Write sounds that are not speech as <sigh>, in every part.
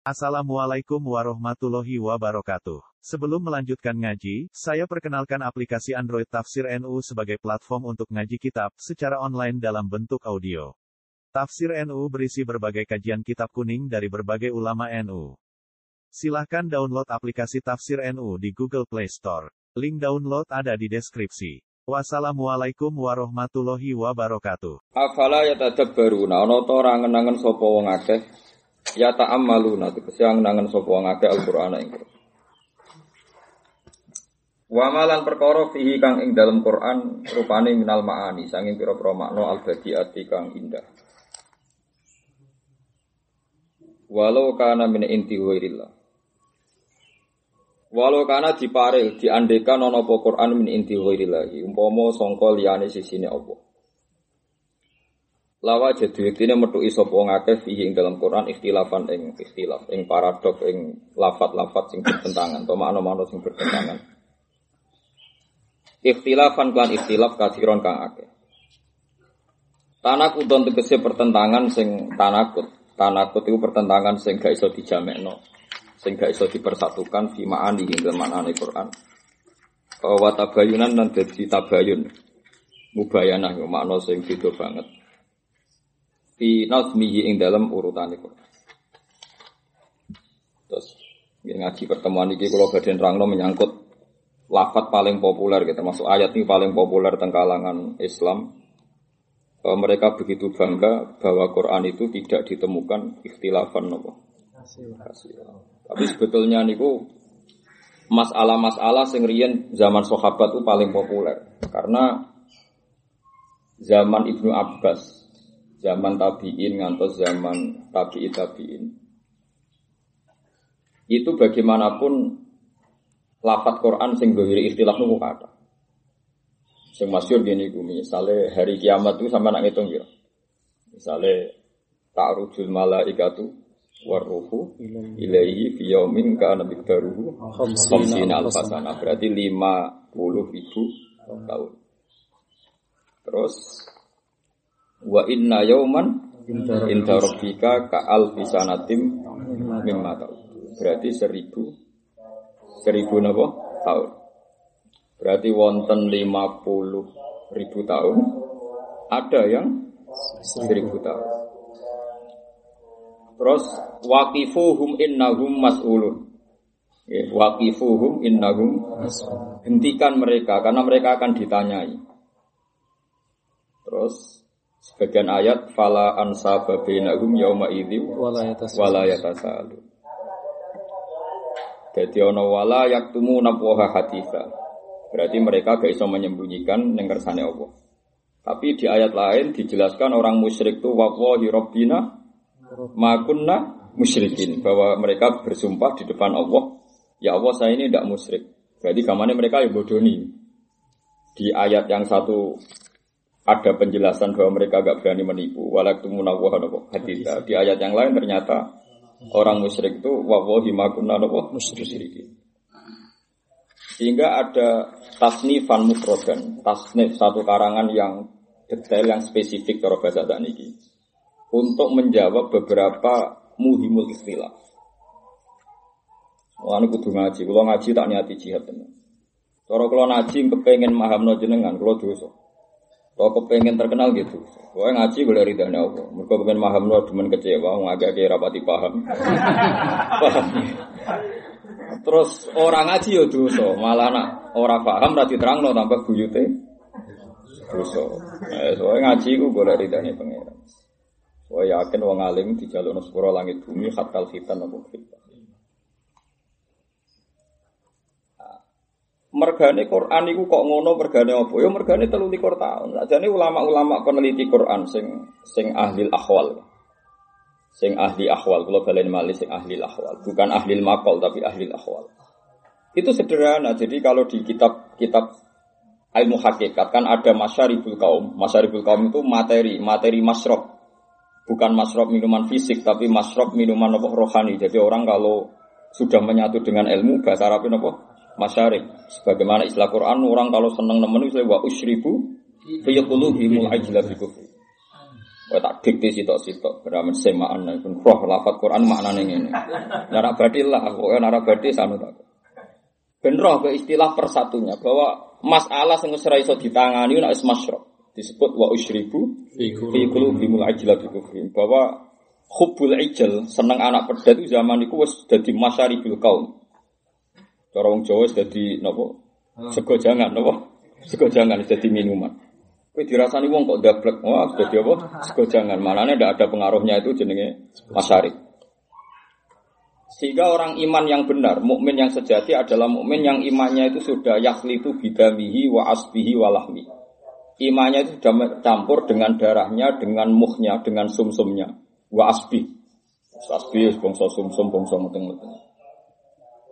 Assalamualaikum warahmatullahi wabarakatuh. Sebelum melanjutkan ngaji, saya perkenalkan aplikasi Android Tafsir NU sebagai platform untuk ngaji kitab secara online dalam bentuk audio. Tafsir NU berisi berbagai kajian kitab kuning dari berbagai ulama NU. Silahkan download aplikasi Tafsir NU di Google Play Store. Link download ada di deskripsi. Wassalamualaikum warahmatullahi wabarakatuh. Afala ya tadabbaruna ana ta ora ngenangen sapa wong akeh ya ta'ammaluna tegese ngenangen sapa wong akeh Al-Qur'an ing Wa malan perkara fihi kang ing dalam Quran rupane minal maani sanging pira-pira makna al-badiati kang indah. Walau kana min inti ghairillah. Walau kana diparil diandekan ana apa Quran min inti ghairillah umpama sangka liyane sisine apa. Lawa jadi ini metu sapa wong akeh fihi ing dalam Quran ikhtilafan ing ikhtilaf ing paradok ing lafat-lafat sing bertentangan atau makna-makna sing bertentangan. Ikhtilafan klan ikhtilaf kathiron kang akeh. Tanakut don tegese pertentangan sing tanakut. Tanakut itu pertentangan sing gak iso dijamekno. Sing gak iso dipersatukan fi ma'ani hingga maknane Quran. Wa tabayunan dan dadi tabayun. Mubayanah makna sing beda banget fi nazmihi ing dalam urutan itu. Terus ngaji pertemuan ini kalau badan rangno menyangkut lafat paling populer gitu, termasuk ayat ini paling populer tentang kalangan Islam. Bahwa mereka begitu bangga bahwa Quran itu tidak ditemukan ikhtilafan nopo. Tapi sebetulnya niku masalah-masalah sing riyen zaman sahabat itu paling populer karena zaman Ibnu Abbas zaman tabiin ngantos zaman tabi'i tabiin. Itu bagaimanapun lafat Quran sing gawiri ikhtilaf nunggu kata. Sing masyur gini gue misalnya hari kiamat itu sama nak ngitung ya. Misalnya ta'rujul malaikatu waruhu ilaihi fi yaumin kana miqdaruhu khamsina alfasana. Berarti 50 ribu tahun. Terus Wa inna yauman inda rabbika ka alfi sanatim mimma ta'ud. Berarti seribu seribu napa tahun. Berarti wonten lima puluh ribu tahun. Ada yang seribu tahun. Terus waqifuhum innahum mas'ulun. Ya, waqifuhum innahum hentikan mereka karena mereka akan ditanyai. Terus Sebagian ayat fala ansa bainahum yauma idzi wala yatasalu. Jadi ono wala yaktumu nabwaha haditha. Berarti mereka gak bisa menyembunyikan yang kersane Allah. Tapi di ayat lain dijelaskan orang musyrik itu wallahi rabbina makunna musyrikin bahwa mereka bersumpah di depan Allah, ya Allah saya ini tidak musyrik. Berarti gamane mereka yang bodoni. Di ayat yang satu ada penjelasan bahwa mereka agak berani menipu. Walaktumuna haditha. Di ayat yang lain ternyata orang musyrik itu wawahi makunna musyrikin. Sehingga ada tasnifan mufrodan, tasnif satu karangan yang detail yang spesifik cara bahasa niki untuk menjawab beberapa muhimul istilah. Wah, ini kudu ngaji. Kalau ngaji tak niati jihad teman. Cara kalau ngaji kepengen no jenengan, kalau dosa. Kalau kepengen terkenal gitu, Gue ngaji boleh ridhanya Allah. Mereka pengen paham lo, cuman kecewa, agak kayak rapati paham. paham. <laughs> Terus orang ngaji ya dosa, malah nak orang paham berarti terang lo tambah buyute dosa. Eh, soalnya ngaji gue boleh ridhanya pengiran. Saya yakin wong alim di jalur sepuro langit bumi khatal khitan apa khitan. Mergane Quran iku kok ngono mergane apa? Ya mergane 33 tahun. Sajane ulama-ulama peneliti Quran sing sing ahli ahwal. Sing ahli ahwal, kalau balen malih sing ahli ahwal, bukan ahli makol tapi ahli ahwal. Itu sederhana. Jadi kalau di kitab-kitab ilmu hakikat kan ada masyaribul kaum. Masyaribul kaum itu materi, materi masrob. Bukan masrob minuman fisik, tapi masrob minuman apa rohani. Jadi orang kalau sudah menyatu dengan ilmu, bahasa Arabnya apa? Masyarik. Sebagaimana istilah Quran, orang kalau senang nemen itu wa usyribu fi qulubihimul ajla bi Wah tak dikte sitok-sitok, beramen semaan pun roh lafat Quran maknane ngene. Nara badil lah, pokoknya nara badil sanu tak. Ben roh ke istilah persatunya bahwa masalah sing wis ora iso ditangani wis masyra. Disebut wa usyribu fi qulubihimul ajla kufrihim. Bahwa hubbul ijal, seneng anak pedet itu zaman itu wis dadi masyaribul kaum. Cara wong Jawa wis dadi napa? Sego jangan napa? <laughs> Sego jangan dadi minuman. Kowe dirasani wong kok dablek. Wah, jadi apa? <laughs> Sego jangan. Malahnya ndak ada pengaruhnya itu jenenge masyari. Sehingga orang iman yang benar, mukmin yang sejati adalah mukmin yang imannya itu sudah itu bidamihi wa asbihi wa lahmi. Imannya itu sudah campur dengan darahnya, dengan muhnya, dengan sumsumnya. Wa asbi. Asbi bongso sumsum, bongso muteng-muteng.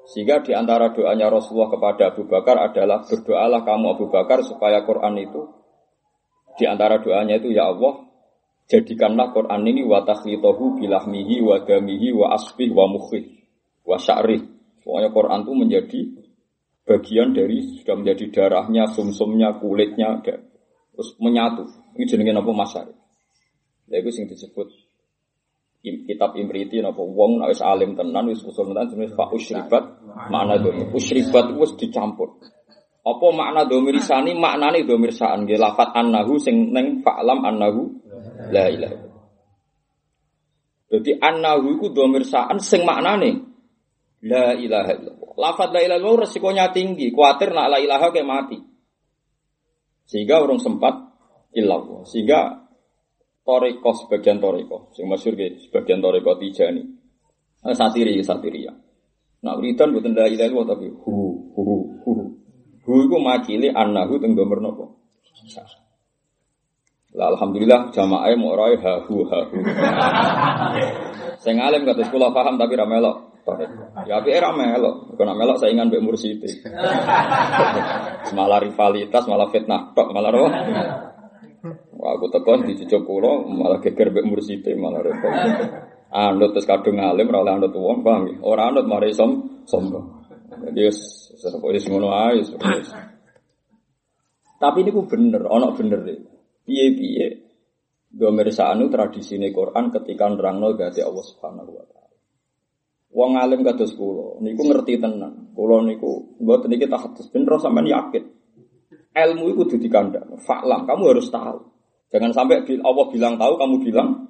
Sehingga di antara doanya Rasulullah kepada Abu Bakar adalah berdoalah kamu Abu Bakar supaya Quran itu di antara doanya itu ya Allah, jadikanlah Quran ini wa takhlitahu bilahmihi wa damihi wa asbih wa mukhih wa sya'rih. Pokoknya Quran itu menjadi bagian dari sudah menjadi darahnya, sumsumnya, kulitnya, terus menyatu. Ini jenenge apa masyari. Ya itu sing disebut kitab Imriti napa wong nek wis alim tenan wis usul tenan jenis fa usyribat makna domir. Usyribat itu wis dicampur. Apa makna domir sani? Maknane domir saan nggih lafat annahu sing neng fa'lam annahu la ilaha Jadi annahu iku domir saan sing maknane la ilaha illallah. Lafat la ilaha illallah resikonya tinggi, kuatir nak la ilaha kayak mati. Sehingga orang sempat illallah. Sehingga toriko sebagian toriko, sing masyur sebagian toriko tijani. Nah, satiri satiri ya. Nah, wiridan buatan la ilaha illallah tapi hu hu hu Hu iku makili annahu teng nomor napa? Lah alhamdulillah jamaah mau roy ha hu ha hu. Sing alim kata sekolah paham tapi ra melok. Ya api era melok, kena melok saingan mbek mursidi. malah rivalitas, malah fitnah, malah roh. Wah, aku tekan di cucuk kula malah geger mbek mursidi malah repot. Anut terus kadung alim ora anut wong, paham ya? Ora anut mari som sombong. Jadi wis ngono ae Tapi ini bener, ono bener deh. Piye-piye Domer sa'anu tradisi ini Quran ketika nerangno gati Allah Subhanahu wa taala. Wong alim kados kula niku ngerti tenan. Kula niku mboten iki tahadus ben sampean yakin. Ilmu itu kudu dikandang. Faklam, kamu harus tahu. Jangan sampai Allah bilang tahu, kamu bilang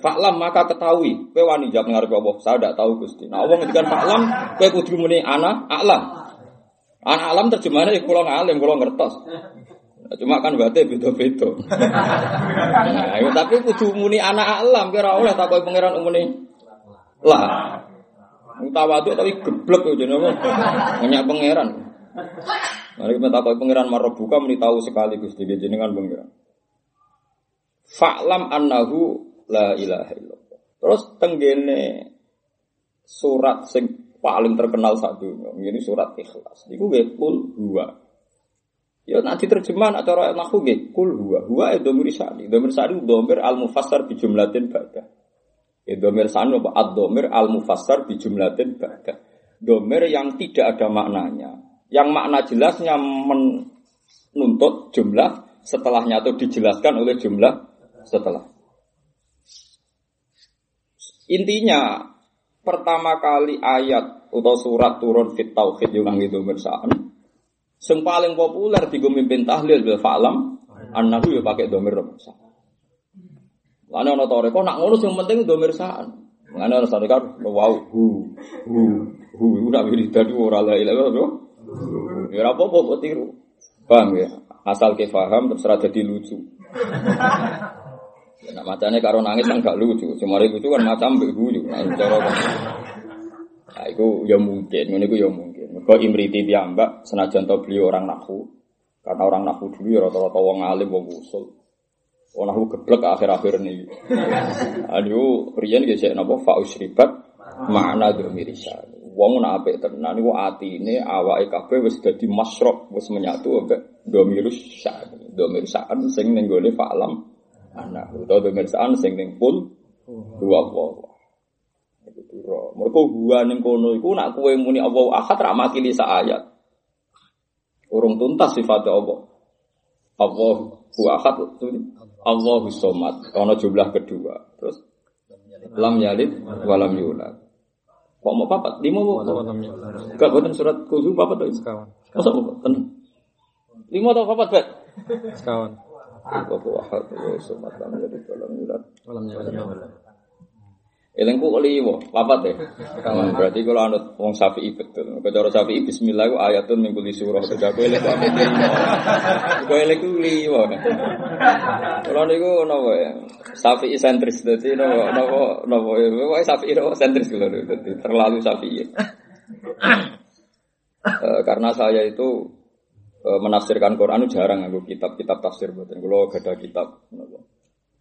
Faklam maka ketahui, kowe wani jawab ngarep Allah, saya tidak tahu Gusti. Nah, Allah ngendikan faklam, kowe kudu muni ana alam. Ana alam terjemahannya ya kula ngalim, kula ngertos. Nah, cuma kan berarti beda-beda. Nah, ya, tapi kudu muni anak alam, kira oleh takoki pangeran umune. Lah. Mutawadu tapi geblek yo jenenge. Banyak pangeran. Mari kita takoki pangeran marobuka muni tahu sekali Gusti jenengan pangeran. Fa'lam annahu la ilaha illallah. Terus tenggene surat sing paling terkenal saat dunia, ini surat ikhlas. Iku nggih kul huwa. Ya nanti terjemahan acara nahu nggih kul huwa. Huwa itu domir sani. Domir sani domir al mufassar bi jumlatin ba'da. Ya domir sani apa ad domir al mufassar bi jumlatin ba'da. Domir yang tidak ada maknanya. Yang makna jelasnya menuntut jumlah setelahnya atau dijelaskan oleh jumlah setelah. Intinya pertama kali ayat atau surat turun fit tauhid yang itu bersaan. Yang paling populer di mimpin tahlil bil falam annahu ya pakai domir bersaan. Lalu ono tore kok nak ngurus yang penting domir saan. Mana ono sane kan wow hu hu hu udah wiridan ora la ilaha. Ya apa-apa kok tiru. Paham ya? Asal ke faham terus jadi lucu. Nah, macamnya karo nangis kan gak lucu. Cuma lucu kan macam beguyu. Nah, cara Nah, itu ya mungkin, ini itu ya mungkin. Kau imriti mbak senajan tau beliau orang nahu, karena orang nahu dulu ya rata-rata wong alim, wong usul. Wong nahu geblek akhir-akhir ini. Aduh, gitu saya napa fa usribat makna domirisa. Wong nak apik tenan niku atine awake kabeh wis dadi masrok, wis menyatu ambek domirus sa'an. Domir sa'an sing ning gone fa'lam anak utawa pemirsaan sing ning pun dua Allah. Iku dura. Mergo gua ning kono iku nak kowe muni Allah ahad ra makili sa ayat. Urung tuntas sifat Allah. Allah hu ahad Allahu somad. Ono jumlah kedua. Terus lam yalid walam yulad. Kok mau papat? Lima mau? Enggak buatan surat kuzu papat tuh. Sekawan. Masa mau? Tenang. Lima atau papat, Bet? Sekawan. Allahu ahad wa somad lam yalid walam yulad. Malam ya. Elengku liwo, papat ya. Hmm, berarti kalau anut wong Syafi'i betul. Kalau cara Syafi'i bismillah ku ayatun min kulli surah. Jadi eleng papat limo. Aku eleng ku liwo. Kalau niku napa ya? Syafi'i sentris dadi napa napa napa ya. Pokoke Syafi'i napa sentris dadi terlalu Syafi'i. Eh, karena saya itu eh, menafsirkan Quran itu jarang aku kitab-kitab tafsir buatan. Kalau gak ada kitab napa.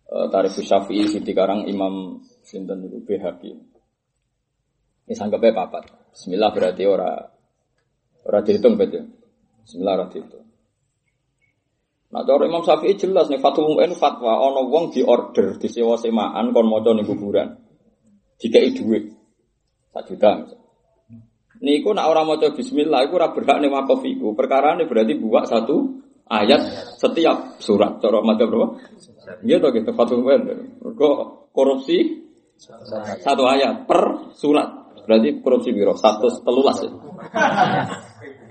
Eh, Tarif Syafi'i sing dikarang Imam sinten niku BHQ. Ini sanggepe papat. Bismillah berarti ora ora dihitung betul. Bismillah ora dihitung. Nah, cara Imam Syafi'i jelas nih Fathul Mu'in fatwa ana wong diorder disewa semaan kon maca ning kuburan. Dikai dhuwit. 1 juta misalnya. Niku nak orang maca bismillah iku ora berhak ning wakaf iku. Perkara ini berarti buat satu ayat setiap surat. Cara madzhab berapa? Iya toh gitu Fathul Mu'in. Mergo korupsi satu ayat per surat. Berarti korupsi biro satu telulas ya.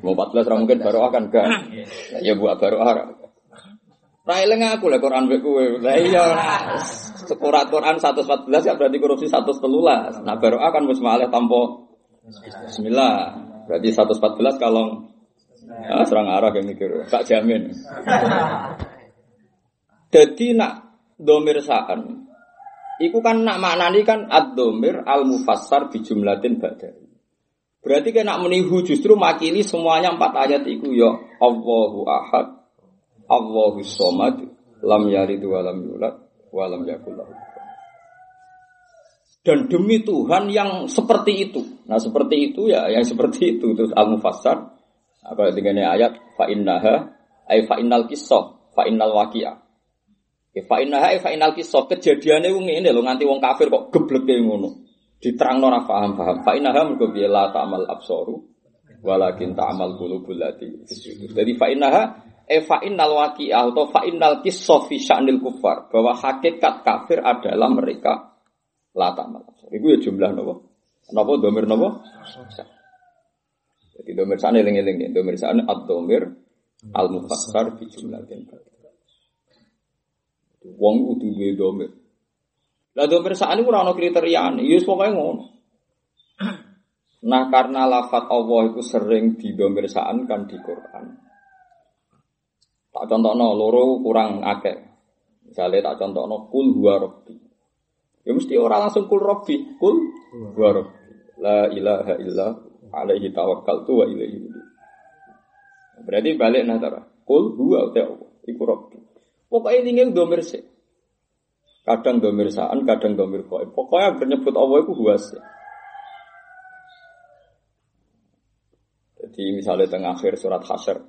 Mau 14 orang mungkin baru akan gak. Ya buat baru akan. Rai lengah aku lah Quran beku. Lah iya. Surat Quran 114 ya berarti korupsi 113. Nah baru akan mus malih tanpa Bismillah. Berarti 114 kalau ah, serang arah yang mikir. Tak jamin. Jadi nak domir saan. Iku kan nak maknani kan ad-domir al-mufassar bi jumlatin badai. Berarti kan nak menihu justru makili semuanya empat ayat iku ya Allahu ahad, Allahu somad, lam yalid wa lam yulad, wa lam yakul. Dan demi Tuhan yang seperti itu. Nah, seperti itu ya yang seperti itu terus al-mufassar apa dengan ayat fa innaha ay fa innal qissah fa innal waqi'ah. Ya fa innaha ay fa innal qissah kejadiane ku ngene lho nganti wong kafir kok gebleke ngono. Diterangno ora paham-paham. Fa innaha mergo piye ta'mal absaru walakin ta'mal qulubul lati fis sudur. Jadi fa innaha e fa innal waqi'ah atau fa innal qissah fi sya'nil kufar bahwa hakikat kafir adalah mereka la ta'mal. Iku ya jumlah napa? Napa domir napa? Jadi domir sana eling-eling. Domir sana ad-domir al-mufassar fi jumlatin. Wong kudu duwe domir. Lah domir sana ini ora ana kriteriane. Ya pokoke ngono. Nah karena lafat Allah itu sering didomirsaan kan di Quran. Tak contohno loro kurang akeh. Misalnya tak contohno kul huwa rabbi. Ya mesti orang langsung kul rabbi, kul huwa rabbi. La ilaha illa alaihi tawakkaltu wa ilaihi. Berarti balik nah. Kul huwa ta Allah. Pokoknya ini domir sih. Kadang domir saan, kadang domir koi. Pokoknya bernyebut Allah itu huwa sih. Jadi misalnya tengah akhir surat hasyr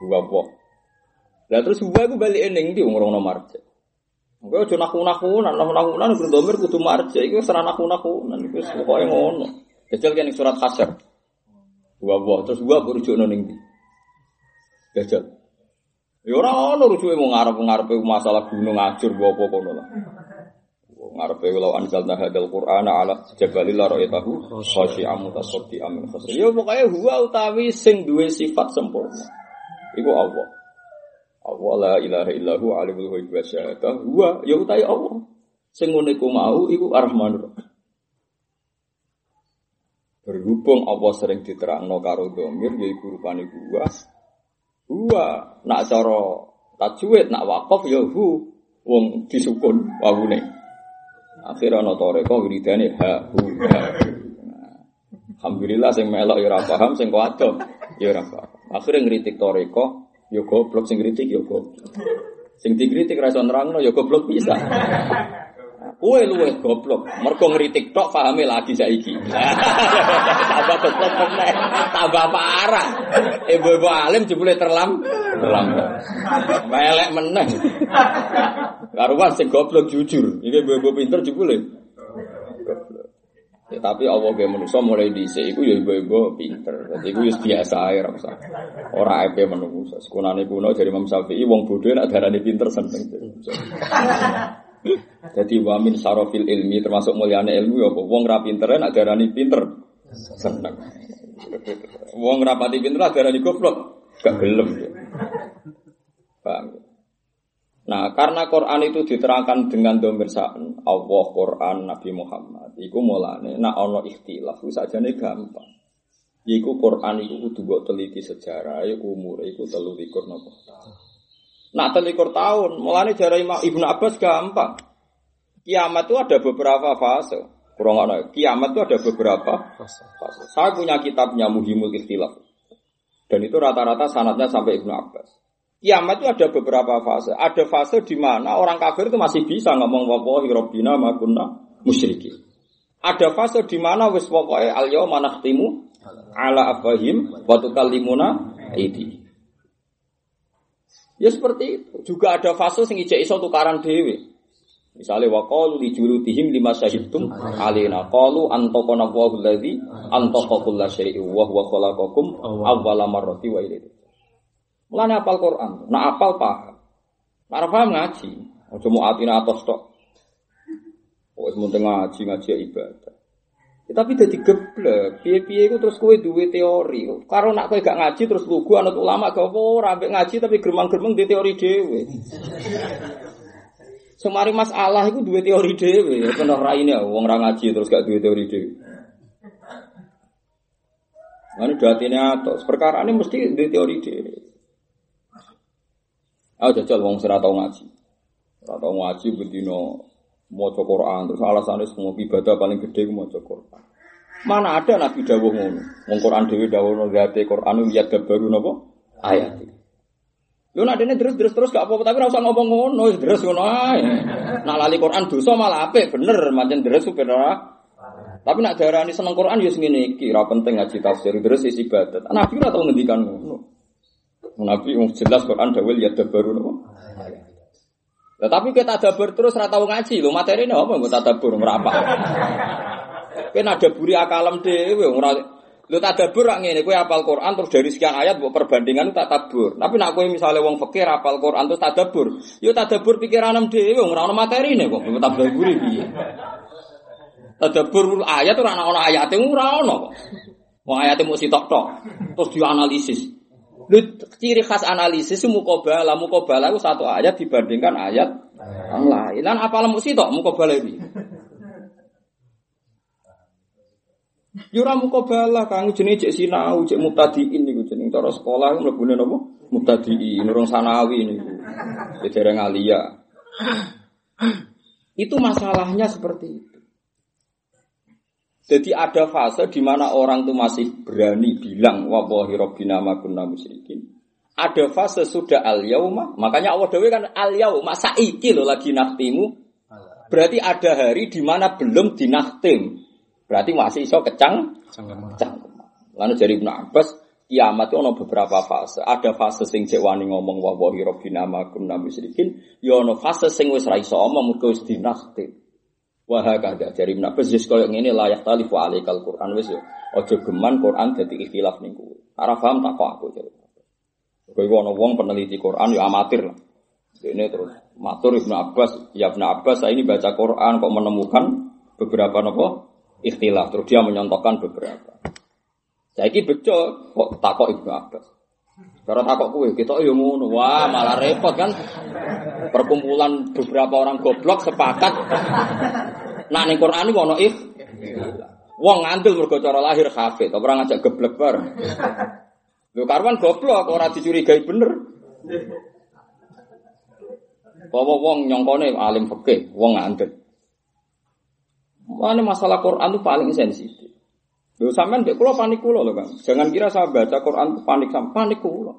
huwa Allah. Lah terus huwa itu balik ening di umur marja. Gue aja naku-nakunan, naku-nakunan gue domir kudu marja. Iku serah naku-nakunan. Iku pokoknya ngono. Kan yang surat hasyr. Huwa Allah. Terus huwa berujuk noning di. Jajal. Ya ora ono rujuke mau ngarep-ngarepe masalah gunung ajur apa kono lah. Ngarepe law anzalna hadzal qur'ana ala jabalil la ra'aytahu khashi'an mutasaddian min khasri. Ya pokoke huwa utawi sing duwe sifat sempurna. Iku Allah. Allah la ilaha illahu alimul ghaibi wa syahadah. Huwa ya utawi Allah. Sing ngene iku mau iku Ar-Rahmanur. Berhubung Allah sering diterangno karo domir yaiku rupane huwa. Huwa nak cara tajwid nak wakaf ya hu wong disukun wawune. Akhirnya ana toreko wiridane ha hu ha. hu. Alhamdulillah sing melok ya ora paham, sing kuwadoh ya ora paham. Akhirnya ngritik toreko, ya goblok sing ngritik ya goblok. Sing dikritik ra iso nerangno ya goblok bisa. Kowe luwih goblok, mergo ngritik tok pahame lagi saiki. <laughs> Tambah goblok meneh, tambah parah. Ibu-ibu alim jebule terlam, terlambat. Melek meneh. Karuan sing goblok jujur. Iki ibu-ibu pinter jebule. Ya, tapi Allah ge manusa mulai dhisik iku ya ibu-ibu pinter. Dadi iku wis biasa ae ora usah. Ora ape manusa. Sekunane kuno dari Imam Syafi'i wong bodho nek darane pinter seneng. Jadi wamin sarofil ilmi termasuk mulyane ilmu ya? Wong ra pinter nak darani pinter. Seneng. Wong rapati pinter nak darani goblok. Gak gelem ya? Nah, karena Quran itu diterangkan dengan domir sa'an, Allah, Quran, Nabi Muhammad. Iku mulane, nak ono ikhtilaf, saja gampang. Iku Quran itu kudu teliti sejarah, iku umur, iku telu nopo. Nak telikur tahun, mulane jarah Imam Ibnu Abbas gampang. Kiamat itu ada beberapa fase. Kurang ada. Kiamat itu ada beberapa fase. Saya punya kitabnya Muhimul Ikhtilaf. Dan itu rata-rata sanatnya sampai Ibnu Abbas. Kiamat itu ada beberapa fase. Ada fase di mana orang kafir itu masih bisa ngomong wallahi rabbina ma kunna musyrikin. Ada fase di mana wis pokoke al yauma nakhtimu ala afahim wa tukallimuna. Ya seperti itu. Juga ada fase sing ijek iso tukaran dhewe. Misalnya wa qalu li julutihim lima syahidtum alaina qalu antaqana Allahu alladzi antaqa kulla syai'in wa huwa khalaqakum awwala marrati wa ilayhi. Mulane apal Quran, nak apal paham. Nak paham ngaji, aja mau atina atos tok. Oh, wis mung ngaji ngaji ya ibadah. Ya, tapi dadi geblek. Piye-piye iku terus kowe duwe teori. Karo nak kowe gak ngaji terus lugu anut ulama gak apa ora ambek ngaji tapi geremang-geremeng di teori dhewe. <laughs> Semari masalah itu dua teori dhewe, ya kena raine wong ra ngaji terus gak duwe teori dhewe. Mana datine atos, perkara ini mesti di teori dhewe. Ah jajal wong sing ora tau ngaji. Ora tau ngaji bendino maca Quran terus alasane semua ibadah paling gede ku maca Quran. Mana ada Nabi dawuh ngono. Wong Quran dhewe dawuh ngate Quran lihat baru napa ayat. Lu nak dene terus terus terus gak apa-apa tapi ora usah ngomong ngono, terus ngono ae. Nak lali Quran dosa malah apik, bener mancen terus supir ora. Tapi nak darani seneng Quran ya ngene iki, ora penting ngaji tafsir, terus isi ibadat. Nabi ora tau ngendikan ngono. Nabi jelas Quran dawuh ya baru napa. Tapi kita tadabbur terus ora tau ngaji lho, materine apa mbok tadabbur merapa. Kowe buri akalem dhewe ora Lu tadabbur rak ngene, kowe hafal Quran terus dari sekian ayat mbok perbandingan tak tabur. Tapi nak kowe misalnya wong fikih hafal Quran terus tadabbur, yo tadabbur pikiranem dhewe ora ono materine kok mbok tadabbur piye. Tadabbur ayat ora ono ayate ora ono kok. Wong ayate mung sitok-tok terus dianalisis. Lu ciri khas analisis mukobala, mukobala itu satu ayat dibandingkan ayat yang lain. Lan apa lemu sitok mukobala ini? Yura mukobalah kang jenenge cek sinau, cek mutadiin niku jeneng cara sekolah mlebune napa? Mutadiin, urung sanawi niku. Ya dereng alia. Itu masalahnya seperti itu. Jadi ada fase di mana orang itu masih berani bilang wallahi rabbina ma kunna musyrikin. Ada fase sudah al yauma, makanya Allah dewe kan al yauma saiki lo lagi naktimu. Berarti ada hari di mana belum dinaktim. Berarti masih iso kecang kecang. Lalu dari Ibnu Abbas kiamat itu ono beberapa fase. Ada fase sing cek wani ngomong wa wahi rabbina ma kunna musyrikin, ya ono fase sing wis ra iso omong mergo wis dinaktim. Wah kada dari Ibnu Abbas wis koyo ngene layak talifu alaikal Quran wis yo. Aja geman Quran dadi ikhtilaf ning kowe. Ora paham tak kok aku jare. Kowe ono wong peneliti Quran yo amatir lah. Ini terus matur Ibnu Abbas, ya Ibnu Abbas saya ini baca Quran kok menemukan beberapa nopo ikhtilaf. Terus dia menyontohkan beberapa. Saya ini betul kok takok Ibnu Abbas. Karena takok kue, kita ya ngono. Wah, malah repot kan. Perkumpulan beberapa orang goblok sepakat. Nah, ning Quran iki ono ikh. Wong ngandel mergo cara lahir hafid, ora ngajak geblek bareng. Lho karwan goblok ora dicurigai bener. Bawa wong nyongkone alim fikih, wong ngandel. Mana masalah Quran itu paling sensitif. Lho sampean mbek kula panik kula lho, Kang. Jangan kira saya baca Quran panik sama panik kula.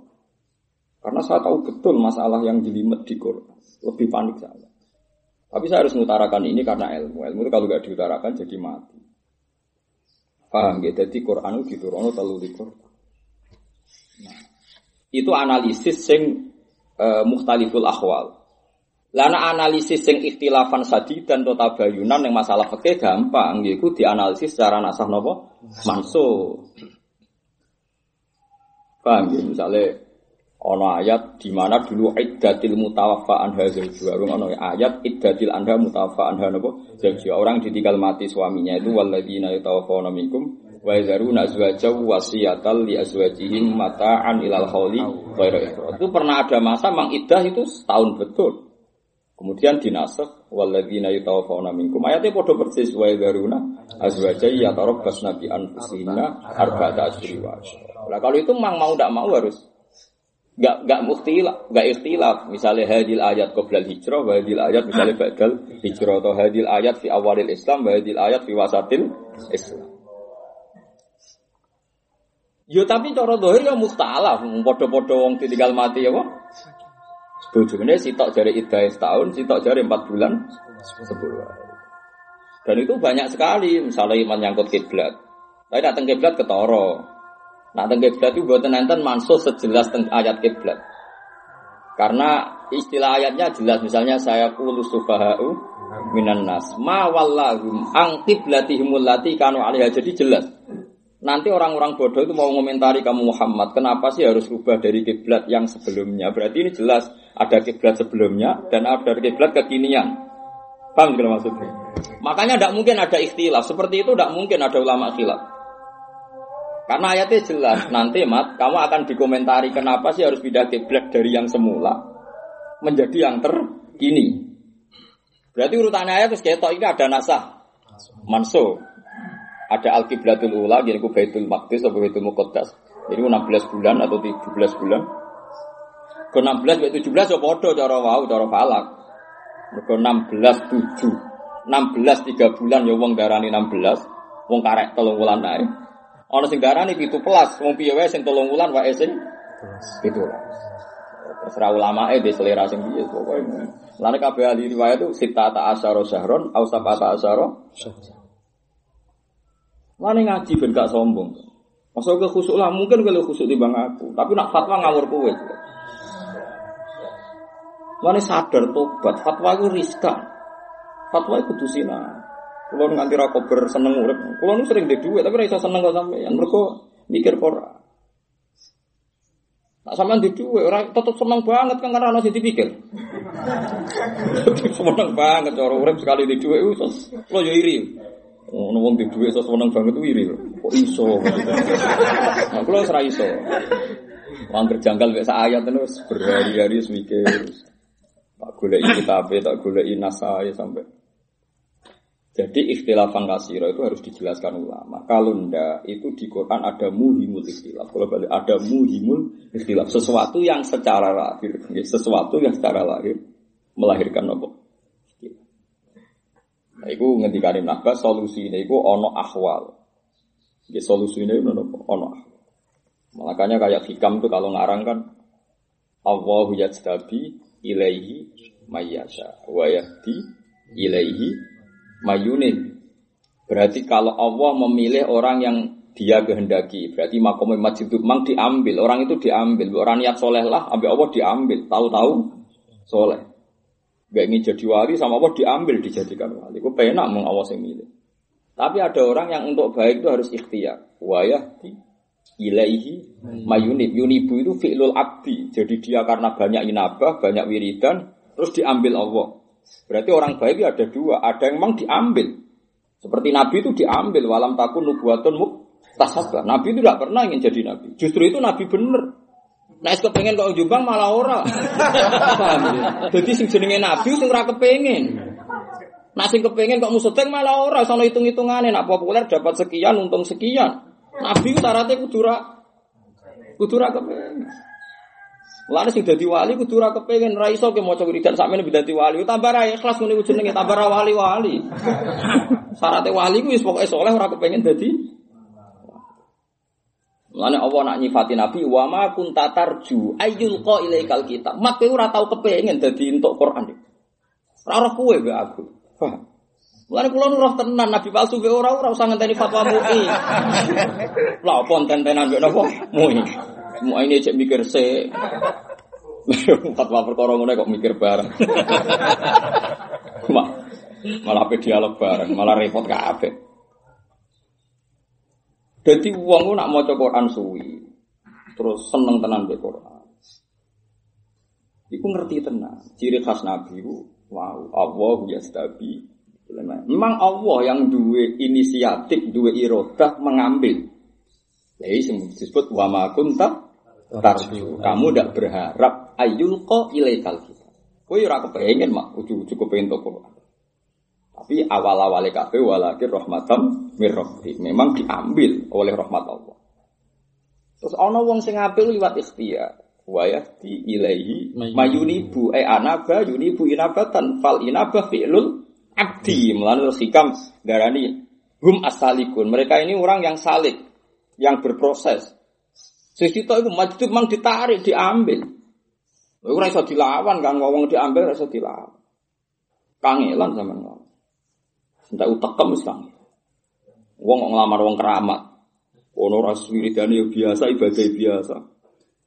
Karena saya tahu betul masalah yang jelimet di Quran. Lebih panik saya. Tapi saya harus mengutarakan ini karena ilmu. Ilmu itu kalau nggak diutarakan jadi mati. Paham ya? Jadi Quran itu diturunkan terlalu di Quran. Nah, itu analisis yang uh, muhtaliful akhwal. Lana analisis sing ikhtilafan sadi dan tota bayunan yang masalah fikih gampang, yaitu dianalisis secara nasah nopo manso. Paham ya? Misalnya Ono ayat di mana dulu iddatil mutawaffa anha zawjuha. Ono ayat iddatil anha mutawaffa anha napa zawjuha. Orang ditinggal mati suaminya itu walladzina yatawaffawna minkum wa yazaruna azwajaw wasiyatal li azwajihim mata'an ilal hauli. Itu pernah ada masa mang iddah itu setahun betul. Kemudian dinasakh walladzina yatawaffawna minkum. Ayatnya padha persis wa yazaruna azwajay yatarabbasna bi anfusihinna arba'ata asyhur wa. Nah, kalau itu mang mau tidak mau harus Gak gak mukhtilaf, gak ikhtilaf. Misalnya hadil ayat qoblal hijrah, wa hadil ayat misalnya <clears throat> ba'dal hijrah atau hadil ayat fi awalil Islam, wa hadil ayat fi wasatil Islam. Yo tapi cara dohir ya mustalaf, podo-podo wong ditinggal mati ya kok. Ini sitok jari iddah setahun, sitok jari empat bulan, sepuluh. Dan itu banyak sekali, misalnya menyangkut kiblat. Tapi datang kiblat ketoro, Nah, teng kiblat itu buatan nenten mansuh sejelas teng ayat kiblat. Karena istilah ayatnya jelas, misalnya saya kulu subahau minan nas. Ma wallahum ang qiblatihimul lati kanu alaiha. Jadi jelas. Nanti orang-orang bodoh itu mau komentari kamu Muhammad, kenapa sih harus rubah dari kiblat yang sebelumnya? Berarti ini jelas ada kiblat sebelumnya dan ada kiblat kekinian. Paham tidak maksudnya? Makanya tidak mungkin ada ikhtilaf. Seperti itu tidak mungkin ada ulama khilaf. Karena ayatnya jelas, nanti mat, kamu akan dikomentari kenapa sih harus pindah kiblat dari yang semula menjadi yang terkini. Berarti urutannya ayat itu ini ada nasah, manso, ada al kiblatul ula, jadi ku baitul maqdis atau baitul muqaddas. Jadi 16 bulan atau 17 bulan. Ke 16 ke 17 ya podo cara wau cara falak. Ke 16 7. 16 3 bulan ya wong darani 16. Wong karek telung wulan ae. Ana sing darani 17, wong piye wae sing telung wulan wae sing 17. Terserah ulama eh di selera sing piye pokoke. Lan kabeh ahli riwayat itu sita ta asyara syahron au sabata asyara Mana ngaji ben gak sombong. Masa ke khusuk lah, mungkin kalau khusuk di bang aku. Tapi nak fatwa ngawur kowe. Mana sadar tobat, fatwa itu riskan. Fatwa itu kudu sina. Kulo nganti ra kober seneng urip. Kulo sering di duit tapi ra iso seneng kok sampeyan. Mergo mikir ora. Nak sampean di duit ora tetep seneng banget kan karena sing dipikir. <laughs> seneng banget cara urip sekali di itu lo iri. Ono wong di duit sos seneng banget iri. Kok iso? Nah, kulo ora iso. Wong kerjangkal mek sak ayat terus berhari-hari wis mikir. Tak goleki kitabe, tak goleki nasae sampai jadi ikhtilafan kasiro itu harus dijelaskan ulama. Kalau ndak itu di Quran ada muhimul ikhtilaf. Kalau balik ada muhimul ikhtilaf. Sesuatu yang secara lahir, sesuatu yang secara lahir melahirkan apa? Nah, itu ngendikane Nabas solusi ini itu ono ahwal. Ya, solusi ono ahwal. Makanya kayak hikam tuh kalau ngarang kan Allahu yajtabi ilaihi mayyasha wa yahdi ilaihi mayunin. Berarti kalau Allah memilih orang yang dia kehendaki, berarti makom masjid mang diambil, orang itu diambil, orang niat soleh lah, ambil Allah diambil, tahu-tahu soleh. Gak ingin jadi wali sama Allah diambil dijadikan wali. Itu penak meng Allah yang milih. Tapi ada orang yang untuk baik itu harus ikhtiar. Wayah di ilaihi mayunib. Yunibu itu fi'lul abdi. Jadi dia karena banyak inabah, banyak wiridan, terus diambil Allah. Berarti orang baik ada dua, ada yang memang diambil. Seperti Nabi itu diambil, walam takun nubuatun muk tasabah. Nabi itu tidak pernah ingin jadi Nabi. Justru itu Nabi bener. Nah, kepengen kok Jombang malah ora. Paham ya? Jadi sing jenenge Nabi sing ora kepengen. Nah, sing kepengen kok musuteng malah ora, sono hitung-hitungane nak populer dapat sekian, untung sekian. Nabi ku syaratnya kudu ra kudu ra kepengen. Lalu sing dadi wali kudu ora kepengin ra iso ke maca wiridan sakmene dadi wali. Tambah ra ikhlas ngene jenenge tambah ra wali-wali. Syaratnya wali ku wis pokoke saleh ora kepengin dadi Mulane Allah nak nyifati Nabi wa ma kunta tarju ayyul qa ilaikal kitab. Mak kowe ora tau kepengin dadi entuk Quran. Ora roh kowe mbek aku. Paham? Mulane kula nu tenan Nabi palsu mbek ora ora usah ngenteni fatwa MUI. Lah apa enten-tenan mbek napa? MUI. Mau ini cek mikir se. Fatwa perkara ngono kok mikir bareng. Mak, malah pe dialog bareng, malah repot kabeh. Dadi wong nak maca Quran suwi, terus seneng tenan mbek Quran. Iku ngerti tenang. Ciri khas Nabi itu, wow, Allah yastabi. Memang Allah yang duwe inisiatif, duwe irodah mengambil. Jadi disebut wa ma kunta tarju. Kamu tidak berharap ayul ko ilaikal kita. Kowe ora kepengen mak ujug-ujug kepengen toko. Tapi awal-awalnya kabeh walakin rahmatam mirrahmi. Memang diambil oleh rahmat Allah. Terus ana wong sing apil liwat ikhtiar. Wa yahdi ilaihi mayunibu e anaba yunibu inabatan fal inabah fi'lul abdi. Melalui hikam darani hum asalikun. Mereka ini orang yang salik, yang berproses. Sisi itu majdub mang ditarik, diambil. Ora iso dilawan kan ngomong diambil ora dilawan. Kangelan zaman ngono. Entak utekem wis kang. Wong kok nglamar wong keramat. Ono ora wiridane ya biasa, ibadah biasa.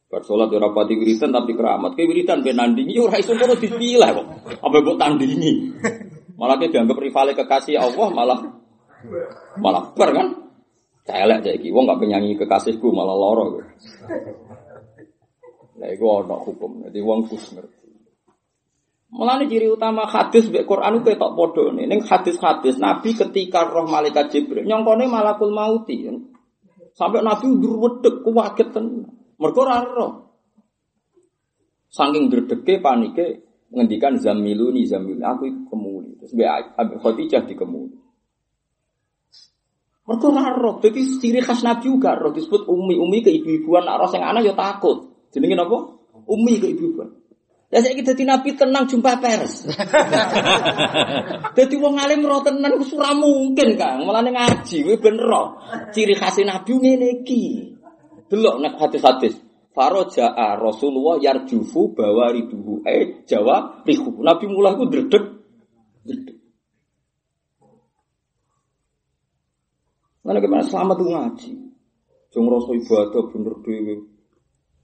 Bar salat ora pati wiridan tapi keramat. Kayak wiridan ben nandingi ora iso ngono dipilah kok. Apa mbok tandingi. Malah dia dianggap rival kekasih Allah malah malah ber kan. Celek iki wong gak penyanyi kekasihku malah loro. Nah, itu ada hukum. Jadi wong kus ngerti. Mulane ciri utama hadis mbek Quran ku ketok padha nih. Ning hadis-hadis Nabi ketika roh malaikat Jibril nyongkone malakul mauti. Sampai Nabi ndur wedek kuwaget tenan. Mergo ora roh. Saking dredege panike ngendikan zamiluni zamiluni aku iku kemuli. Terus mbek Khadijah dikemuli. Mergo ora roh. Dadi ciri khas Nabi juga roh disebut umi. Umi ke ibu-ibuan nak roh sing anak ya takut. Jenenge napa? Umi ke ibu-ibuan. Ya saya dadi nabi tenang jumpa pers. <laughs> Dadi wong alim roh tenan wis ora mungkin, Kang. Mulane ngaji kuwi ben roh. Ciri khas nabi ngene iki. Delok nek hadis-hadis. Faraja'a Rasulullah yarjufu bawariduhu eh Jawa rihu. Nabi mulai ku dredeg. Dredeg. Mana gimana selamat tuh ngaji. Jong rasa ibadah bener dhewe.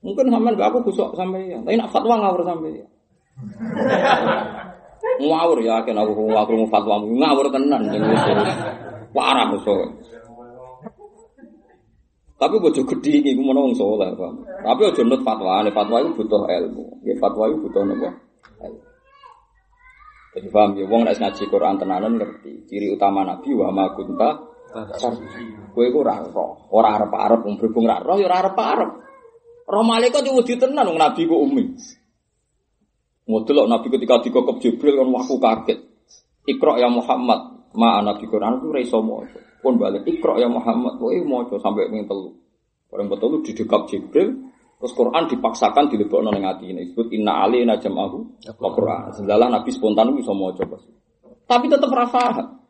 Mungkin sampean gak aku kusuk sampai ya. Tapi nak fatwa ngawur sampai ya. ngawur ya, kan aku ngawur mau fatwa ngawur tenan. Parah kusuk. Tapi bojo gede iki ku menawa wong saleh. Tapi aja nut fatwa, fatwa itu butuh ilmu. Ya fatwa itu butuh? Ilmu. Jadi paham ya, wong nek ngaji Quran tenanan ngerti. Ciri utama Nabi wa ma kunta Kowe iku ora roh, ora arep-arep wong berhubung ora roh ya ora arep-arep. Roh malaikat yo wedi tenan wong Nabi ku umi. Ngodelok Nabi ketika dikokop Jibril kan waktu kaget. Iqra ya Muhammad, ma Nabi Quran ku ora iso maca. Pun balik Iqra ya Muhammad, kowe maca sampai ping telu. Bareng betul didekap Jibril, terus Quran dipaksakan dilebokno ning atine. Disebut inna alaina jam'ahu wa Quran. Sedalah Nabi spontan bisa maca pas. Tapi tetap paham.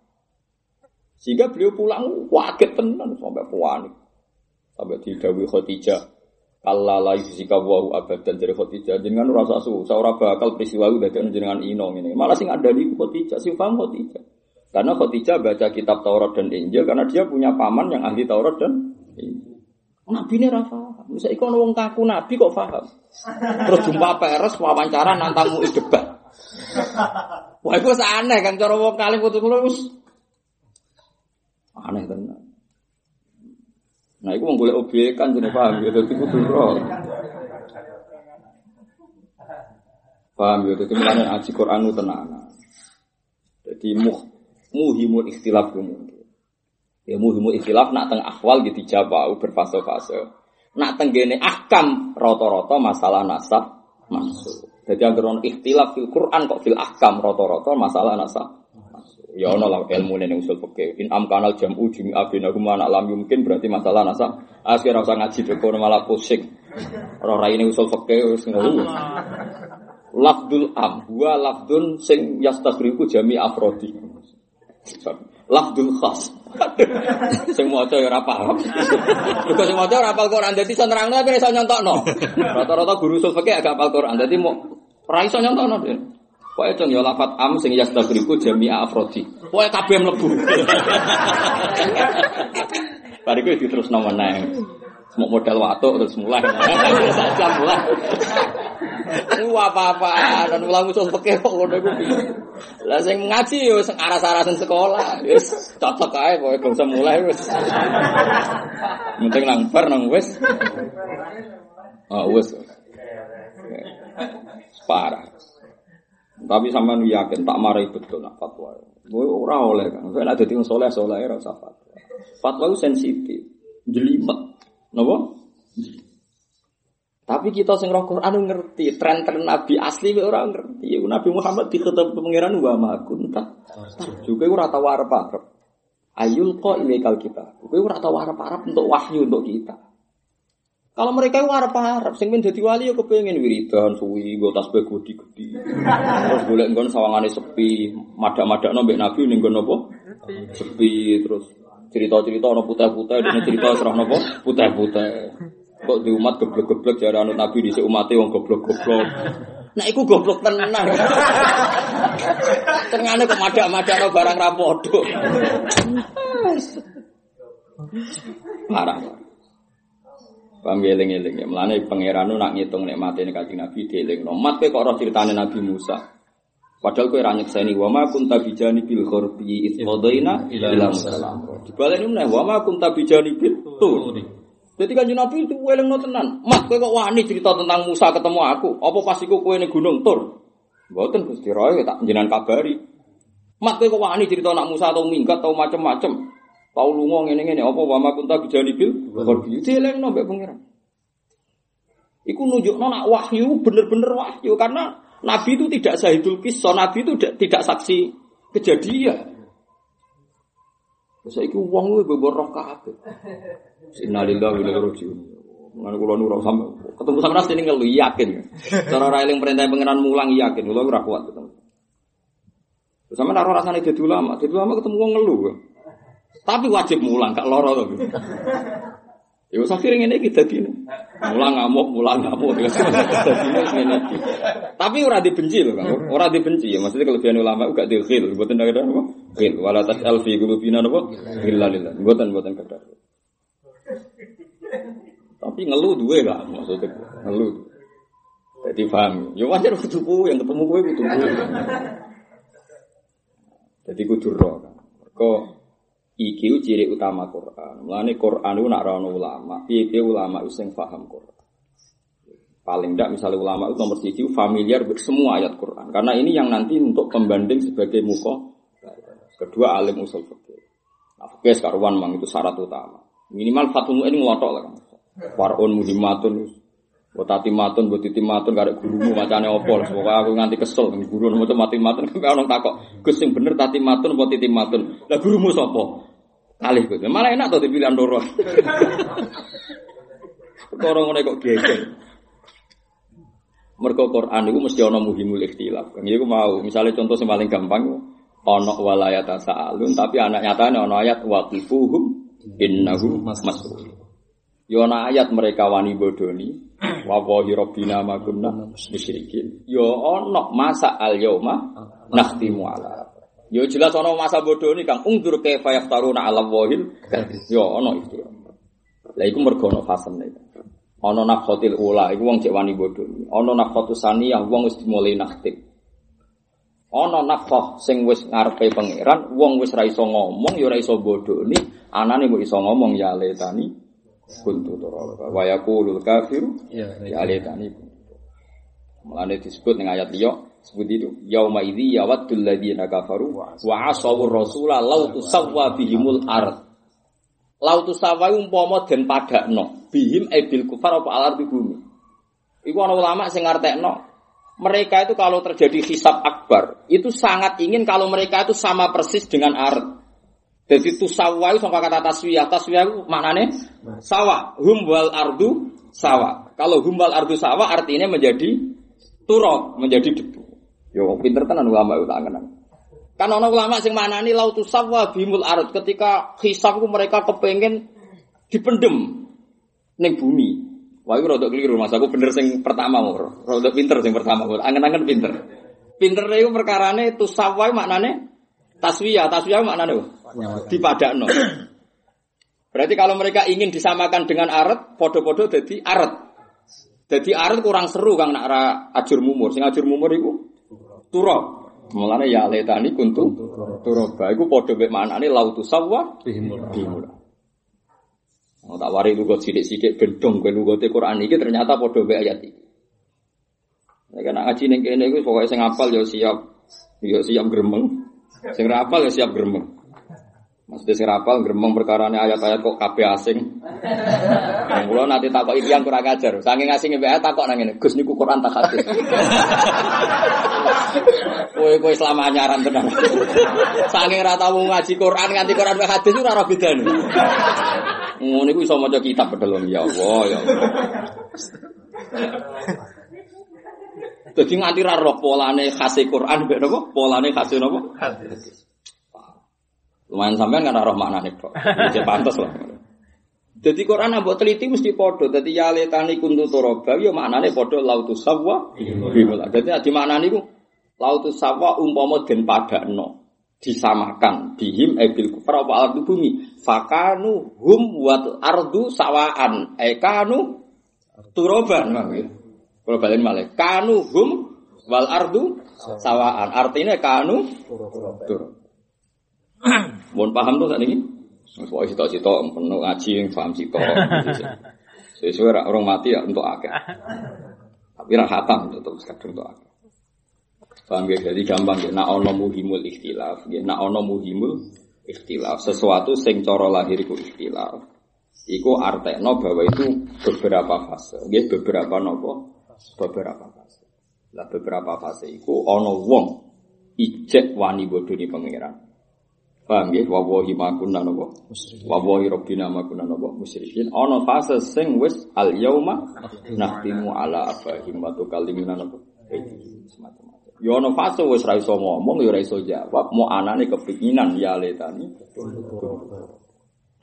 Sehingga beliau pulang kaget tenan sampai panik. Sampai didawi Khadijah. Allah la yusika wa abadan dari Khadijah jenengan rasa susah ora bakal peristiwa udah jenengan ino ini. Malah sing ada di Khadijah, sing paham Khadijah. Karena Khadijah baca kitab Taurat dan Injil karena dia punya paman yang ahli Taurat dan Injil. Nabi ini rafa. Bisa ikon wong kaku Nabi kok paham. Terus jumpa peres wawancara nantamu debat. Wah itu aneh kan cara wong kali putus mulus. Aneh tenan. Nah, itu boleh objek kan jadi paham ya, jadi kudu roh. Paham ya, jadi mulanya Quran itu tenang. Jadi muh muhimul ikhtilaf mungkin. Ya muhimul ikhtilaf nak teng akhwal gitu jawab berfase-fase. Nak teng gene ahkam roto-roto masalah nasab masuk. Jadi yang ikhtilaf fil Quran kok fil ahkam roto-roto masalah nasab. Ya ono lah ilmu ning usul fikih. In amkanal jam'u jumi abina huma anak lam yumkin berarti masalah nasab. Akhir ora usah ngaji deko malah pusing. Ora raine usul fikih wis ngono. Lafdul am wa lafdun sing yastaghriku jami afrodi. Lafdul khas. <laughs> sing maca ya ora paham. Mergo sing maca ora hafal Quran dadi iso nerangno tapi iso nyontokno. Rata-rata guru usul fikih agak hafal Quran dadi mau ora iso nyontokno. Pokoknya dong ya lafat am sing yastagriku jami'a afrodi. Pokoknya kabeh mlebu. <laughs> Bariku itu terus nomor naik. Mau modal watuk terus mulai. Saja mulai. Wah apa-apa dan ulang usul peke kok ngono iku piye. Lah sing ngaji yo sing aras-arasen sekolah, wis cocok ae pokoke gak usah mulai wis. Penting nang bar nang wis. Oh wis. Parah. Tapi sampean yakin tak marahi betul nak fatwa. Kowe ora oleh kan. Nek dadi wong saleh saleh ora usah fatwa. Fatwa itu sensitif. Jelimet. Napa? Tapi kita sing roh Quran ngerti, tren-tren Nabi asli ora ngerti. Nabi Muhammad diketep pangeran wa ma kunta. Juga ora tau arep-arep. Ayul kok ilaikal kita. Kowe ora tau arep-arep untuk wahyu untuk kita. Kalau mereka itu arep-arep sing men dadi wali ya kepengin wiridan suwi nggo tasbih gede-gede. Terus golek nggon sawangane sepi, madak-madakno mbek Nabi ning nggon apa? Sepi terus cerita-cerita ana putih-putih dene cerita serah napa? Putih-putih. Kok di umat geblek-geblek jare anut Nabi dhisik umate wong goblok-goblok. Nah, iku goblok tenan. Tengane kok madak-madakno barang ra padha. Parah. Paham ya eling-eling ya. Mulane pangeran nak ngitung nek Kanjeng Nabi dieling. Mat kowe kok ora critane Nabi Musa. Padahal kowe ra nyekseni wa ma kunta bijani bil ghurbi id qadaina ila musallam. Dibaleni meneh wa ma kunta bijani bil tur. Jadi kanjeng Nabi itu welengno tenan. Mat kowe kok wani cerita tentang Musa ketemu aku. Apa pas iku kowe ning gunung Tur? Mboten Gusti Roy tak jenengan kabari. Mat kowe kok wani cerita nak Musa atau minggat atau macem-macem. Tau lunga ngene-ngene apa wa ma kunta bijani bil ghurbi. Dielengno mbek pangeran. Iku nunjukno nak wahyu bener-bener wahyu karena Nabi itu tidak sahidul kisah, Nabi itu tidak, tidak saksi kejadian. Terus iku wong kuwi bebor roh kabeh. Innalillahi wa inna ilaihi raji'un. Mana kula nu sampe ketemu sama nasi ini ngelu yakin. Cara ora eling perintah pangeran mulang yakin, kula ora kuat ketemu. Sama naruh rasane dadi ulama, dadi ulama ketemu wong ngelu. Tapi wajib mulang, gak loro to. Ya usah kiring ini kita gini. Mulang ngamuk, mulang ngamuk. Tapi ora dibenci loh, Kang. Ora dibenci ya. Maksudnya kelebihan ulama gak dikhil, mboten ada apa? Khil. Wala tas'al fi qulubina apa? Illa lillah. Mboten mboten kadar. Tapi ngeluh duwe lah maksudnya. Ngeluh. Jadi paham. Ya wajar kudu yang ketemu kowe kudu Jadi kudu roh. Kok Iki ciri utama Quran. Mulane Quran itu nak rono ulama, piye ulama itu sing paham Quran. Paling tidak misalnya ulama itu nomor siji familiar semua ayat Quran. Karena ini yang nanti untuk pembanding sebagai muka. Kedua alim usul fikih. Nah, fikih karuan mang itu syarat utama. Minimal fatul ini ngotok lah. Warun muhimatun Buat tati matun, buat titi matun, gak ada gurumu macamnya opol. Pokoknya aku nganti kesel, guru nomor mati matun, kan orang takok. Gus yang bener tati matun, buat titi matun. Lah gurumu sopo? Kalih gue. Malah enak tuh dipilih andoro. <laughs> Orang ngono kok geger. Mergo Quran itu mesti ana muhimul ikhtilaf. Kan iku mau, misalnya contoh yang paling gampang ana walayat sa'alun tapi anak nyatane ana ayat waqifuhum innahu mas'ul. Yo ana ayat mereka wani bodoni wa wahi rabbina ma musyrikin. Yo ana masa al yauma nakhtimu ala. Yo jelas ana masa bodoni Kang ungdur kaifa yaftaruna ala wahil. Yo ana itu. Lah iku mergo ana fasene. Ana nafkhatil ula iku wong cek wani bodoni. Ana nafkhatus saniyah wong wis dimulai nakhtim. Ana nafkah sing wis ngarepe pangeran, wong wis ra iso ngomong ya iso bodoni, anane mbok iso ngomong ya letani kuntu turaba wa yaqulul kafiru ya laitani Mulane disebut ning ayat liya sebut itu yauma idzi yawaddul ladzina kafaru wa asawur rasula law tusawwa bihimul ard. Lau tusawwa umpama den padakno bihim ebil kufar apa alar di bumi. Iku ana ulama sing ngartekno mereka itu kalau terjadi hisab akbar itu sangat ingin kalau mereka itu sama persis dengan ard jadi tusawa itu sama kata taswiyah. Taswiyah itu maknanya sawah. Hum wal ardu sawah. Kalau hum wal ardu sawah artinya menjadi turok, menjadi debu. Yo pinter tenan ulama itu tangan. Kan ono ulama sing manani lautu sawah bimul ard ketika hisab mereka kepengen dipendem ning bumi. Wah, itu rada keliru mas. Aku bener sing pertama mau. Rada pinter sing pertama. Angen-angen pinter. Pinter itu perkarane tusawai maknane taswiyah. Taswiyah maknane dipadakno. <clears throat> Berarti kalau mereka ingin disamakan dengan aret, podo-podo jadi aret. Jadi aret kurang seru kang nak ajur mumur. Sing ajur mumur itu turab. Mulane ya letani kuntu turaba. Iku podo mek manane lautu sawwa bihimul. Oh, tak wari lugot sidik-sidik bendong kowe lugote Quran iki ternyata podo mek ayat iki. Nek kan ngaji ning kene iku pokoke sing apal ya siap ya siap gremeng. Sing ra apal ya siap gremeng. Maksudnya sing rapal gremeng perkarane ayat-ayat kok kabeh asing. Yang kula nanti takok iki yang kurang ajar. Saking asing mbek takok nang ngene, Gus niku Quran tak hadis. <laughs> Kowe kowe selama anyaran tenan. <laughs> Saking ra tau ngaji Quran nganti Quran mek hadis ora ora bedane. Ngono iku iso maca kitab pedhelom ya Allah ya Allah. Jadi nganti ra roh polane khas Quran mbek napa? Polane khas napa? Hadis. Lumayan sampean kan roh maknane tok. Wis pantes lah. Jadi Quran ambok teliti mesti podo. Jadi ya letani kuntu toroba, ya maknane podo lautus sawwa. Jadi di maknane ku lautus sawwa umpama den padakno disamakan bihim ebil kufar apa ardu bumi fakanu hum wat ardu sawaan ekanu turoban kalau balen malih kanu hum wal ardu sawaan artinya kanu tur mohon paham tuh tadi ini Pokoknya sitok-sitok penuh ngaji yang paham sitok. Sesuai orang mati ya untuk akeh. Tapi rak hatam tetap kadung untuk akeh. Paham ya? Jadi gampang ya. Nak ono muhimul ikhtilaf. Ya. Nak ono muhimul ikhtilaf. Sesuatu sing coro lahir iku ikhtilaf. Iku artekno bahwa itu beberapa fase. Ya, beberapa nopo. Beberapa fase. Lah beberapa fase iku ono wong ijek wani bodoh di pangeran. Paham ya? Wawahi makuna nopo. Wawahi robbina makuna nopo. Musyrikin. Ono fase sing wis al yauma nahtimu ala afahim wa tukallimuna nopo. Semacam Ya ono fase wis ra iso ngomong ya ora iso jawab, mau anane kepinginan ya letani.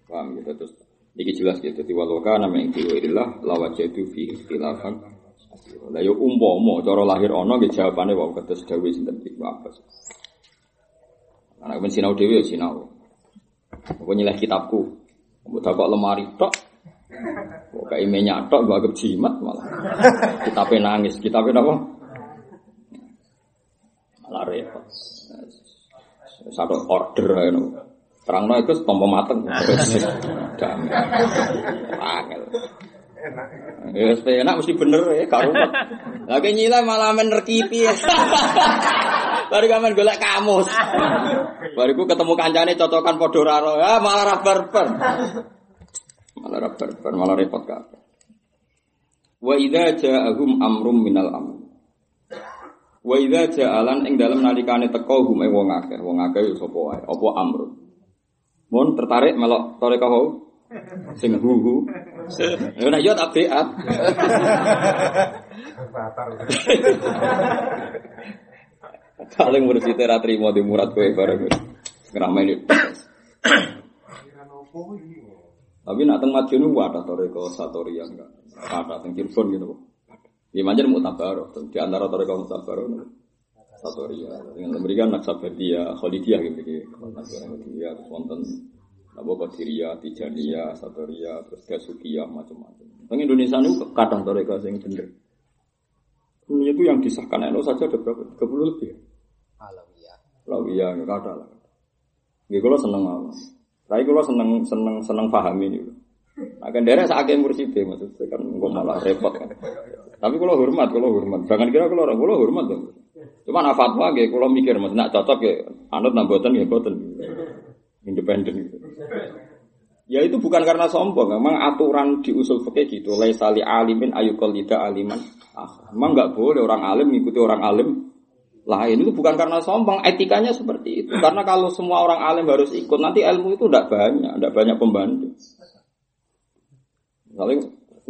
Paham gitu terus. Iki jelas gitu di waloka nama yang diwirillah lawajatu fi ikhtilafan. Lah yo umpama cara lahir ono nggih jawabane wae kados dawuh sinten Ibnu Abbas. Anak men sinau dhewe ya sinau. Aku nyileh kitabku. Mbok kok lemari tok. Kok kayak minyak tok gua anggap jimat malah. Kitabe nangis, kitabe apa? Malah repot. Satu order ae no. Terang no itu tompo mateng. <laughs> Angel. Ya enak mesti bener ya karo. Lagi <laughs> nyilai malah menerkipi. <laughs> Baru kamen golek kamus. Bariku ketemu kancane cocokan padha raro. Ya malah ra barbar. Malah ra barbar, malah repot kabeh. Wa idza ja'ahum amrum minal amr. Wa idza ja'alan ing dalem nalikane teko hum ing wong akeh, wong akeh ya sapa wae, apa amrun. Mun tertarik melok toreka ho? Sing huhu. Ya nek yo tak beat. Paling mursid ra trimo di murad kowe bareng. Ngrameni. Tapi nak teng Madiun wadah toreko satorian enggak. Ada teng Cirebon gitu. Ya manjen mutabar, di antara toreko mutabar Satoria. Dengan memberikan Naksabedia, Khalidiyah gitu. Naksabedia, wonten Nabo Qadiria, Tijania, Satoria, terus Gasukiyah, macam-macam. Teng Indonesia itu kadang toreko sing bener. Ini itu yang disahkan NU saja ada berapa? 30 lebih. Alawiyah. Lawiyah, nggak ada lah. Nggih kula seneng Allah. Tapi kula seneng seneng seneng pahami ini. Nah, kan daerah sakit mursyid maksudnya kan gue malah repot kan. Tapi kalau hormat, kalau hormat. Jangan kira kalau orang kalau hormat dong. Cuma nah fatwa kalau mikir mas, nak cocok ya, anut nambuatan ya boten. Independen gitu. Ya itu bukan karena sombong, memang aturan di usul fikih gitu. Laisali alimin ayukol tidak aliman. Ah, memang nggak boleh orang alim mengikuti orang alim lain itu bukan karena sombong, etikanya seperti itu. Karena kalau semua orang alim harus ikut, nanti ilmu itu tidak banyak, tidak banyak pembantu. Misalnya,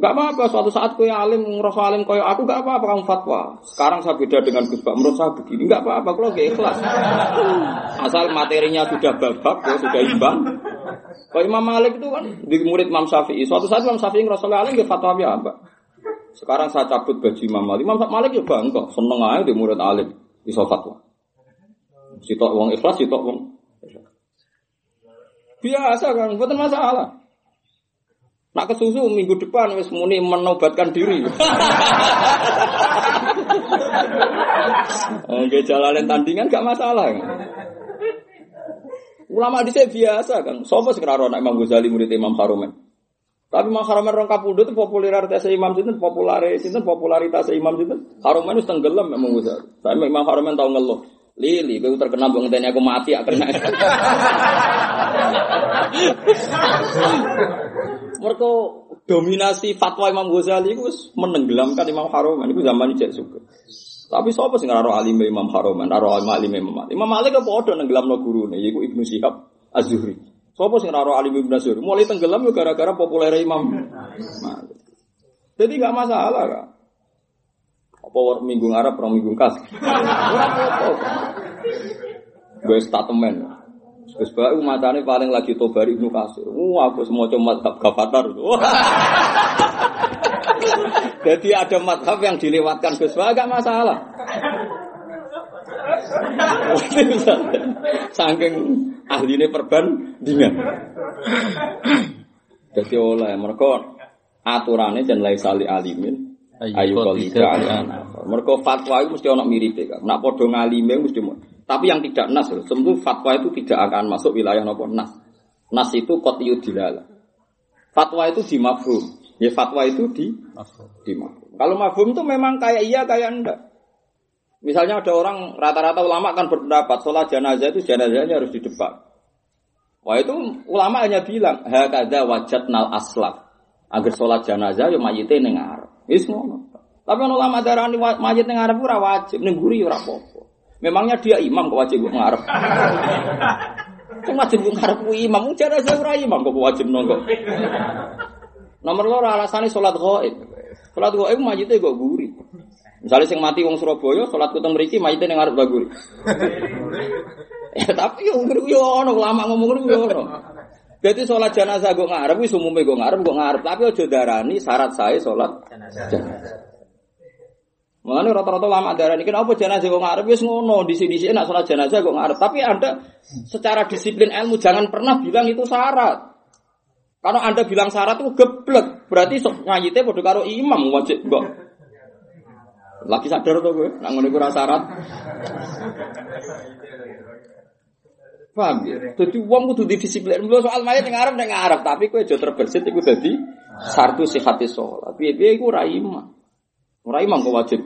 nggak apa-apa. Suatu saat kau alim, ngerasa alim kau aku nggak apa-apa kamu fatwa. Sekarang saya beda dengan Gus Pak, menurut saya begini nggak apa-apa. Kalau gak ikhlas, asal materinya sudah babak, ya, sudah imbang. Kalau Imam Malik itu kan di murid Imam Syafi'i. Suatu saat Imam Syafi'i ngerasa alim, dia fatwa ya apa? Sekarang saya cabut baju Imam Malik. Imam Malik ya bangga, seneng aja di murid alim iso fatwa. Sitok wong ikhlas, sitok wong biasa kan, bukan masalah. Nak kesusu minggu depan wis muni menobatkan diri. <laughs> Oke, jalanin tandingan gak masalah. Ulama di biasa kan. Sopo sekarang anak Imam Ghazali murid Imam Harumen. Tapi Imam Haromen rong kapundhut itu popularitas Imam sinten popularitas sinten popularitas Imam sinten Haromen wis tenggelam memang wis. Saya Imam Haromen tau ngeluh. Lili, terkenal mbok ngenteni aku mati aku kena. <laughs> Mereka dominasi fatwa Imam Ghazali itu menenggelamkan Imam Haromen itu zaman cek suka. Tapi siapa sing ora alim Imam Haromen, ora alim Imam Malik. Imam Malik apa padha nenggelamno gurune yaiku Ibnu Syihab Az-Zuhri. Siapa sing ora alim Ibnu Az-Zuhri? Mulai tenggelam yo gara-gara populer Imam Malik. Jadi nggak masalah kan. Apa minggu ngarep, orang minggu kas. Gue statement. Gus Bayu matane paling lagi tobari Ibnu Kasir. Wah, aku semua cuma madhab gafatar. <laughs> Jadi ada madhab yang dilewatkan Gus Bayu gak masalah. <laughs> Saking ahline perbandingan. Jadi oleh mereka aturannya dan lain sali alimin ayu kolida Mereka fatwa itu mesti ono mirip ya. Nak podo ngalime mesti tapi yang tidak nas, tentu fatwa itu tidak akan masuk wilayah nopo nas. Nas itu kotiyu dilala. Fatwa itu di mafhum. Ya fatwa itu di di mafhum. Kalau mafhum itu memang kayak iya kayak enggak. Misalnya ada orang rata-rata ulama kan berpendapat sholat jenazah itu jenazahnya harus di depan. Wah itu ulama hanya bilang hakada wajat nal aslaf. Agar sholat jenazah yo mayite ning. Wis ngono. Tapi ulama darani mayit ning ngarep ora wajib, ning guri ora. Memangnya dia imam kok wajib ngarep. <laughs> Cuma wajib ngarep ku imam, mung jenazah ora imam kok wajib nongko. Nomor loro alasannya sholat gaib. Sholat gaib mayite kok guri. Misalnya sing mati wong Surabaya, sholat kuteng mriki mayite ning ngarep baguri. ya <laughs> tapi yo yo ono lama ngomong ngono yo ono. Jadi sholat jenazah gue ngarep, wis umume gue ngarep, gue ngarep. Tapi ojo darani syarat saya sholat jenazah. Mengenai rata-rata lama darah ini kenapa jenazah kok ngarep wis ngono di sini sini nak sholat jenazah kok ngarep. Tapi anda secara disiplin ilmu jangan pernah bilang itu syarat. Kalau anda bilang syarat itu geblek, berarti sok ngayite bodoh karo imam wajib kok. Lagi sadar tuh gue, nak ngono gue syarat. Paham ya? Jadi uang kudu disiplin. Lu soal mayat yang ngarep yang ngarep, tapi gue jauh terbersit itu jadi sartu sihati sholat. Biar biar gue raimah. Ora imam kok wajib.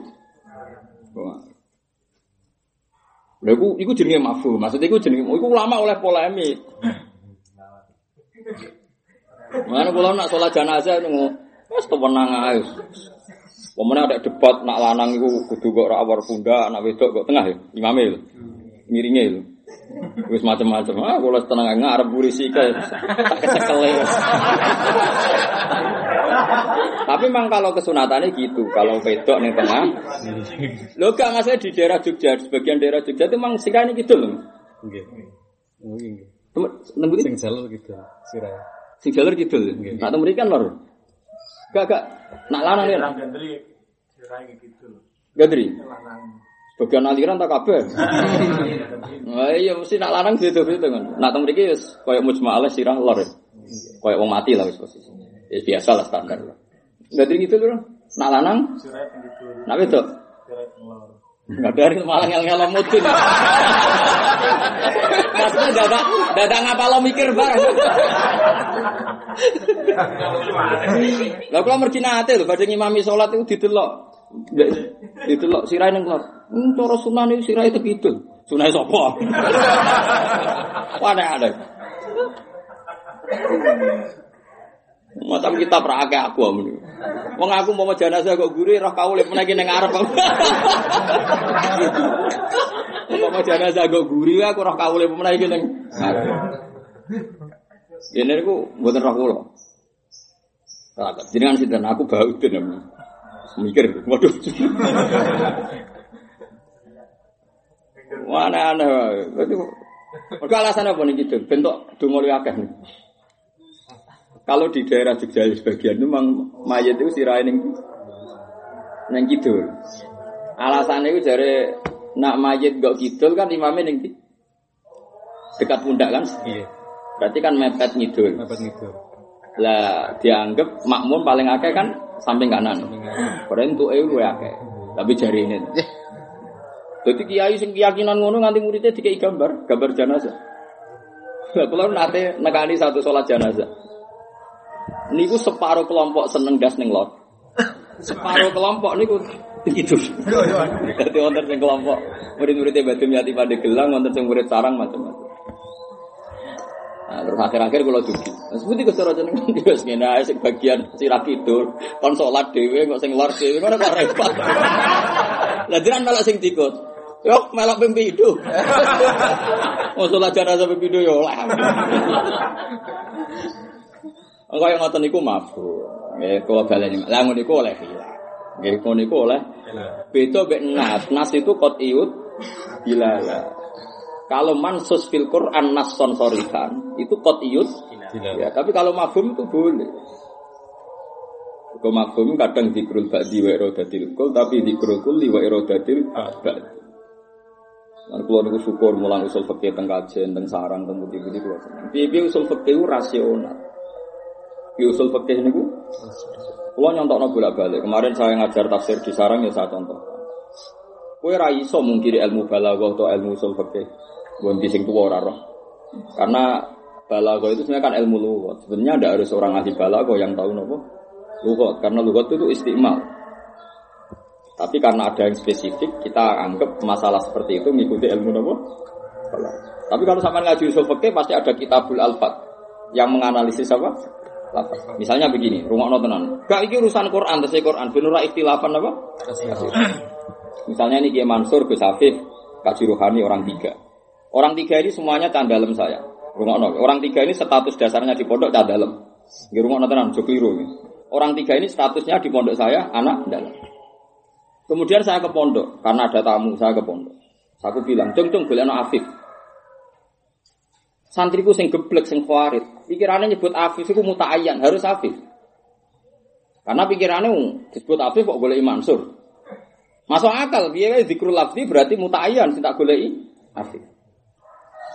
Lha iku iku jenenge mafhum. Maksud iku jenenge iku ulama oleh polemik. Mana kalau nak sholat jenazah itu wes tenang aja. Pemenang ada debat nak lanang itu kudu kok rawar bunda, nak wedok kok tengah ya, imamil, miringnya itu. Wis macam-macam. Ah, kalau tenang ngarep polisi ke tak kecekel ya. Tapi memang kalau kesunatannya gitu, kalau wedok nih tengah. Lo gak masalah di daerah Jogja, di sebagian daerah Jogja itu memang sirahnya gitu loh. Nggih. Nggih. Sing jalur gitu, sirah. Sing jalur gitu. Nak temu kan lor. Gak gak. Nak lanang ya. Gandri, gitu. Gadri. Lanang. Bagian aliran tak kabeh. <laughs> Nah, iya mesti nak lanang gitu gitu kan. Nak temu mriki wis koyo mujmalah sirah lor. Koyo wong mati lah wis posisi. Ya biasa lah standar lah. Gadri gitu loh. Nak lanang, gitu. nak wedok. Ngelor. Enggak dari malah ngel ngel mudin. <laughs> Maksudnya dadak dadak ngapa lo mikir bareng. Lah kalau mergi nate lho badhe ngimami salat itu didelok. Didelok sirahe ning kelor. Hmm, cara sunah niku sirahe tepidul. Sunah sapa? Wane ada. Macam kita prakake aku amun. Wong aku mau jenazah kok guri roh kaule menaki ning ngarep. Mau jenazah kok guri aku roh kaule menaki ning. Ini aku mboten roh kula. Jenengan sinten aku bau den. Mikir, waduh. Mana aneh. Mergo alasan apa nih gitu? Bentuk luwih akeh. nih. Kalau di daerah Jogja sebagian itu memang mayat itu sirahe ning nang kidul. Alasannya itu dari nak mayat gak kidul kan imamnya ning di- dekat pundak kan? Iya. Berarti kan mepet ngidul. Apa gitu? Lah dianggap makmum paling akeh kan samping kanan. Padahal untuk EU gue akeh. Tapi jari ini. Jadi kiai sing keyakinan ngono nganti muridnya dikai gambar, gambar jenazah. Lah kula nate nekani satu sholat jenazah. Niku separuh kelompok seneng gas ning lot. Separuh kelompok niku tidur. Dadi wonten sing kelompok murid-muridnya Badum Yati pada gelang, wonten sing murid sarang macam-macam. Nah, terus akhir-akhir kalau dugi. Nah, seperti ke sora jeneng wis ngene ae sing bagian sirah kidul, kon salat dhewe kok sing lor dhewe ngono kok repot. <laughs> Lah jiran malah sing dikut. Yo melok pimpidu. Oh <laughs> salat jenazah pimpidu yo oleh. <laughs> Engko yang ngoten niku mabuk. Nggih kula baleni. Lah ngono niku oleh hilang. Nggih ngono niku oleh beda mek nas. Nas itu qat'iyut bilala. Kalau mansus fil Quran nasson sorihan itu qat'iyut ya, tapi kalau mafhum itu boleh. Kau mafhum kadang dikrul ba'di wa irodatil kul tapi dikrul kulli wa irodatil ba'di. Lan kula niku syukur mulang usul fikih teng kajen teng sarang teng putih-putih kula seneng. Piye usul fikih rasional. Piye usul fikih niku Kulo nyontokno bolak-balik. Kemarin saya ngajar tafsir di sarang ya saya contoh. Kue ra iso mungkiri ilmu balaghah atau ilmu usul fikih. Gonti sing tuwa ora roh. Karena balaghah itu sebenarnya kan ilmu lughat. Sebenarnya ada harus orang ahli balaghah yang tahu nopo lughat. Karena lughat itu istimal. Tapi karena ada yang spesifik, kita anggap masalah seperti itu mengikuti ilmu nopo. Tapi kalau sama ngaji usul fikih pasti ada kitabul alfat yang menganalisis apa? Lafaz. Misalnya begini, rumah tenan. Gak iki urusan Quran, terus Quran benura ikhtilafan apa? Misalnya ini Kiai Mansur, Gus Afif, Kaji Ruhani orang tiga. Orang tiga ini semuanya candalem saya. Orang tiga ini status dasarnya di pondok candalem. Di rumah tenan, Jokliru. Orang tiga ini statusnya di pondok saya anak dalam. Kemudian saya ke pondok karena ada tamu, saya ke pondok. Aku bilang, "Cung cung golekno Afif." Santriku sing geblek sing khawarit. Pikirannya nyebut Afif itu muta'ayyan, harus Afif. Karena pikirannya um, disebut Afif kok boleh Mansur. Masuk akal, biaya dikrul lafzi berarti muta'ayyan, tidak boleh Afif.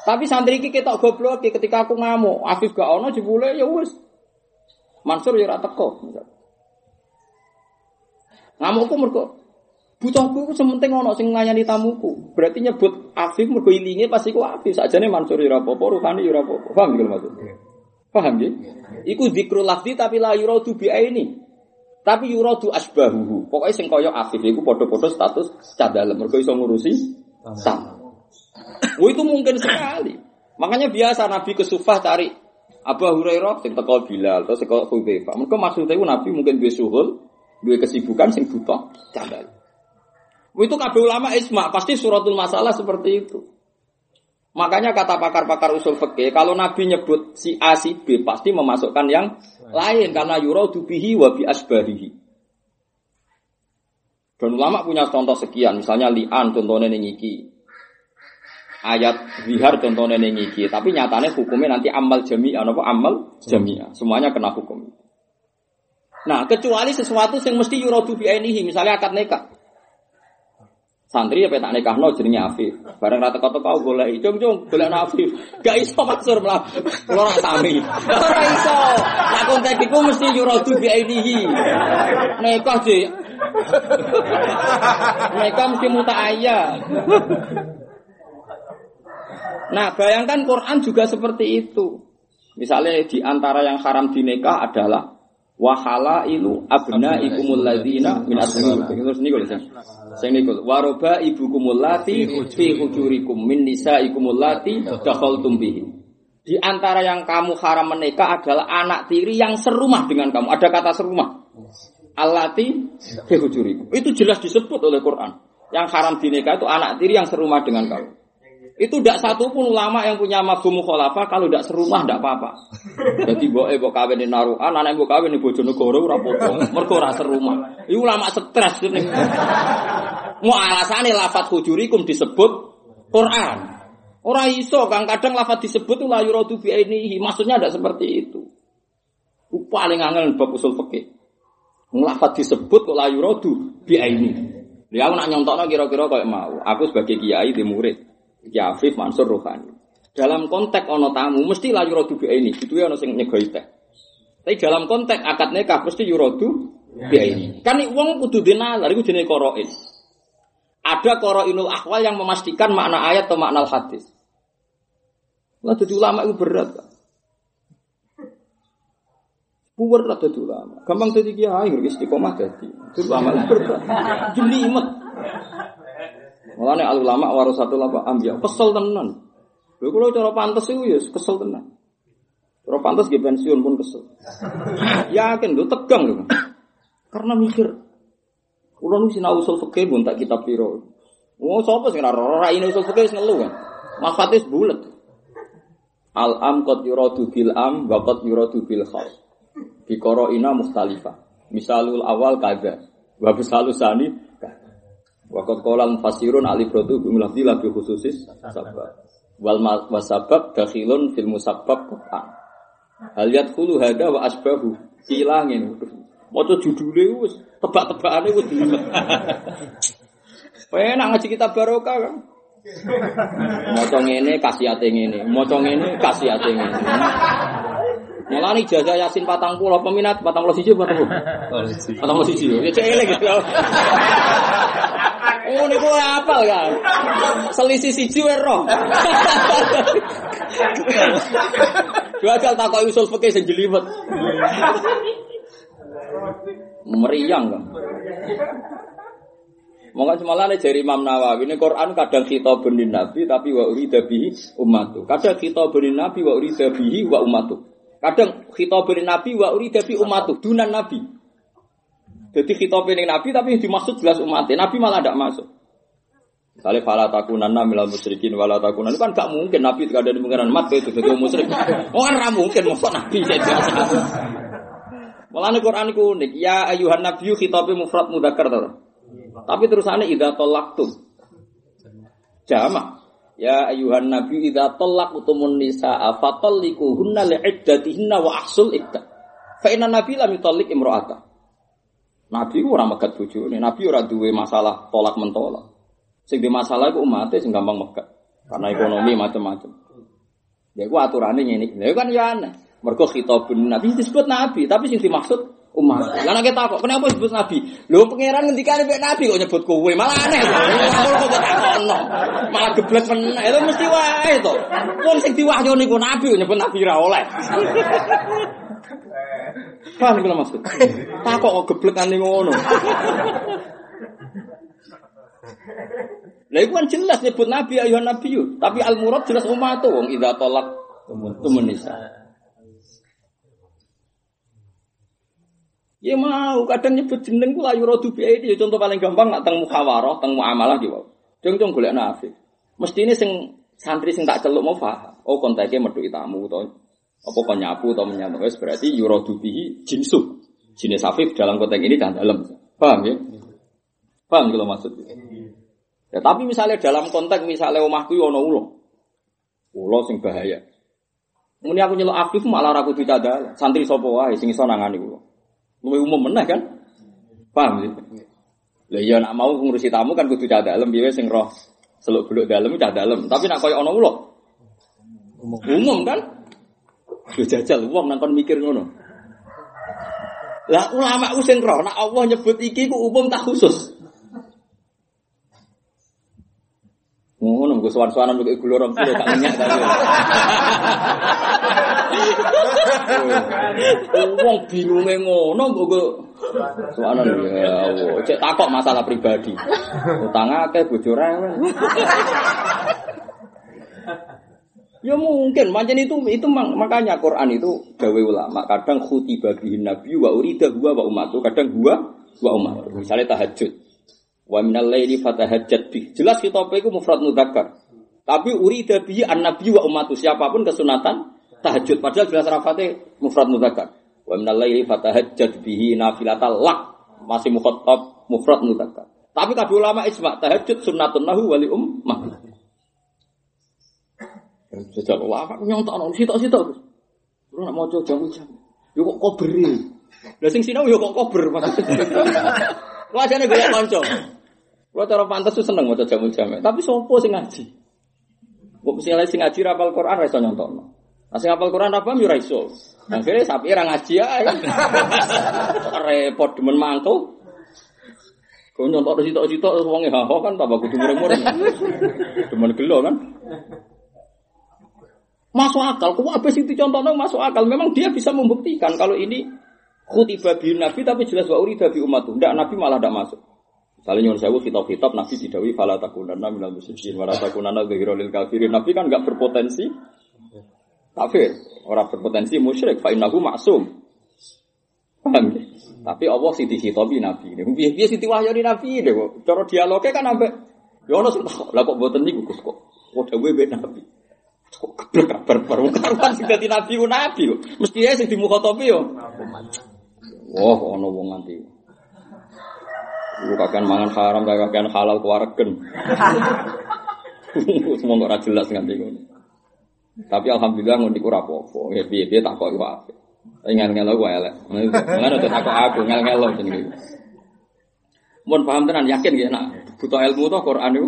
Tapi santri iki ketok goblok ketika aku ngamuk, Afif gak ono jebule ya wis. Mansur ya ora teko. Ngamukku mergo butuhku ku sementing ono sing nglayani tamuku. Berarti nyebut Afif mergo ilinge pasti ku Afif. Sakjane Mansur ya ora apa-apa, Ruhani ya ora apa-apa. Paham iki maksud? Paham ya? Iku zikrul lafzi tapi la yuradu bi aini. Tapi yuradu asbahuhu. Pokoknya sing kaya Afif iku padha-padha status cadalem mergo iso ngurusi sama. Oh itu mungkin sekali. Makanya biasa Nabi ke Sufah cari Abu Hurairah sing teko Bilal terus teko Hudzaifah. Mergo maksudnya itu Nabi mungkin duwe suhul, duwe kesibukan sing butuh cadal. Oh, itu kabeh ulama isma pasti suratul masalah seperti itu. Makanya kata pakar-pakar usul fikih, kalau Nabi nyebut si A si B pasti memasukkan yang lain karena yuradu bihi wa bi asbahihi. Dan ulama punya contoh sekian, misalnya li'an contohnya ning iki. Ayat zihar contohnya ning iki, tapi nyatanya hukumnya nanti amal jami'ah apa amal jami'ah. Semuanya kena hukum. Nah, kecuali sesuatu yang mesti yuradu bi ainihi, misalnya akad nikah. Santri apa tak nikahno jenenge Afif. Bareng ra teko-teko golek cung cung golek Afif. Gak iso maksur mlah. Kulo ra sami. Ora iso. Lah kontek iku mesti yuradu bi ainihi. Nikah sih. Nikah mesti muta'ayyan. Nah, bayangkan Quran juga seperti itu. Misalnya di antara yang haram dinikah adalah wahala ilu abna ikumul ladina min asma'ikum. Terus niku lho sing sing niku waroba ibukumul lati fi hujurikum min nisaikumul lati dakhaltum bihi. Di antara yang kamu haram menikah adalah anak tiri yang serumah dengan kamu. Ada kata serumah. Allati fi hujurikum. Itu jelas disebut oleh Quran. Yang haram dinikah itu anak tiri yang serumah dengan kamu. Itu tidak satu pun ulama yang punya mafhum mukhalafah kalau tidak serumah tidak apa-apa. Jadi mbok e mbok kawin naruhan, anak mbok kawin Bojonegoro ora apa-apa. Mergo ora serumah. Iku ulama stres ning. Mau alasane lafat hujurikum disebut Quran. Ora iso kang kadang lafat disebut la yuradu bi ainihi. Maksudnya tidak seperti itu. Paling angel bab usul fikih. Lafat disebut kok la yuradu bi ainihi. Dia aku nak nyontokno kira-kira kayak mau. Aku sebagai kiai di murid. Ya Afif Mansur Rohani. Dalam konteks ono tamu mesti lah yurodu bi ini. Itu ya ono sing nyegoi teh. Tapi dalam konteks akad nikah mesti yurodu bi ini. Kan wong kudu dinalar iku jenenge qarain. Ada qarainul ahwal yang memastikan makna ayat atau makna hadis. Lah jadi ulama itu berat. Kan? Puwer lah dadi ulama. Gampang dadi kiai istiqomah dadi. Dadi ulama itu berat. Jelimet. Mulane al ulama warasatul apa ambiya kesel tenan. Lha kula cara pantes iku ya kesel tenan. Cara pantes nggih pensiun pun kesel. <laughs> Yakin lho tegang lho. Karena mikir Kulo nu sinau usul fikih pun tak kitab piro. Oh, sapa sing ora ora ini usul fikih wis ngeluh kan. Mafatis bulet. Al am qad yuradu bil am wa qad yuradu bil khas. Bikoro ina mukhtalifah. Misalul awal kada. Wa Wa qad qala al fasirun ali brotu bi mulafdi labi khususis sabab. Wal wasabab dakhilun fil musabbab Quran. Hal yadkhulu hada wa asbahu. Hilangin. Maca judule wis tebak-tebakane wis dilimet. Penak ngaji kitab barokah kan. Maca ngene kasihate ngene, maca ngene kasihate ngene. Mulane ijazah Yasin 40 peminat 40 siji 40. 40 siji. Ya cek elek Oh niku apal kan. Selisih siji wae roh. Gagal takoki usul fikih sing jelimet. Meriang kan. Monggo semalane dari Imam Nawawi ini Quran kadang kita benin Nabi tapi wa urida bihi. Kadang kita benin Nabi wa urida bihi wa ummatu. Kadang kita benin Nabi wa urida bi ummatu dunan Nabi. Jadi kita benin Nabi tapi dimaksud jelas umatnya. Nabi malah tidak masuk. Misalnya fala takunanna milal musyrikin wala takunan itu kan gak mungkin Nabi tidak ada di pengiran mat itu jadi musyrik. <laughs> Oh kan ra mungkin mau Nabi jadi biasa. Malah Quran itu unik. Ya ayuhan nabiyyu khitabnya mufrad mudzakkar. Tapi terusannya idza talaqtum. Jama. Ya ayuhan nabi idza talaqtumun nisaa fatalliquhunna li'iddatihinna wa ahsul iddah. Fa inna nabi lam yutalliq imra'ata. Nabi ku ora megat bojone, nabi ora duwe masalah tolak mentolak. Sing di masalah iku umate sing gampang megat. Karena ekonomi macam-macam. Ya iku aturane ngene. Lha kan ya aneh. Mergo khitabun nabi disebut nabi, tapi sing dimaksud umat. Lah nek takok, kenapa disebut nabi? Lho pangeran ngendikane mek nabi kok nyebut kowe, malah aneh. Kok kok takono. Malah geblek meneh. Itu mesti wae to. Wong sing diwahyu niku nabi kok nyebut nabi ra oleh. Paham kula maksud? <laughs> Takok kok geblekane ngono. Lah iku kan jelas nyebut nabi ayuhan nabi. Tapi al murad jelas umat wong idza tolak tumun nisa. Ya mau kadang nyebut jeneng ku layu rodu biaya ini contoh paling gampang nak teng muhawarah, teng muamalah gitu. Jeng jeng golek nafi. Mesti ini sing santri sing tak celuk mau paham. Oh kontaknya metu tamu atau apa kau nyapu atau menyapu wes berarti yurodu bihi jinsu. Jenis afif dalam konteks ini kan dalam. Paham ya? Paham kalau maksud Ya tapi misalnya dalam konteks misalnya omahku yo ono ulo. Ulo sing bahaya. Muni aku nyelok afif malah ragu dicadal. Santri sapa wae sing iso nangani ulo. Luwih umum meneh kan? Paham sih? Lah iya nak mau ngurusi tamu kan kudu cah dalem piye sing roh seluk beluk dalem cah dalem. Tapi nak koyo ana ulo. Umum kan? Yo jajal wong nang kon mikir ngono. Lah ulama ku sing roh nak Allah nyebut iki ku umum tak khusus. Ngono gue suwan-suwanan gue gula orang kilo tak minyak tadi. Wong bingunge ngono mbok gue suwanan ya Allah. Cek takok masalah pribadi. Utang akeh bojo rewel. Ya mungkin, macam itu itu mak- makanya Quran itu gawe ulama. Kadang khutiba bihin nabi wa urida huwa wa umatu, kadang huwa wa umatu. Misalnya tahajud. Wa minal laili fatahajjat bih. Jelas khitabnya itu mufrad mudzakkar. Tapi urida bihi an-nabi wa umatu. Siapa pun kesunatan tahajud. Padahal jelas rafatnya mufrad mudzakkar. Wa minal laili fatahajjat bihi nafilatal lak. Masih mukhatab mufrad mudzakkar. Tapi kabeh ulama ijma tahajud sunnatun lahu wali ummah. Sejak ulama nyontok nong sitok-sitok. Lu nak mau jam-jam. Yo kok koberi. Lah sing sinau yo kok kober maksudnya. Lu ajane golek kanca. Lu cara pantes tuh seneng maca jamu-jamu. Tapi sopo sing ngaji? Kok misalnya sing ngaji rapal Quran ra iso nyontokno. Nah sing hafal Quran apa yo ra iso. Akhirnya sapi ra ngaji ae. <laughs> Repot demen mantul. Kau nyontok sitok-sitok wonge haho kan tambah kudu mureng-mureng. Demen gelo kan. Masuk akal, kok apa sih contohnya masuk akal? Memang dia bisa membuktikan kalau ini Khutiba bi nabi tapi jelas wa urida bi ummatu. Ndak nabi malah ndak masuk. Misalnya nyuwun sewu kitab-kitab nabi didawi fala takunanna minal musyrikin wa la takunanna lil kafirin. Nabi kan enggak berpotensi kafir, orang berpotensi musyrik fa innahu maksum. Ya? Tapi Allah sing dihitobi nabi. Piye piye sing diwahyani nabi deh kok. Dialoge kan ambek ya takok, lah kok mboten niku Gus kok. Kok mbek nabi. Kok keblek kabar karuan sing dadi nabi ku nabi kok. Mesti ae sing dimukhotobi yo. Wah, ono wong nganti. Kakean mangan haram, kakean halal kuwaregen. <laughs> Semua ora jelas nganti ngono. Tapi alhamdulillah ngono iku ora apa-apa. Ya piye-piye tak kok iku apik. Ngel-ngel aku elek. Ngono tak kok aku ngel-ngel jenenge. Paham tenan yakin ya nak butuh ilmu toh Quran itu.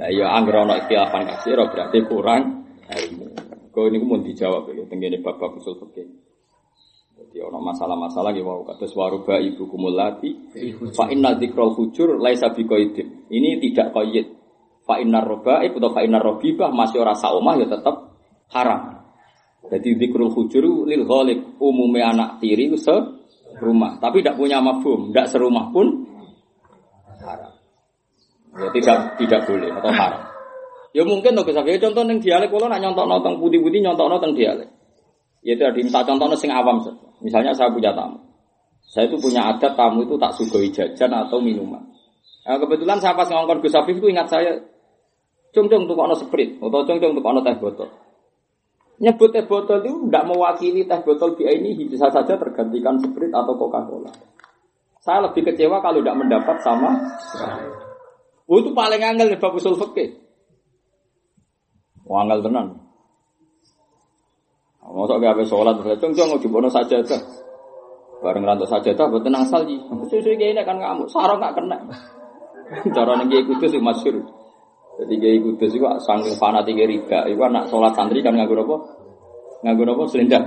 Lah iya anggere ana ikhtilafan kasir berarti kurang ilmu. Kau ini mau dijawab ya, tenggine bab-bab usul fikih. Jadi ono masalah-masalah gitu wow kados waruba ibu kumulati fa inna dzikrul hujur laisa biqaidin. Ini tidak qaid. Fa inna roba atau fa inna robibah masih ora saomah ya tetap haram. Jadi dzikrul hujur lil ghalib umumnya anak tiri se rumah, tapi tidak punya mafhum, tidak serumah pun haram. Ya tidak tidak boleh atau haram. Ya mungkin tuh kesabnya contoh neng dialek kalau nak nyontok nonton putih-putih nyontok nonton dialek. Ya itu minta contoh sing awam saja. Misalnya saya punya tamu. Saya itu punya adat tamu itu tak sugoi jajan atau minuman. Nah, kebetulan saya pas ngongkon Gus Afif itu ingat saya, cung cung tuh kono sprit, atau cung cung tuh kono teh botol. Nyebut teh botol itu tidak mewakili teh botol BI ini bisa saja tergantikan sprit atau Coca-Cola. Saya lebih kecewa kalau tidak mendapat sama Oh, itu paling angel nih bab usul fikih. Wangel tenan. Gak habis sholat, cung cung mau dibono saja tuh. Bareng rantuk saja tuh, buat tenang salji. <laughs> Susu kayak ini kan kamu, sarong gak kena. <laughs> Cara nih kayak kudus sih masyur. Jadi kayak kudus itu sanggul fanatik riba. Itu anak sholat santri kan nganggur apa? Nganggur apa? Selendang.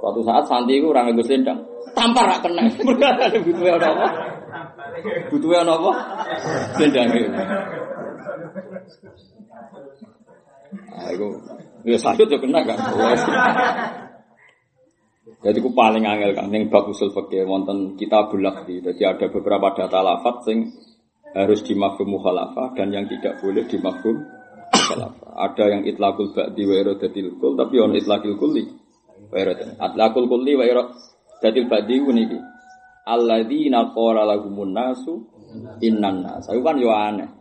Suatu saat santri itu orang nganggur selendang. Tampar gak kena. <laughs> Butuhnya apa? Butuhnya apa? Selendang Nah, itu ya sakit ya kena kan. <laughs> Jadi ku paling angel kan yang bab usul fikih wonten kita bulak di. Jadi ada beberapa data lafat sing harus dimafhum mukhalafah dan yang tidak boleh dimafhum mukhalafah. Ada yang itlaqul ba'di wa iradatil kul tapi on itlaqil kulli. Wa iradatil. Atlaqul kulli wa iradatil ba'di niki. Alladzina qala lahumun nasu innan nas. Itu kan yo aneh.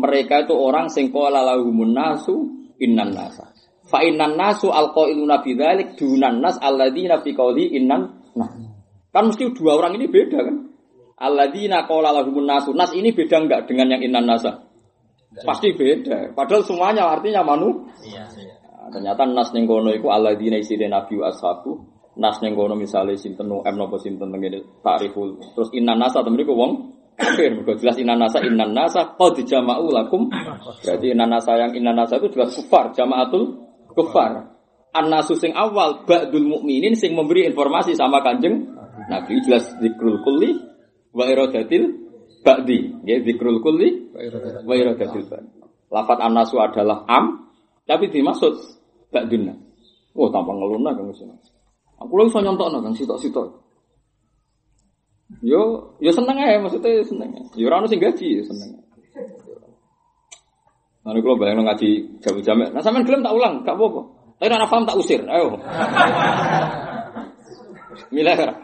Mereka itu orang sing qala lahumun nasu innan nasa. Fa innan nasu alqailuna bidzalik dunan nas alladzina fi qawli innan nas. Kan mesti dua orang ini beda kan? Alladzina qala lahumun nasu. Nas ini beda enggak dengan yang innan nasa? Pasti beda. Padahal semuanya artinya manu. Iya. Nah, ternyata nas ning kono iku alladzina isine nabi wa ashabu. Nas ning kono misale sinten em napa sinten tengene takriful. Terus innan nasa temen iku wong kafir. Mergo jelas innan nasa innan nasa qad jama'u lakum. Berarti innan nasa yang innan nasa itu jelas kufar, jama'atul kufar. An-nasu sing awal ba'dul mukminin sing memberi informasi sama Kanjeng Nabi jelas zikrul kulli wa iradatil ba'di. Ya zikrul kulli wa iradatil ba'di. Lafat an-nasu adalah am tapi dimaksud ba'dunna. Oh, tanpa ngeluna kan sini. Aku lagi so nyontokno kan sitok-sitok. Yo, yo seneng aja maksudnya seneng. Yo ora ono sing gaji yo seneng. Nanti kalau bayang ngaji jam jamek, nah sampean gelem tak ulang, gak apa-apa. Tapi anak paham tak usir, ayo. Milah ora.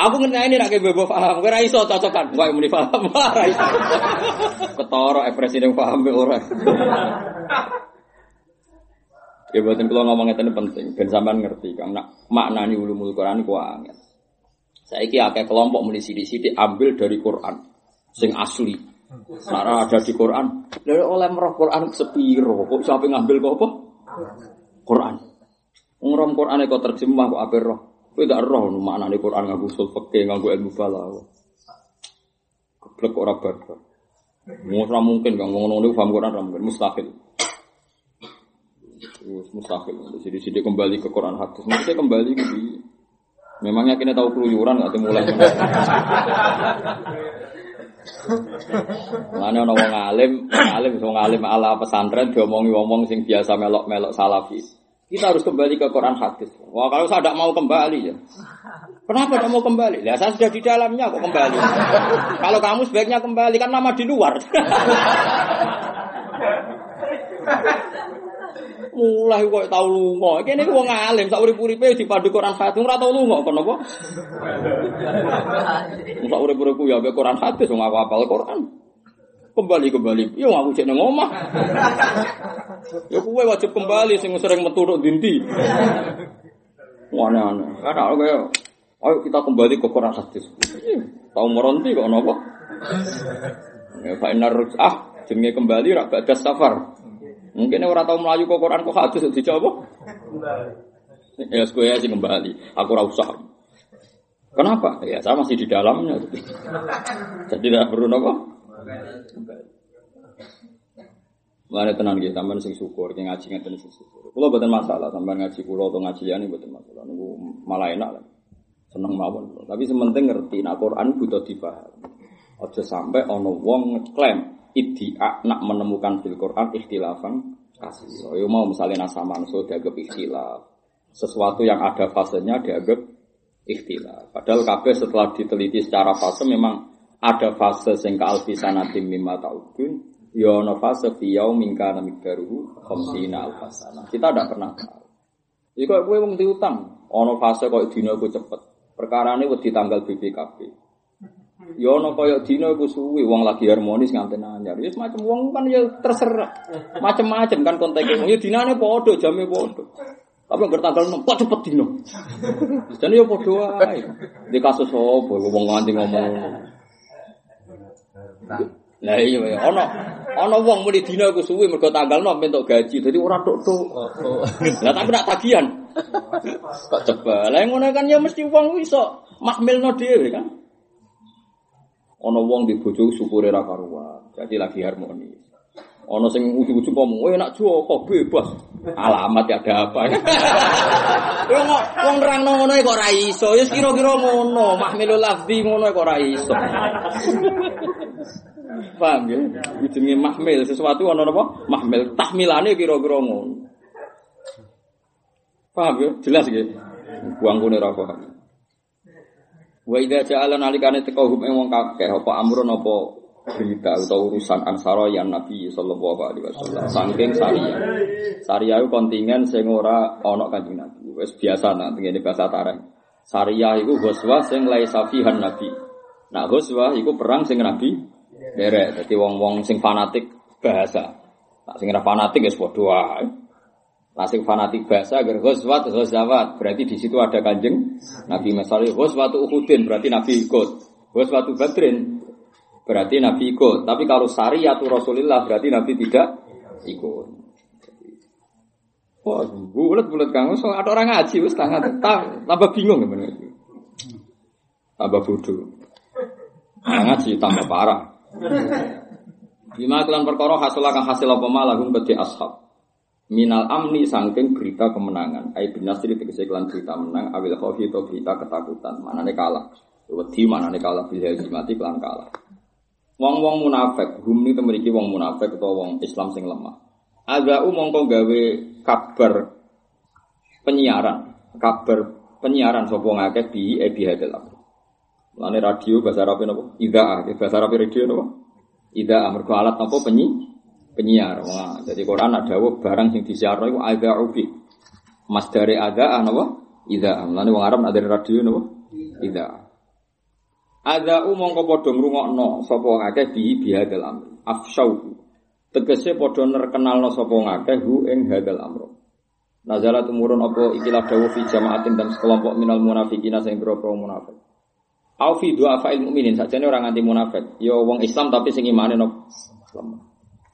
Aku ngerti ini nak bebo paham, kira iso cocokan, wae muni paham, <laughs> ora iso. Ketara ekspresi yang paham be ora. Ya buatin kalau ngomong itu penting, ben sampean ngerti kang nak maknani ulumul Quran ku angel. Saiki akeh kelompok muni sithik-sithik ambil dari Quran sing asli. Nara ada di Quran, dari oleh merah Quran sepiro, kok siapa ngambil kok apa? Quran. Ngrom Quran kok terjemah kok ape roh. Kowe gak roh maknane Quran nganggo usul fikih, nganggo ilmu balaghah. Keblek ora barbar. Ora mungkin kang ngono niku paham Quran mungkin mustahil. Terus mustahil. Jadi sini kembali ke Quran hadis. Maksudnya kembali ke di. Memangnya kita tahu keluyuran nggak mulai. Mana orang wong alim, alim wong alim ala pesantren diomongi ngomong sing biasa melok-melok salafi. Kita harus kembali ke Quran hadis. Wah kalau saya tidak mau kembali ya. Kenapa tidak mau kembali? Ya saya sudah di dalamnya kok kembali. kalau kamu sebaiknya kembali kan nama di luar. Mulai kok tau lunga. Kene wong alim sak urip-uripe dipadu Quran hadis ora tau lunga kono apa? <laughs> Sak urip-uripku ya ambek Quran hadis wong aku hafal Quran. Kembali kembali. Ya aku cek nang omah. Ya kowe wajib kembali sing sering metu tok dinti. Wana ana. Karena kaya ayo kita kembali ke Quran hadis. Tahu meronti kok napa? Ya fa ah jenenge kembali ra badha safar. Mungkin ora tau melayu ke Quran kok hadis dijawab. Ya kowe ya sing kembali. Aku ora usah. Kenapa? Ya saya masih di dalamnya. Jadi tidak perlu nopo. Mulane tenan nggih sampean sing syukur, sing ngaji ngeten sing syukur. Kula mboten masalah sampean ngaji kula atau ngaji liyane mboten masalah. Niku malah enak lah. Seneng mawon. Tapi sementing ngerti nek Quran butuh dipahami. Aja sampai ana wong ngeklaim iddia nak menemukan fil Quran ikhtilafan kasih. Yo mau misalnya nasaman so dianggap ikhtilaf. Sesuatu yang ada fasenya dianggap ikhtilaf. Padahal kabeh setelah diteliti secara fase memang ada fase sing ka alfisanatim mimma ta'udun ya ana fase fi yaumin kana miqdaruhu alfasana. Kita tidak pernah tahu. Iku kowe wong diutang, ana fase kok dina iku cepet. Perkarane wedi tanggal BPKB. Ya ana kaya dina iku suwi wong lagi harmonis nganten anyar. Ya semacam wong kan ya terserah. Macem-macem kan konteke. Ya dinane padha, jame padha. Tapi nggak tanggal enam, kok cepet dino. Jadi ya padha wae. Di kasus apa wong nganti ngomong. Lah iya ya, ana ana wong muni dina iku suwi mergo tanggal 6 entuk gaji. Dadi ora tok-tok. Lah tapi nak tagihan. Kok coba. Lah ngono kan ya mesti wong iso mahmilno dhewe kan. Ana wong di bojo syukure ra karuan. Jadi lagi harmonis. Ana sing ujug-ujug ngomong, "Eh nak Joko bebas." Alamat ya ada apa? <laughs> Kok wong nerangno ngono kok ora iso. Ya kira-kira ngono, mahmilul lafzi ngono kok ora iso. <laughs> Paham ya? Jenenge mahmil sesuatu ana apa? Mahmil tahmilane kira-kira ngono. Paham ya? Jelas ya? Buang kune ra paham. Wa idza ja'ala nalikane teka hum wong kakeh apa amrun apa berita atau urusan ansara yang Nabi sallallahu alaihi wasallam. Saking Saria. Saria itu kontingen sing ora ana Kanjeng Nabi. Wis biasa nak ngene bahasa tareh. Saria iku ghuswa sing laisa fihan Nabi. Nah ghuswa iku perang sing Nabi derek. Dadi wong-wong sing fanatik bahasa. Nah sing fanatik wis padha wae. Sing fanatik bahasa agar ghuswat ghazawat berarti di situ ada Kanjeng Nabi misalnya ghuswatu Uhudin berarti Nabi ikut. Ghuswatu Badrin berarti Nabi ikut. Tapi kalau syariatu Rasulullah berarti Nabi tidak ikut. Wah, bulat-bulat kamu so ada orang ngaji wis tangan tambah bingung gimana itu. Tambah bodoh. Nah, ngaji tambah parah. Lima kelan perkara hasil akan hasil apa malah beti ashab. Minal amni sangking berita kemenangan. Ai bin nasri tegese kelan berita menang. Awil khawfi atau berita ketakutan. Mana nih kalah. Wedi mana nih kalah. Bila mati kelan kalah. Wong-wong munafik, hum ini memiliki wong munafik atau wong Islam sing lemah. Ada mongko gawe kabar penyiaran, kabar penyiaran sapa ngakeh di ebi hadal amr. Lane radio bahasa Arab napa? Idaa, bahasa Arab radio napa? Idaa mergo alat napa penyi penyiar. Wah, jadi Quran ada barang sing disiarno iku adza'u bi. Mas dari ada napa? Idaa. Lane wong Arab ada radio napa? Idaa. Ada umong kau podo ngrungokno sapa ngakeh di bihadal amr. Afsyau. Tegese podo nerkenalno sapa ngakeh hu ing hadal amr. Nazala tumurun apa ikilah dawu fi jamaatin dan sekelompok minal munafiqina sing boro munafik. Au fi du'a fa'il mukminin sakjane orang anti munafik. Ya wong Islam tapi sing imane no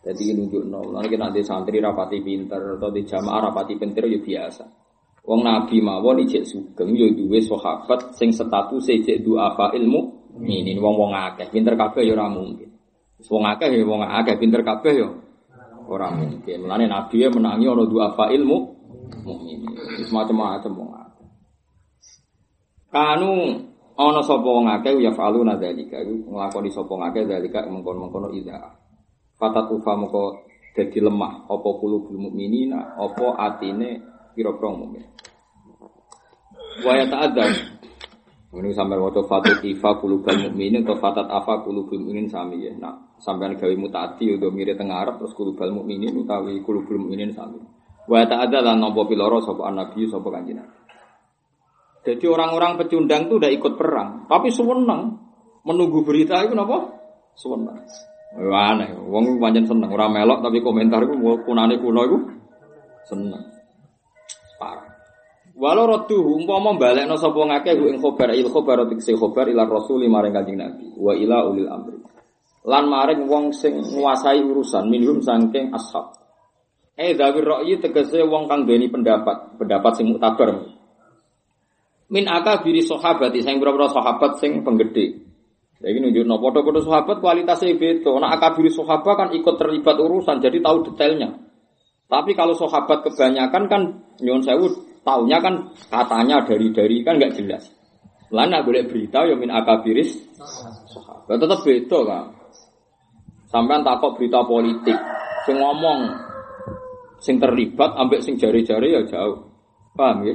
Jadi nunjukno, nanti nanti santri rapati pinter atau di jamaah rapati pinter ya biasa. Wong Nabi mawon ijek sugeng yo duwe sahabat sing status ijek duafa ilmu ini wong wong akeh pinter kabeh yo ora mungkin. Wong akeh yo wong akeh pinter kabeh yo ora mungkin. Mulane Nabi ya menangi ana duafa ilmu mukmin. Semacam-macam wong akeh. Kanu ana sapa wong akeh ya falu nadzalika iku nglakoni sapa ngakeh zalika mengkon-mengkono ida. Fatatu fa moko dadi lemah apa kulubul mukminina apa atine kira-kira umum. Wa ya ta'adzam. Ini sampai waktu fatut ifa kulubal mukminin atau fatat afa kulubul mukminin sami ya. Nah, sampai gawe mutati udah mirip tengah Arab terus kulubal mukminin utawi kulubul mukminin sami. Wa ta'adza lan nopo piloro sapa nabi sapa kanjeng Nabi. Jadi orang-orang pecundang itu udah ikut perang, tapi seneng menunggu berita itu napa? Seneng. Wah, aneh, wong pancen seneng ora melok tapi komentar iku kunane kuno iku seneng. Parah. Walau rotu umpama balekno sapa ngake ing khobar il khobar tikse khobar ila rasul maring kanjeng Nabi wa ila ulil amri. Lan maring wong sing nguasai urusan minhum saking ashab. Eh dawir ra'yi tegese wong kang duweni pendapat, pendapat sing muktabar. Min akabiri sahabat sing pira-pira sahabat sing penggede. Jadi nunjukno foto-foto sahabat kualitasnya beda. Nah akabiri sahabat kan ikut terlibat urusan, jadi tahu detailnya. Tapi kalau sahabat kebanyakan kan nyon sewu taunya kan katanya dari dari kan nggak jelas. Lah nak boleh berita ya min akabiris sahabat tetap beda kan. Sampean takut berita politik, sing ngomong sing terlibat ambek sing jari-jari ya jauh. Paham ya?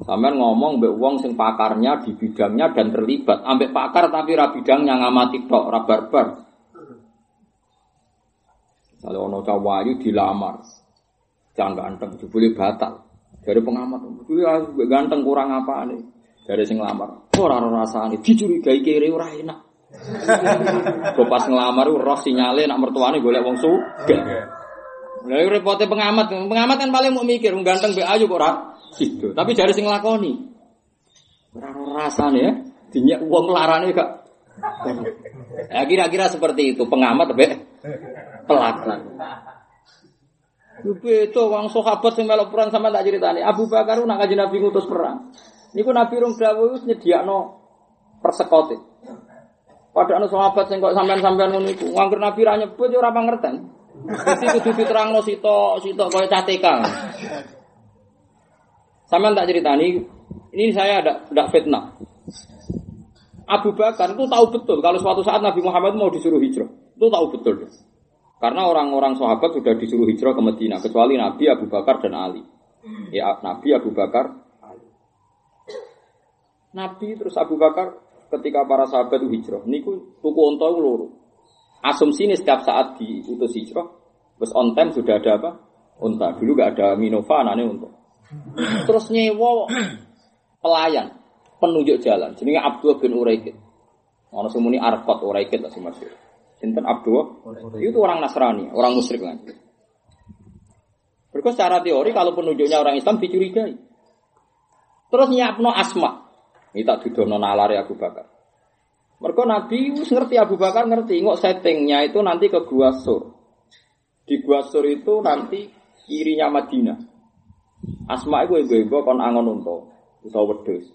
Sampean ngomong mbek wong sing pakarnya di bidangnya dan terlibat, ambek pakar tapi ra bidangnya ngamati tok, ra barbar. Kalau ono cawayu dilamar, jangan ganteng, jebule batal. Dari pengamat, jebule ganteng kurang apa nih? Dari sing lamar, ora ora rasane, dicurigai kere ora enak. <laughs> Kok pas ngelamar roh sinyale nak mertuane golek wong sugih. Lah repote pengamat, pengamat kan paling mau mikir, ganteng be ayu kok ora sido. Tapi jare sing lakoni. Rasane ya, dinyak wong larane gak. <laughs> Ya kira-kira seperti itu pengamat be pelaksana. Itu wong sahabat sing melok perang sama tak ceritani. Abu Bakar nak kaji Nabi ngutus perang. Niku Nabi rong dawuh wis nyediakno persekote. Padahal sahabat sing kok sampean-sampean ngono iku, nganggur Nabi ra nyebut yo ora pangerten. Jadi kudu diterangno sitok sitok kaya cateka. Sampean tak ceritani, ini saya ada ada fitnah. Abu Bakar itu tahu betul kalau suatu saat Nabi Muhammad mau disuruh hijrah. Itu tahu betul. Karena orang-orang sahabat sudah disuruh hijrah ke Medina kecuali Nabi Abu Bakar dan Ali. Ya Nabi Abu Bakar Ali. Nabi terus Abu Bakar ketika para sahabat itu hijrah, niku tuku itu loro. Asumsi ini setiap saat diutus hijrah, terus on time sudah ada apa? Unta. Dulu gak ada Minova, anaknya unta. Terus nyewa pelayan, penunjuk jalan. Jadi Abdul bin Uraikid. Orang semuni Arfat Uraikid lah sih masih. Sinten Abdul, itu orang Nasrani, orang musyrik lagi. Berikut secara teori kalau penunjuknya orang Islam dicurigai. Terus nyiapno asma. Ini tak didono nalari Abu Bakar. Mereka Nabi wis ngerti Abu Bakar ngerti, ngok settingnya itu nanti ke Gua Sur. Di Gua Sur itu nanti kirinya Madinah. Asma itu ego-ego kon angon unta, utawa wedhus.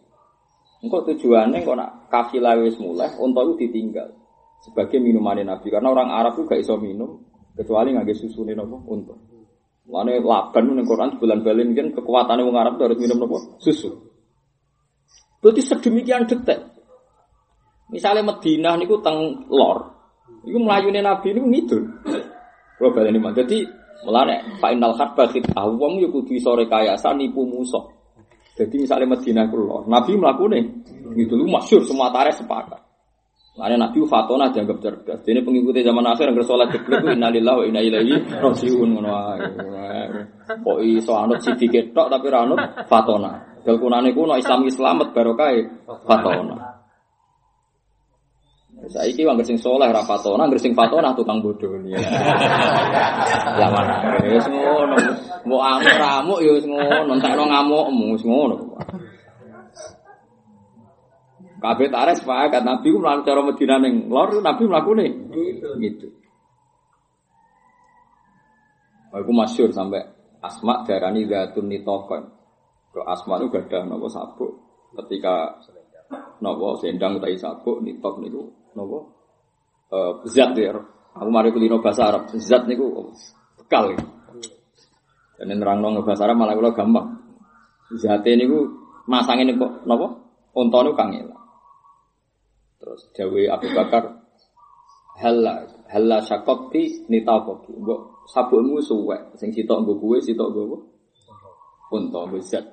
Engko tujuannya kok nak kafilah wis mulai, unta itu ditinggal sebagai minuman Nabi karena orang Arab itu gak iso minum kecuali ngangge susune napa unta. Lane laban ning Quran bulan balen kan kekuatannya orang Arab harus minum napa susu. Berarti sedemikian detek. Misalnya Madinah niku teng lor, iku melayune Nabi niku ngidul. Kalau balen ini jadi Mulane Pak Indal Harba kita wong yo kudu iso rekayasa nipu musuh. Jadi misalnya Madinah ku lor, Nabi mlakune gitu lu masyhur semua tarikh sepakat. Karena Nabi Fatona dianggap cerdas. Ini pengikuti zaman akhir yang bersolat jeblok itu innalillahi wa inna ilaihi rajiun ngono wae. Kok iso anut sidike tok tapi ra anut Fatona. Dal kunane kuno Islam Islamet barokah Fatona. Saiki wong sing saleh ra Fatona, anggere sing Fatona tukang bodoh. <laughs> Lah mana? Wis ngono. Mbok amuk-amuk ya wis ngono, entekno ngamukmu wis ngono. Kabeh tarik sepakat Nabi ku mlaku cara Madinah ning lor Nabi mlakune gitu. Aku masyur sampai Asma darani zatun nitokon. Ke Asma itu gak ada nopo sabuk. Ketika nopo sendang utai sabuk nitok niku nopo uh, zat ya. Aku mari kulino bahasa Arab. Zat niku bekal. Dan nerang nong bahasa Arab malah kula gampang. Zate niku masangin kok nopo? Unta niku kang Terus Dewi Abu Bakar halla halla syakoti nitakoki. Mbok sabukmu suwe sing sitok nggo kuwe sitok nggo unta nggo zat.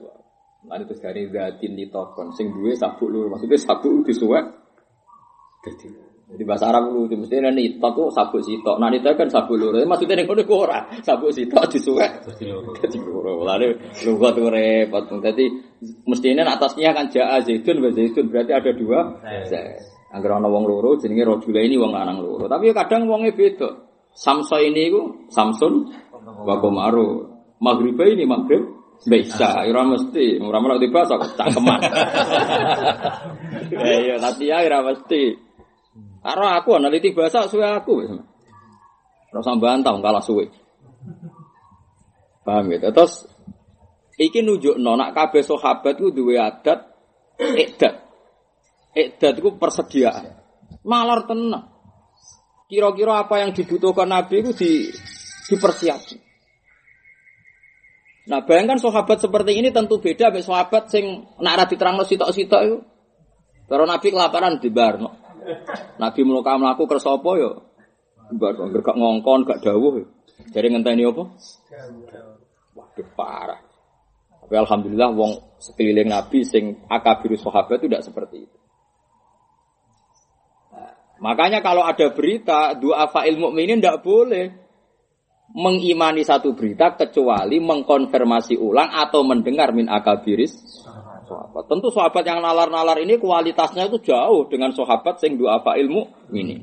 Lan terus dari zatin litokon sing duwe sabuk lur maksudnya sabuk disuwek jadi bahasa Arab lu mesti nek nita tuh sabuk sitok. Nah nita kan sabuk lur. Maksudnya ning kono ku ora sabuk sitok disuwek Dadi loro. loro. Lare lugat tuh repot. Dadi mestinya atasnya kan jaa zaitun zaitun berarti ada dua. Angger ana wong loro jenenge rajula ini wong lanang loro. Tapi ya kadang wonge beda. Samsa ini ku Samsun wa Komaru. Maghriba ini maghrib bisa, ora mesti, ora melok di bahasa kok cangkeman. <laughs> <laughs> Ya iya, tapi ya ora mesti. Karo aku analiti bahasa suwe aku usah bantah kalah suwe. Paham ya? Terus iki nunjukno nak kabeh sahabat ku duwe adat ikdat. Ikdat ku persediaan. Malar tenang. Kira-kira apa yang dibutuhkan Nabi itu di dipersiapkan. Nah, bayangkan sahabat seperti ini tentu beda dengan sahabat sing nak ra diterangno sitok-sitok itu. Kalau Nabi kelaparan di barno. Nabi mluka mlaku kersa apa ya? Barno gak ngongkon, gak dawuh. Jadi ngenteni apa? Waduh parah. Tapi alhamdulillah wong sekeliling Nabi sing akabir sahabat itu tidak seperti itu. Nah, makanya kalau ada berita dua fa'il mukminin tidak boleh mengimani satu berita kecuali mengkonfirmasi ulang atau mendengar min akabiris sahabat. Tentu sahabat yang nalar-nalar ini kualitasnya itu jauh dengan sahabat sing apa ilmu ini.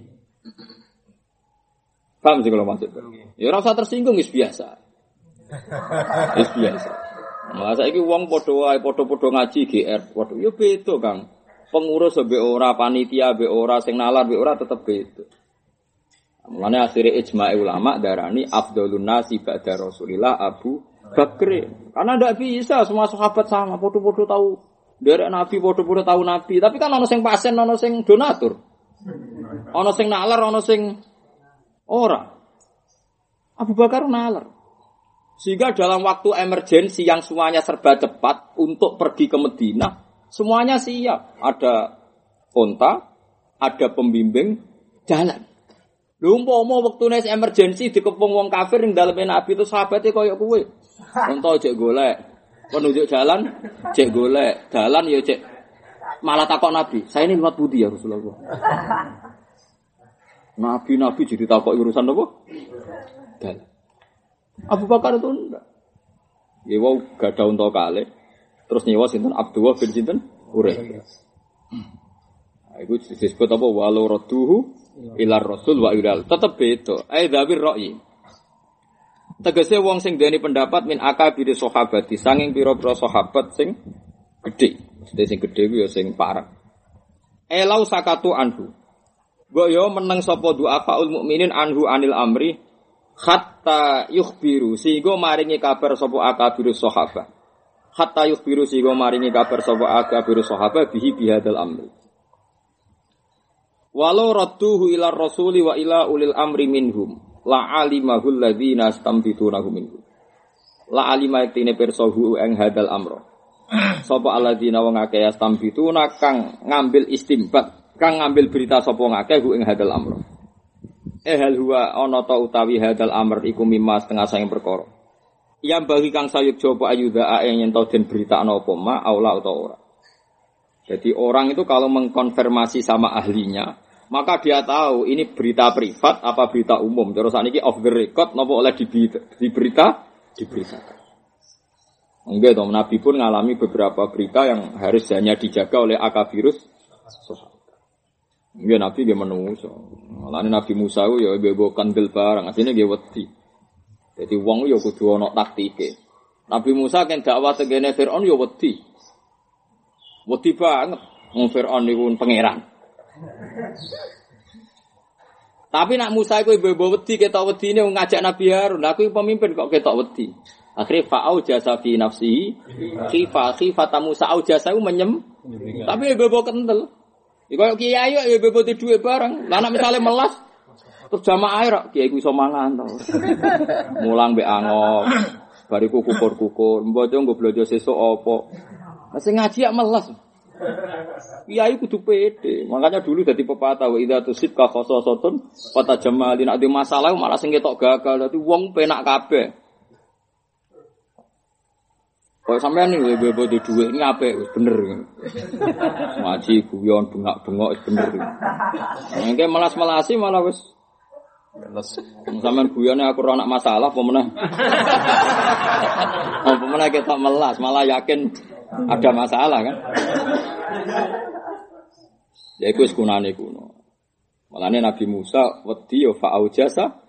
Paham sih kalau maksud? Ya rasa tersinggung is biasa. Is biasa. Malah saiki wong padha wae padha-padha ngaji GR, padha ya beda, Kang. Pengurus be ora, panitia be ora, sing nalar be ora tetep beda. Mulane akhirnya ijma ulama darani afdalun nasi ba'da Rasulillah Abu Bakr. Karena tidak bisa semua sahabat sama, podo-podo tahu dari Nabi, podo-podo tahu Nabi. Tapi kan ono sing pasien, ono sing donatur. Ono sing nalar, ono sing ora. Abu Bakar nalar. Sehingga dalam waktu emergensi yang semuanya serba cepat untuk pergi ke Medina, semuanya siap. Ada onta, ada pembimbing jalan. Lho umpama wektune emergensi dikepung wong kafir ning daleme Nabi itu sahabate koyo kowe. Unta cek golek. Penunjuk jalan cek golek. Dalan ya cek malah takok Nabi. Saya ini lewat budi ya Rasulullah. Nabi-nabi jadi takok urusan apa? Dalan. Abu Bakar itu enggak. Ya wow gak ada unta kali. Terus nyewa sinten Abdullah bin sinten Urek. Nah, itu disebut apa? Walau roduhu ilar rasul wa ilal tetep beda ai dzabir ra'yi tegese wong sing duweni pendapat min akabir sahabati. Sanging pira-pira sahabat sing gedhe. Mesti sing gedhe kuwi ya sing parah elau sakatu anhu. Mbok yo meneng sapa du'afaul mukminin anhu anil amri hatta yukhbiru sehingga maringi kabar sapa akabir sahabat hatta yukhbiru sehingga maringi kabar sapa akabir sahabat bihi bihadal amri. Walau radduhu ila rasuli wa ila ulil amri minhum la alimahul ladzina stambitunahu minhum. La alima tine persohu eng hadal amro. Sapa alladzina wong akeh stambituna kang ngambil istimbat, kang ngambil berita sapa ngakeh hu ing hadal amro. Eh hal huwa ana ta utawi hadal amr iku mimma setengah sayang perkara. Yang bagi kang sayuk coba ayuda ae yen den berita ana apa ma aula utawa ora. Jadi orang itu kalau mengkonfirmasi sama ahlinya, maka dia tahu ini berita privat apa berita umum. Terus ini off the record, nopo oleh di, di berita, diberitakan. Enggak dong, Nabi pun mengalami beberapa berita yang harus hanya dijaga oleh akabirus Enggak Nabi dia menungso. Lalu Nabi Musa ya bebo kandel barang, aslinya dia wedi. Jadi wong ya kudu ono taktike. Nabi Musa kan dakwah tegene Firaun ya wedi. Wedi banget. Wong Firaun niku pangeran. Tapi nak Musa iku ibu wedi ketok wedine ngajak Nabi Harun. Aku pemimpin kok ketok wedi. Akhirnya fa'au jasa fi nafsi khifa khifata Musa au jasa menyem. Tapi ibu kental. Iku kiai ya ibu di duwe bareng. Lah misale melas terus jamaah air kiai ku iso mangan to. Mulang mbek angok. Bariku kukur-kukur, mbojo nggo blojo sesuk apa. Masih ngaji ya melas. Kiai kudu pede. Makanya dulu jadi pepatah wa idza tusibka khososatun kata jamalin ade masalah malah sing ketok gagal. Dadi wong penak kabeh. Kok sampean nih bebo di duit ini apa? Bener. <laughs> Ngaji guyon bengak-bengok wis bener. Engke melas-melasi malah wis Sampean guyone aku ora masalah apa meneh. <laughs> Apa meneh kita melas, malah yakin ada masalah kan. Ya iku wis kunane kuno. Malane Nabi Musa wedi yo fa aujasa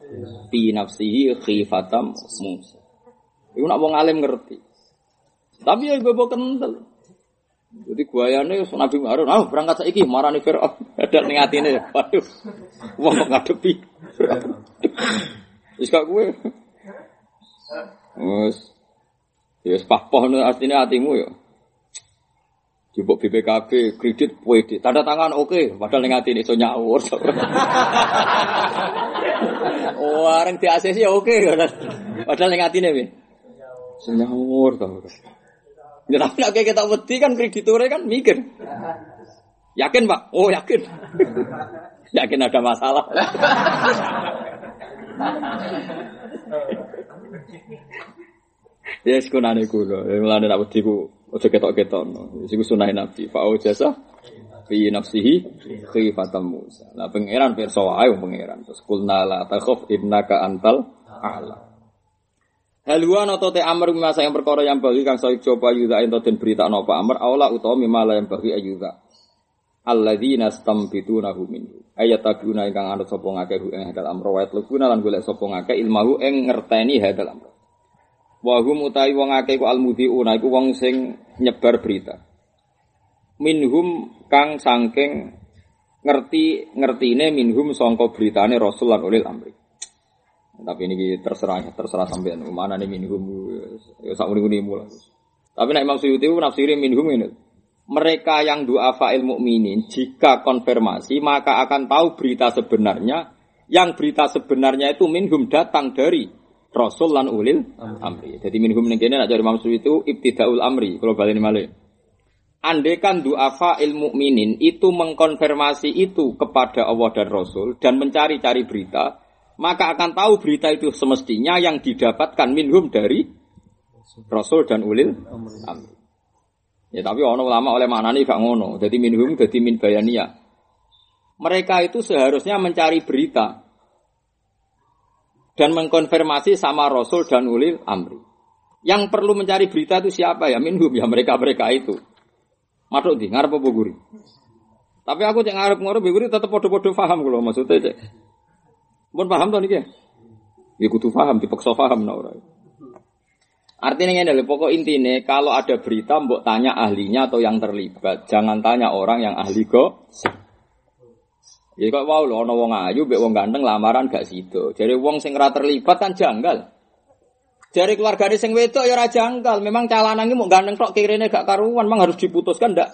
fi nafsihi khifatam Musa. Iku nak wong alim ngerti. Tapi ya bebo kental. Jadi guayane Nabi Harun, ah berangkat saiki marani Firaun. <laughs> Ada ning atine. Waduh. Wong kok ngadepi. Wis gak kowe. Wes. Ya wis artine atimu ya. Jupuk BPKB kredit pede. Tanda tangan oke, padahal ning atine iso nyawur. <laughs> areng di ACC ya oke. Padahal ning atine piye? Iso nyawur to. Ya tapi nek kita wedi kan krediturnya kan mikir. Yakin Pak? Oh yakin. <laughs> yakin ada masalah. <laughs> ya sekunane kula. Mulane nak wedi ku aja ketok-ketokno. Iku sunah Nabi. Fa jasa fi nafsihi khifatam Musa. Nah pangeran pirsa wae pangeran. Terus kulna la takhaf innaka antal a'la. Haluan atau te amr masa yang perkara yang bagi kang soik coba yuda ento den berita napa amr aula utawa mimala yang bagi ayuda. Alladzina stamfitunahu minhu. Ayat taguna ingkang anut sapa ngakeh ing hadal amr wa yatlubuna lan golek sapa ngakeh ilmahu ing ngerteni hadal amr. Wa hum utawi wong akeh ku almudhiuna iku wong sing nyebar berita. Minhum kang sangking ngerti ngertine minhum sangka beritane Rasul lan ulil amri. Tapi ini terserah terserah sampean mana nih minhum ya sak muni mulai. Tapi nek Imam Suyuti nafsiri minhum ini. Mereka yang doa fa'il mukminin jika konfirmasi maka akan tahu berita sebenarnya yang berita sebenarnya itu minhum datang dari Rasul lan ulil amri. Jadi minhum ning kene nek dari Imam Suyuti itu ibtidaul amri kalau balik malih. Andekan doa fa'il mukminin itu mengkonfirmasi itu kepada Allah dan Rasul dan mencari-cari berita, maka akan tahu berita itu semestinya yang didapatkan minhum dari Rasul dan ulil amri. Ya tapi ono ulama oleh mana nih gak ngono. Jadi minhum jadi min bayania. Mereka itu seharusnya mencari berita dan mengkonfirmasi sama Rasul dan ulil amri. Yang perlu mencari berita itu siapa ya? Minhum ya mereka-mereka itu. Matuk di ngarep apa guri. Tapi aku cek ngarep ngarep guri tetap podo-podo paham kalau maksudnya cek. Pun paham tuh nih Ya kudu paham, dipaksa paham nah. Artinya ini adalah pokok intinya kalau ada berita mbok tanya ahlinya atau yang terlibat, jangan tanya orang yang ahli kok. Ya kok wow loh, ono wong ayu, mbek wong ganteng lamaran gak sido. Jadi wong sing ora terlibat kan janggal. Dari keluargane sing wedok ya ora janggal. Memang calanang iki mau ganteng tok kirene gak karuan, memang harus diputuskan ndak?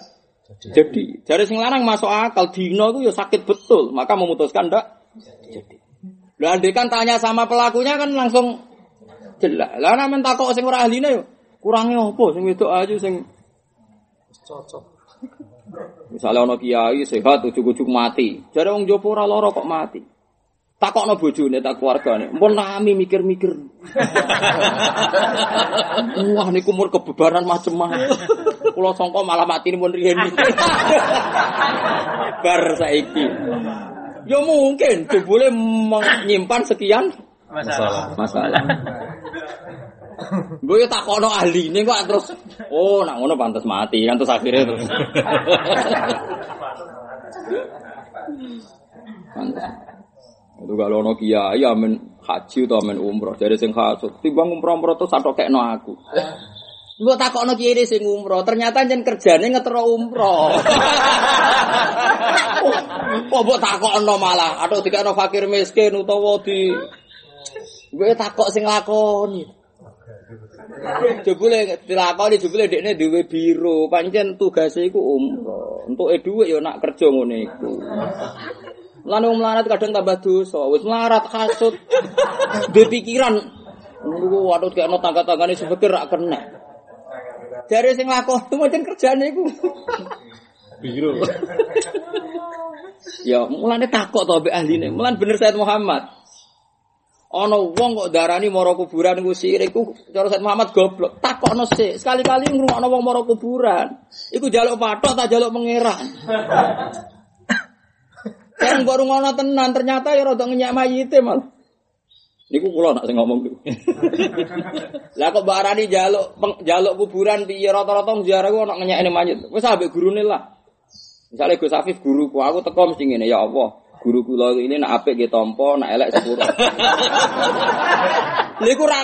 Jadi, dari sing lanang masuk akal dino itu ya sakit betul, maka memutuskan ndak? Jadi. Lah kan tanya sama pelakunya kan langsung jelas. Lah nek takok sing ora ahline yo kurangnya opo sing wedok aja sing Cocok. Misalnya ono kiai sehat ujuk-ujuk mati. Jadi wong jopo ora lara kok mati. Takokno bojone tak keluargane. Mpun nami mikir-mikir. <laughs> Wah niku umur kebebaran macem-macem. Kula sangka malah mati mun riyen. <laughs> Bar saiki. Ya mungkin jebule menyimpan sekian Masalah. masalah. Gue tak kono ahli ini kok terus, oh nak ngono pantas mati kan terus akhirnya terus. Itu kalau ono kiai amen haji atau amen umroh dari sing hasud, timbang umroh umroh terus atau kayak no aku. Gue tak kono kiai sing umroh, ternyata jen kerjane ngetero umroh. Kok mbok takokno malah, atau dikakno fakir miskin utawa di Gue takok sing lakoni. <laughs> Jebule dilakoni jebule dekne duwe biro, pancen tugase iku umroh. Entuke dhuwit ya nak kerja ngene iku. Lan wong melarat kadang tambah dosa, wis melarat kasut. Duwe pikiran Niku waduh kayak no tangga-tanggane sepikir rak kena. Dari sing lakoni pancen kerjane iku. Biro. Ya, mulane takok to mbek ahline. Mulan bener Said Muhammad. Ana wong kok darani mara kuburan iku sirik iku cara Said Muhammad goblok. Takokno sik, sekali-kali ngrungokno wong mara kuburan. Iku jaluk patok ta jaluk pangeran. <laughs> Kan baru ngono tenan ternyata ya rada ngenyek mayite malah. Niku kula nak sing ngomong niku. <laughs> Lah kok Mbak jaluk jaluk kuburan piye rata-rata ziarah ku ono ngenyekne mayit. Wis ambek gurune lah. Misalnya Gus Afif guruku, aku teko mesti ngene ya Allah. Guru kula ini nak apik nggih tampa, nak elek sepuro. <laughs> Lha iku ra.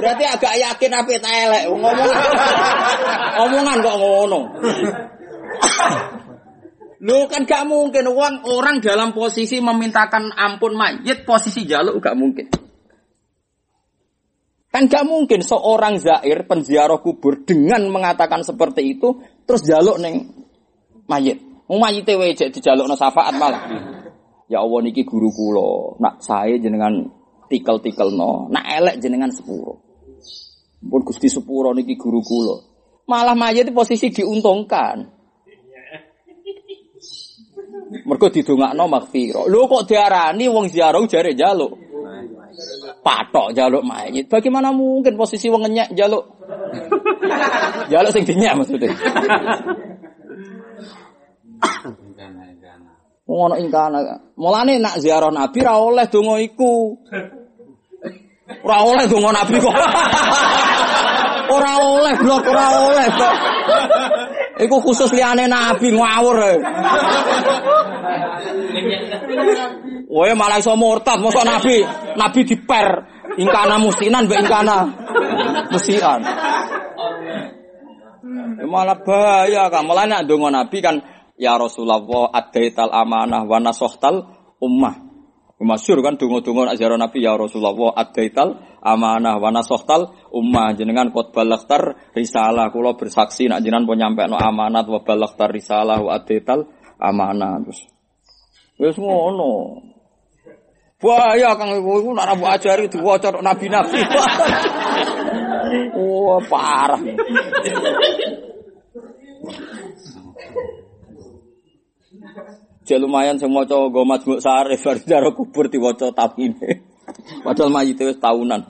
Berarti agak yakin apik ta elek. Ngomong <laughs> omongan kok ngono. Lu kan gak mungkin uang orang dalam posisi memintakan ampun mayit posisi jaluk gak mungkin. Kan gak mungkin seorang zair penziarah kubur dengan mengatakan seperti itu terus jaluk neng mayit. Mau mayit wae jek dijalukno syafaat malah. Ya Allah niki guru kula, nak saya jenengan tikel-tikelno, nak elek jenengan sepuro. Pun Gusti sepuro niki guru kula. Malah mayit posisi diuntungkan. Mergo didongakno maghfirah. Lho kok diarani wong ziarah jare njaluk. Patok njaluk mayit. Bagaimana mungkin posisi wong ngenyek njaluk? Njaluk sing dinyek maksudnya. Ngono ingkana. Mulane nak ziarah Nabi ra oleh donga iku. Ora oleh donga Nabi kok. <laughs> Ora oleh blok ora oleh kok. Iku khusus liyane Nabi ngawur. Woe malah iso murtad, mosok Nabi, Nabi diper ingkana musinan mbek ingkana musian. Ya malah bahaya kan. Mulane nek ndonga Nabi kan ya Rasulullah adaital amanah wa nasohtal ummah. Masyur kan donga-donga nak ziarah Nabi ya Rasulullah adaital amanah wa nasohtal ummah. Jenengan kot balaktar risalah. Kula bersaksi nak jenengan pun nyampe no amanat wa balaktar risalah wa adaital amanah. Terus wis ngono. Bahaya kang. Iku iku nak rabu ajari diwaca nabi-nabi. <laughs> Wah parah Jek lumayan sing maca nggo majmuk sarif bar <laughs> jaro kubur diwaca tapine. Padahal mayit wis tahunan.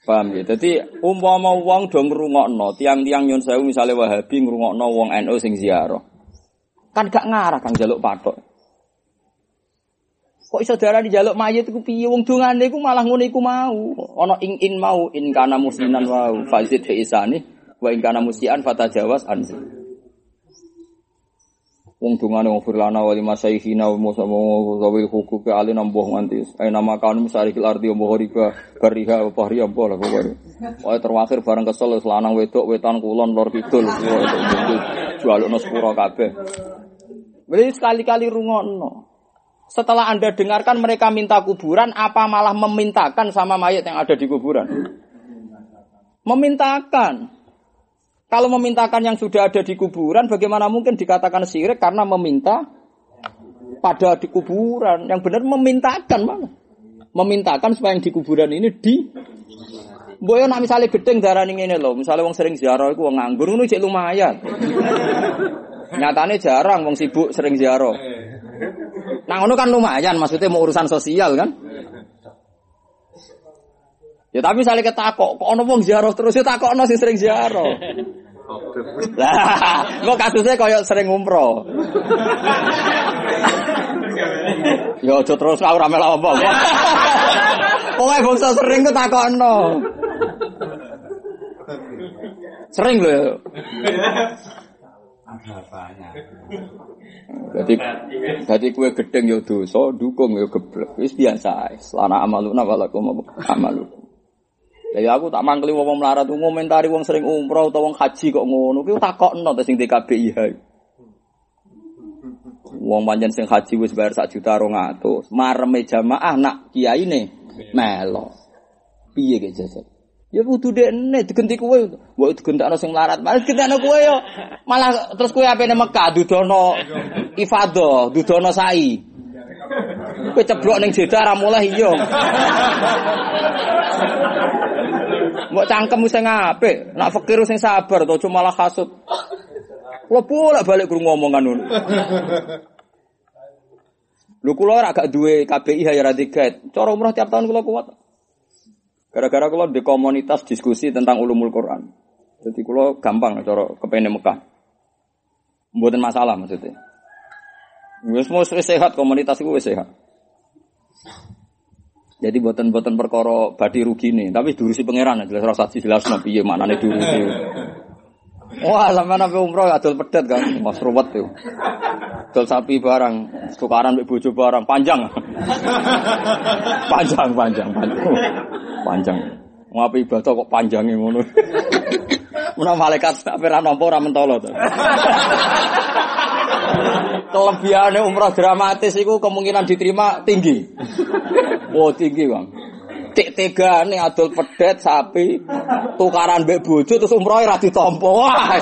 Paham ya? Dadi umpama wong do ngrungokno, tiang-tiang nyun sewu misale Wahabi ngrungokno wong NU sing ziarah. Kan gak ngarah kang jaluk patok. Kok iso darah dijaluk mayit iku piye wong dongane iku malah ngono iku mau. Ana ing in mau in kana musliman wau fazid fi isani wa in kana musian fatajawaz anzi. Wong dungane wong firlana wali masaihina wa musama zawil huquq ke alin amboh nganti ai nama kan misarikil ardi amboh riba bariha wa pahri amboh lah pokoke. Wae terwakhir bareng kesel wis lanang wedok wetan kulon lor kidul jualukno sepuro kabeh. Beli sekali-kali rungokno. Setelah Anda dengarkan mereka minta kuburan, apa malah memintakan sama mayat yang ada di kuburan? Memintakan. Kalau memintakan yang sudah ada di kuburan, bagaimana mungkin dikatakan syirik karena meminta pada di kuburan? Yang benar memintakan mana? Memintakan supaya yang di kuburan ini di Boyo nak misalnya gedeng darah ini loh, misalnya wong sering ziarah itu wong nganggur, itu cek lumayan. Nyatanya jarang wong sibuk sering ziarah. Nah, ngono kan lumayan, maksudnya mau urusan sosial kan? Ya tapi misalnya ketakok, kok ono wong ziarah terus ya takokno sing sering ziarah. Lah, kok kasusnya koyo sering umroh. Ya aja terus ora melu apa. Pokoke bangsa sering ku takokno. Sering lho. Jadi, jadi kue gedeng yo dosa, dukung yo geblek. Wis biasa. Selana amaluna walakum amalukum. Lah ya aku tak mangkeli wong melarat ngomentari wong sering umroh utawa wong haji kok ngono. Ki takokno sing DKBIH. Wong panjen sing haji wis bayar sak juta 200. Mareme jamaah nak kiyaine melo. Piye ge jajan? Ya kudu dekne digenti kowe. Mbok digentakno sing melarat. Malah digentakno kowe yo. Malah terus kowe apene Mekah dudono ifadah, dudono sa'i. Kowe ceblok ning Jeddah ra mulai iya. Mbok cangkem sing apik, nak fakir sing sabar to cuma malah hasud. Kula bolak balik guru ngomongan ngono. Lho kula ora gak duwe KBI ya ora guide. Cara umroh tiap tahun kula kuat. Gara-gara kula di komunitas diskusi tentang ulumul Quran. Jadi kula gampang cara kepengen Mekah. Mboten masalah maksudnya. Wis mau sehat komunitas wis sehat. Jadi boten-boten perkara badi rugi nih, tapi durusi pangeran jelas rasa jelas no piye manane durusi. Wah, sama nabi umroh adol pedet kan, mas ruwet tuh. Adol sapi barang, tukaran mbek bojo barang, panjang. panjang, panjang, panjang. Panjang. Ngapi ibadah kok panjangnya ngono. Menawa malaikat tak pernah nampa ora. Kelebihannya umroh dramatis itu kemungkinan diterima tinggi. Oh tinggi bang. Tik tega nih adol pedet sapi tukaran mbek bojo terus umroh ra ditampa. Wah.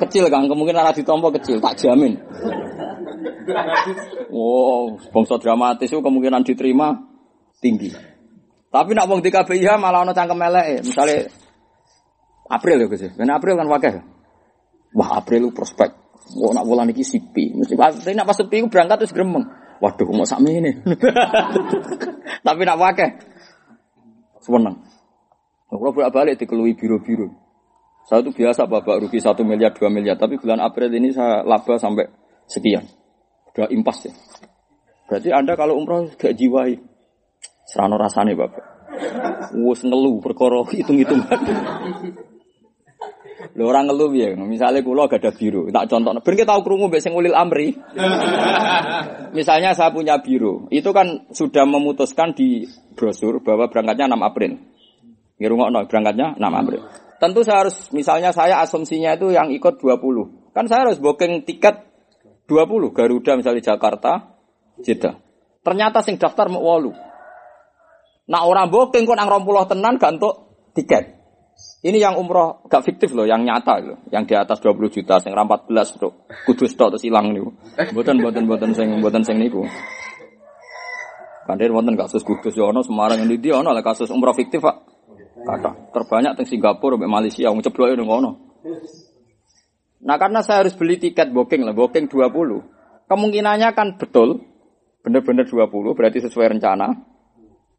Kecil kan kemungkinan ra ditampa kecil tak jamin. Wow, bangsa dramatis itu kemungkinan diterima tinggi. Tapi nak wong di KBIH malah ono cangkem elek. Misalnya April ya Gus. Ben April kan wakil. Wah, April lu prospek. Wah, nak bulan iki sipi. Mesti pas nak pas sepi berangkat terus gremeng. Waduh, mau sami ini. <laughs> Tapi nak wakil. Seneng. Kalau bolak balik dikelui biru-biru. Saya itu biasa babak rugi satu miliar, dua miliar. Tapi bulan April ini saya laba sampai sekian. Udah impas ya. Berarti Anda kalau umroh gak jiwai. Serano rasane bapak. Wus ngeluh perkara hitung-hitungan. Lho orang ngeluh ya, misalnya kulo gak ada biru, tak contoh. Ben kita tahu krungu mbek sing ulil amri. <laughs> misalnya saya punya biru, itu kan sudah memutuskan di brosur bahwa berangkatnya 6 April. Ngirungokno berangkatnya 6 April. Tentu saya harus misalnya saya asumsinya itu yang ikut 20. Kan saya harus booking tiket 20 Garuda misalnya Jakarta, Jeddah. Ternyata sing daftar mau 8. Nah orang booking kok nang 20 tenan gak untuk tiket. Ini yang umroh gak fiktif loh, yang nyata loh, yang di atas 20 juta, sing 14 tuh, kudus tuh terus hilang nih. Buatan buatan buatan sing buatan sing niku. Kandir wonten kasus kudus ya ono Semarang ini dia ono lah kasus umroh fiktif pak. Kata terbanyak teng Singapura, sampai Malaysia, wong ceblok itu ngono. Nah karena saya harus beli tiket booking lah, booking 20. Kemungkinannya kan betul, bener-bener 20, berarti sesuai rencana.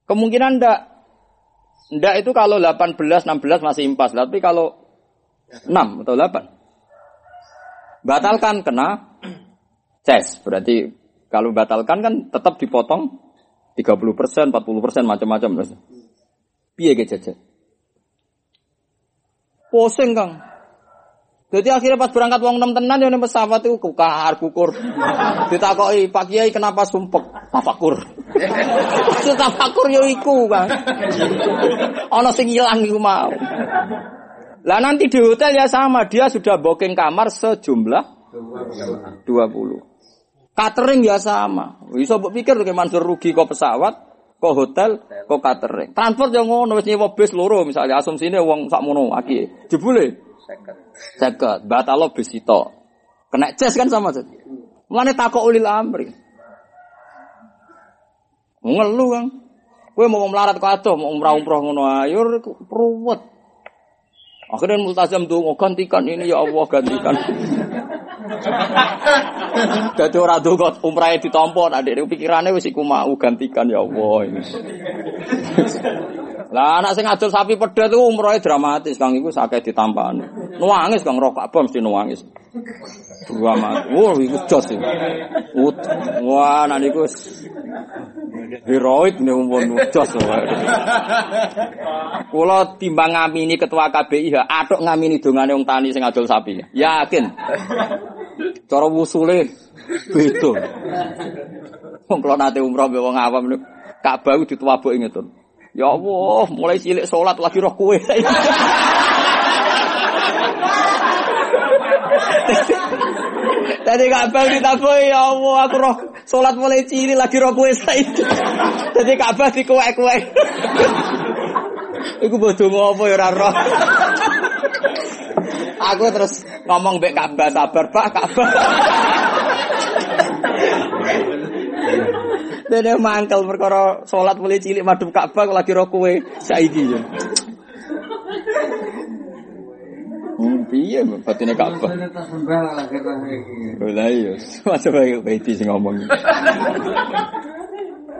Kemungkinan ndak ndak itu kalau 18 16 masih impas, tapi kalau 6 atau 8 batalkan kena ces. Berarti kalau batalkan kan tetap dipotong 30%, 40% macam-macam. Piye jajan? Pusing, Kang. Jadi akhirnya pas berangkat wong enam tenan ya pesawat itu kukar kukur. Ditakoki, "Pak Kiai kenapa sumpek?" Tafakur. <laughs> Maksud tafakur yo iku, Kang. Ana sing ilang iku mau. Lah nanti di hotel ya sama, dia sudah booking kamar sejumlah 20. Catering ya sama. Bisa mbok pikir kayak Mansur rugi kok pesawat, kok hotel, kok catering. Transport yang ngono wis nyewa bis loro misalnya asumsine wong sakmono aki. Jebule Seket, batalo bis itu. Kena ces kan sama saja. Mulane takok ulil amri. Ngeluh kan. Kowe mau melarat ke adoh, mau umrah umrah ngono ayo ruwet. Akhirnya multazam tuh gantikan ini ya Allah gantikan. <laughs> Dadi ora donga umrahe ditampa nak dhek pikirane wis iku mau gantikan ya Allah. <laughs> Lah anak sing adol sapi pedet iku umrohe dramatis Kang iku sakit ditampani. Nuangis Kang rokok apa mesti nuangis. Dramatis. Oh iku jos iki. Wah anak niku heroik nih umpun jos. Kula timbang ngamini ketua KBIH, atok ngamini dongane wong tani sing adol sapi. Yakin. Cara wusule beda. Wong kula nate umroh mbek wong awam niku Ka'bah dituwabuki ngeten. Ya Allah, mulai cilik sholat lagi roh kue. Tadi Ka'bah ditaboi ya Allah, aku roh sholat mulai cilik lagi roh kue saiki. Tadi Ka'bah dikuek-kuek. Iku bodoh ngopo ya ora roh. Aku terus ngomong mbek Ka'bah sabar Pak Ka'bah. Dene mangkel perkara salat mulai cilik madhep Ka'bah lagi roh kowe saiki ya. Hmm, piye batine Ka'bah? Lah iya, masa bae bae sing ngomong.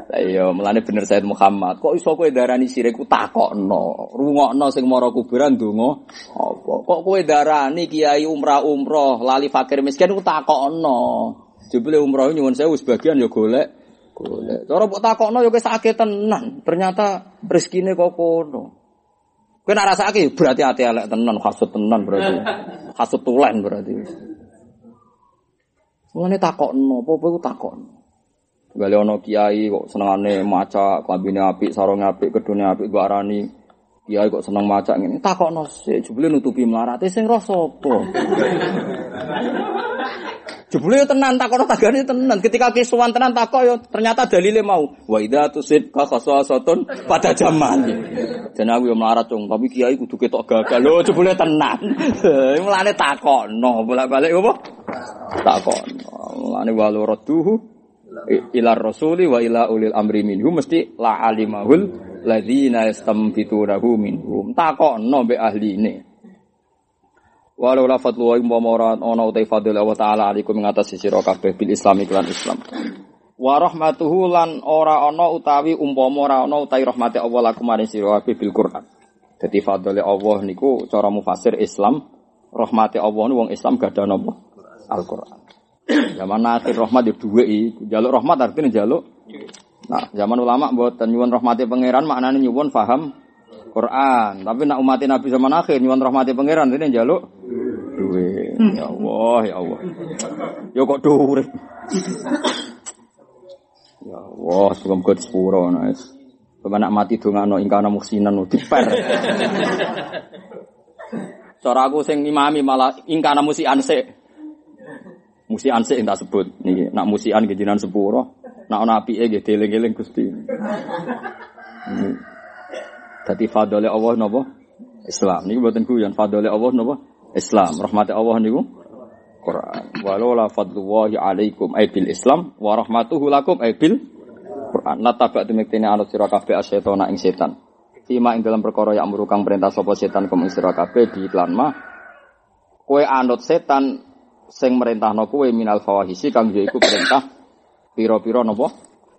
Lah iya, mulane bener Said Muhammad. Kok iso kowe darani sirik ku takokno. Rungokno sing mara kuburan ndonga apa? Kok kowe darani kiai umrah-umroh lali fakir miskin ku takokno. Jebule umroh nyuwun sewu sebagian ya golek golek. Cara mbok takokno ya kowe sakit tenan. Ternyata rezekine kok kono. Kowe nek rasake berarti ati elek tenan, hasud tenan berarti. <laughs> Hasud tulen berarti. Mulane takokno, apa-apa iku takokno. Gale ana kiai kok senengane maca, klambine apik, sarunge apik, kedune apik, mbok kiai kok seneng maca ngene. Takokno sik, jebule nutupi mlarate sing roh sapa? <laughs> Jebule tenan takokno tagane tenan. Ketika kisuwan tenan takok yo ternyata dalile mau. Wa idza tusid ka khasasatun pada zaman. Dan aku yo melarat tapi kiai kudu ketok gagal. Lho jebule tenan. <laughs> Mulane takokno, bolak-balik apa? Takokno. Mulane walu radduhu ila rasuli wa ila ulil amri minhum mesti la alimahul ladzina yastambitunahu minhum. Takokno mbek ahline. Walau la fadlu wa umpama ora ana utai fadl Allah taala alaikum ing atas sira kabeh bil Islam iklan Islam. Wa rahmatuhu lan ora ana utawi umpama ora ana utawi rahmate Allah lakum maring sira kabeh bil Quran. Dadi fadle Allah niku cara mufasir Islam rahmate Allah wong Islam gak ada napa Al-Qur'an. Zaman akhir rahmat ya duwe iku. Jaluk rahmat artinya jaluk. Nah, zaman ulama mboten nyuwun rahmate pangeran maknane nyuwun paham Quran. Tapi nak umat Nabi zaman akhir nyuwun rahmati pangeran ini njaluk duwe. Ya Allah, ya Allah. Ya kok dhuwur. Ya Allah, sebelum kau sepuro nice. Pemenak mati dongano ingkana muksinan diper. Cara aku sing imami malah ingkana musi anse. Musi anse tak sebut. Niki nak musian kejinan sepuro. Nak ana apike nggih dieling-eling Gusti. Dadi fadole Allah napa? Islam. Niku mboten guyon fadole Allah napa? Islam. Rahmate Allah niku Quran. Walau la fadlullahi alaikum ay bil Islam wa rahmatuhu lakum ay bil Quran. La tabak tumiktene anut sira kabeh asyetona ing setan. Fima ing dalam perkara yang merukang perintah sapa setan kum ing sira di iklan mah. Kowe anut setan sing merintahno kowe minal fawahisi kang yaiku perintah pira-pira napa?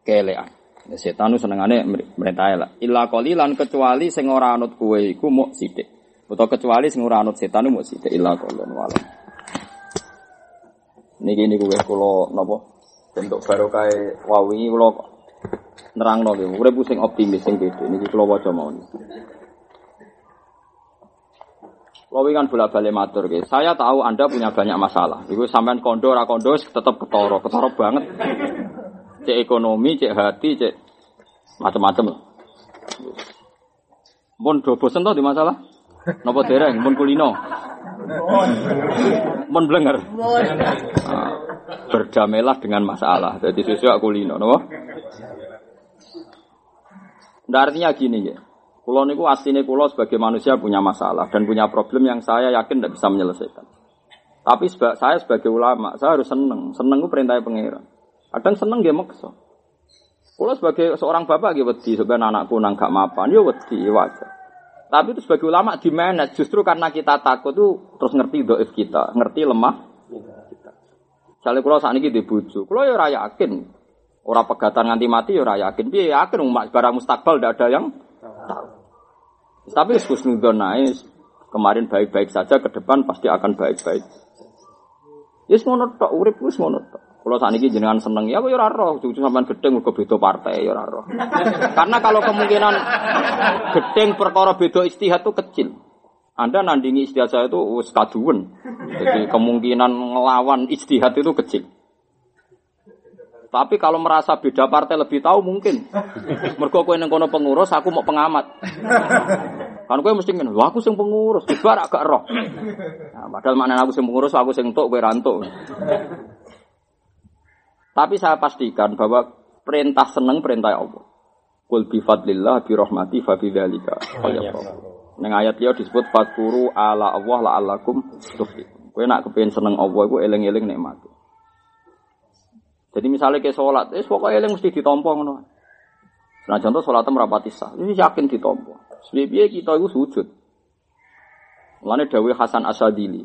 Kelean. Ya, setan itu senengane merintah lah. Illa qalilan kecuali sing ora anut kowe iku muk sithik. Utawa kecuali sing ora anut setan muk sithik illa qalilan wala. Niki niku wis kula napa bentuk barokah wau iki kula nerangno nggih. Urip sing optimis sing gede niki kula waca mawon. Kula kan bolak-balik matur nggih. Saya tahu Anda punya banyak masalah. Iku sampean kondo ora kondo tetep ketara, ketara banget. Cek ekonomi, cek hati, cek macam-macam. Mun do bosen to di masalah? Napa dereng? Mun kulino. Mun blenger. Nah, berdamailah dengan masalah. Jadi sesuai kulino, napa? Nah, artinya gini ya. Kulo niku aslinya kulo sebagai manusia punya masalah dan punya problem yang saya yakin tidak bisa menyelesaikan. Tapi seba, saya sebagai ulama, saya harus seneng. Seneng itu perintah pangeran. Kadang seneng dia maksa. Kulo sebagai seorang bapak gitu wedi sebenarnya anakku nang gak mapan, ya wedi wajar. Tapi itu sebagai ulama di mana justru karena kita takut tuh terus ngerti doif kita, ngerti lemah kita. Misalnya kulo saat ini di buju, kulo ya raya yakin. Orang pegatan nganti mati ya raya yakin. Dia yakin umat barang mustakbal tidak ada yang tahu. Tapi khusnudon naik kemarin baik-baik saja ke depan pasti akan baik-baik. Yes ngono tok urip wis ngono tok. Kalau saat ini jenengan seneng ya, aku ya roh. Cucu sampean gedeng ke beda partai ya roh. Karena kalau kemungkinan gedeng perkara beda istihad itu kecil. Anda nandingi istihad saya itu wis kaduwen. Jadi kemungkinan ngelawan istihad itu kecil. Tapi kalau merasa beda partai lebih tahu mungkin. Mergo kowe ning kono pengurus, aku mau pengamat. Kan kowe mesti ngene, aku sing pengurus, kibar agak roh. Nah, padahal maknanya aku sing pengurus, aku sing entuk kowe rantuk. Tapi saya pastikan bahwa perintah seneng perintah Allah. Qul bi fadlillah bi rahmati fa bi dzalika Ning ayat liya disebut fadkuru ala Allah la'allakum tuflihun. Kowe nak kepengin seneng Allah iku eling-eling nikmat. Jadi misalnya kayak sholat, eh pokoknya eling mesti ditompo ngono. Nah contoh sholat merapati sah, ini yakin ditompo. Sebabnya kita itu sujud. Mulane dawuh Hasan Asadili.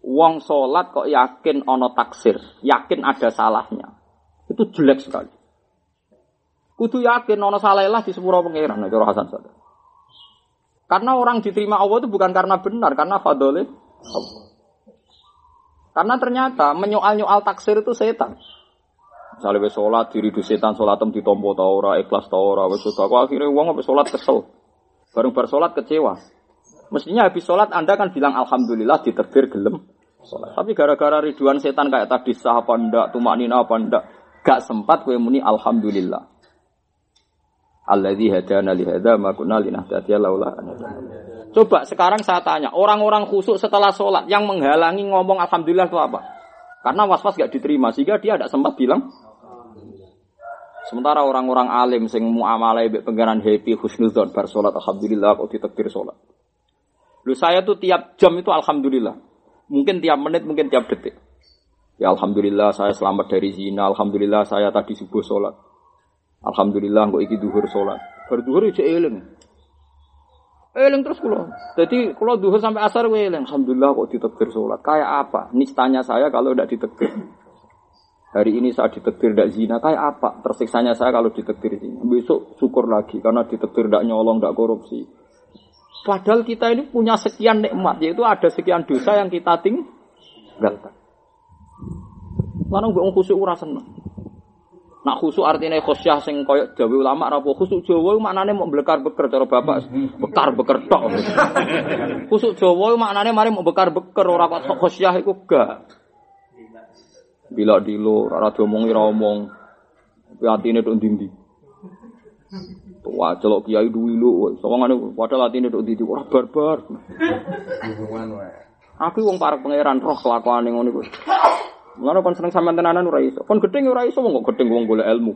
Wong salat kok yakin ana taksir, yakin ada salahnya. Itu jelek sekali. Kudu yakin ana salah lah di sepuro pangeran, cara Hasan Asadili. Karena orang diterima Allah itu bukan karena benar, karena fadolin. Karena ternyata menyoal-nyoal taksir itu setan. Misalnya wis sholat diri di setan sholatem ditompo ta ora, ikhlas ta ora, wis sudah kok akhirnya wong habis sholat kesel. Bareng bar sholat kecewa. Mestinya habis sholat Anda kan bilang alhamdulillah diterbir gelem sholat. Tapi gara-gara riduan setan kayak tadi sah apa ndak, tumak nina apa ndak, gak sempat kue muni alhamdulillah. Alladzi hadana li hadza ma kunna linahtadiya laula. Coba sekarang saya tanya, orang-orang khusuk setelah sholat yang menghalangi ngomong alhamdulillah itu apa? Karena was-was gak diterima sehingga dia tidak sempat bilang Sementara orang-orang alim sing muamalah mbek pangeran happy husnudzon bar salat alhamdulillah kok ditekbir salat. Lu saya tuh tiap jam itu alhamdulillah. Mungkin tiap menit, mungkin tiap detik. Ya alhamdulillah saya selamat dari zina, alhamdulillah saya tadi subuh salat. Alhamdulillah kok iki duhur salat. Bar duhur ijo eling. Eling terus kula. Jadi kalau duhur sampai asar eling, alhamdulillah kok ditekbir salat. Kayak apa? Nistanya saya kalau tidak ditekbir. Hari ini saya ditektir tidak zina, kayak apa? Tersiksanya saya kalau ditektir zina. Besok syukur lagi karena ditektir tidak nyolong, tidak korupsi. Padahal kita ini punya sekian nikmat, yaitu ada sekian dosa yang kita tinggalkan. Lalu gue khusyuk ora seneng. Nak khusyuk artinya khosyah sing koyok Jawa ulama rapo khusyuk Jawa maknane mau bekar-beker cara bapak bekar-beker tok. <laughs> khusyuk Jawa maknane mari mau bekar-beker ora kok khosyah iku gak. Bila dilo, rara diomongi ra omong. Tapi atine tok ndi Wah, celok kiai duwi lu, sawangane padahal atine tok ndi ora barbar. Aku wong parek pangeran roh kelakuane ngono iku. Mulane kon seneng sampean tenanan ora iso. Kon gedeng ora iso wong kok gedeng wong golek ilmu.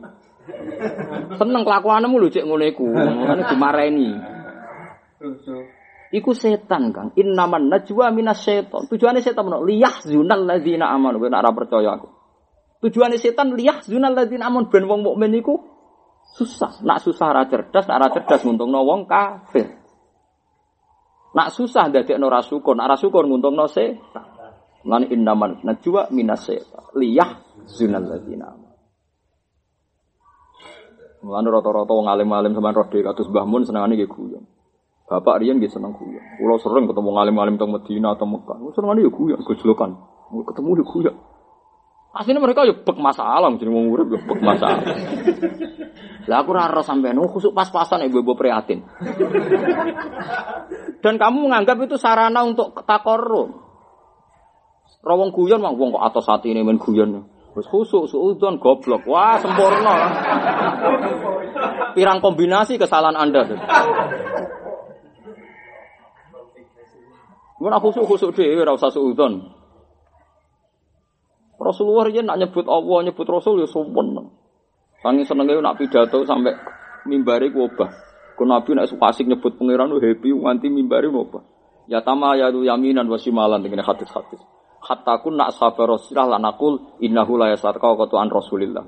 Seneng kelakuanmu lho cek ngono iku. Mulane dimareni. Iku setan kang. Innaman najwa minas setan. Tujuannya setan mana? Liyah zunal ladzina amanu. Gue nak percaya aku. Tujuannya setan liyah zunal ladzina amanu. Ben wong mukmin iku susah. Nak susah ra cerdas, nak ra cerdas nguntungno wong kafir. Nak susah dadekno ra syukur, nak ra syukur nguntungno setan. Lan innaman najwa minas setan. Liyah zunal ladzina amanu. Mulane rata-rata wong alim-alim sampean roh kados Mbah Mun senengane nggih. Bapak Rian gitu seneng guyon. Kulo sering ketemu ngalim-ngalim teng Medina atau Mekah. Kulo seneng ya guyon, gojlokan. Ketemu ya guyon. Aslinya mereka ya bek masalah, jadi mau urip ya bek masalah. <laughs> Lah aku raro sampean oh, khusuk pas-pasan ibu-ibu prihatin. <laughs> Dan kamu menganggap itu sarana untuk takorum. Rawong guyon mah wong kok atas hati ini main guyon. Wis khusuk suudon goblok. Wah, sempurna. <laughs> Pirang kombinasi kesalahan Anda. Mun aku khusuk-khusuk dhewe ora usah suudon. Rasulullah yen nak nyebut Allah, nyebut Rasul ya sumpun. Sangi senenge nak pidato sampai mimbari ku obah. Ku Nabi nak asik nyebut pangeran lu happy nganti mimbari obah. Ya tama ya lu yaminan wa shimalan dengan hadis-hadis. Hatta kun nak sabar Rasulullah lan aqul innahu la yasarqa wa an Rasulillah.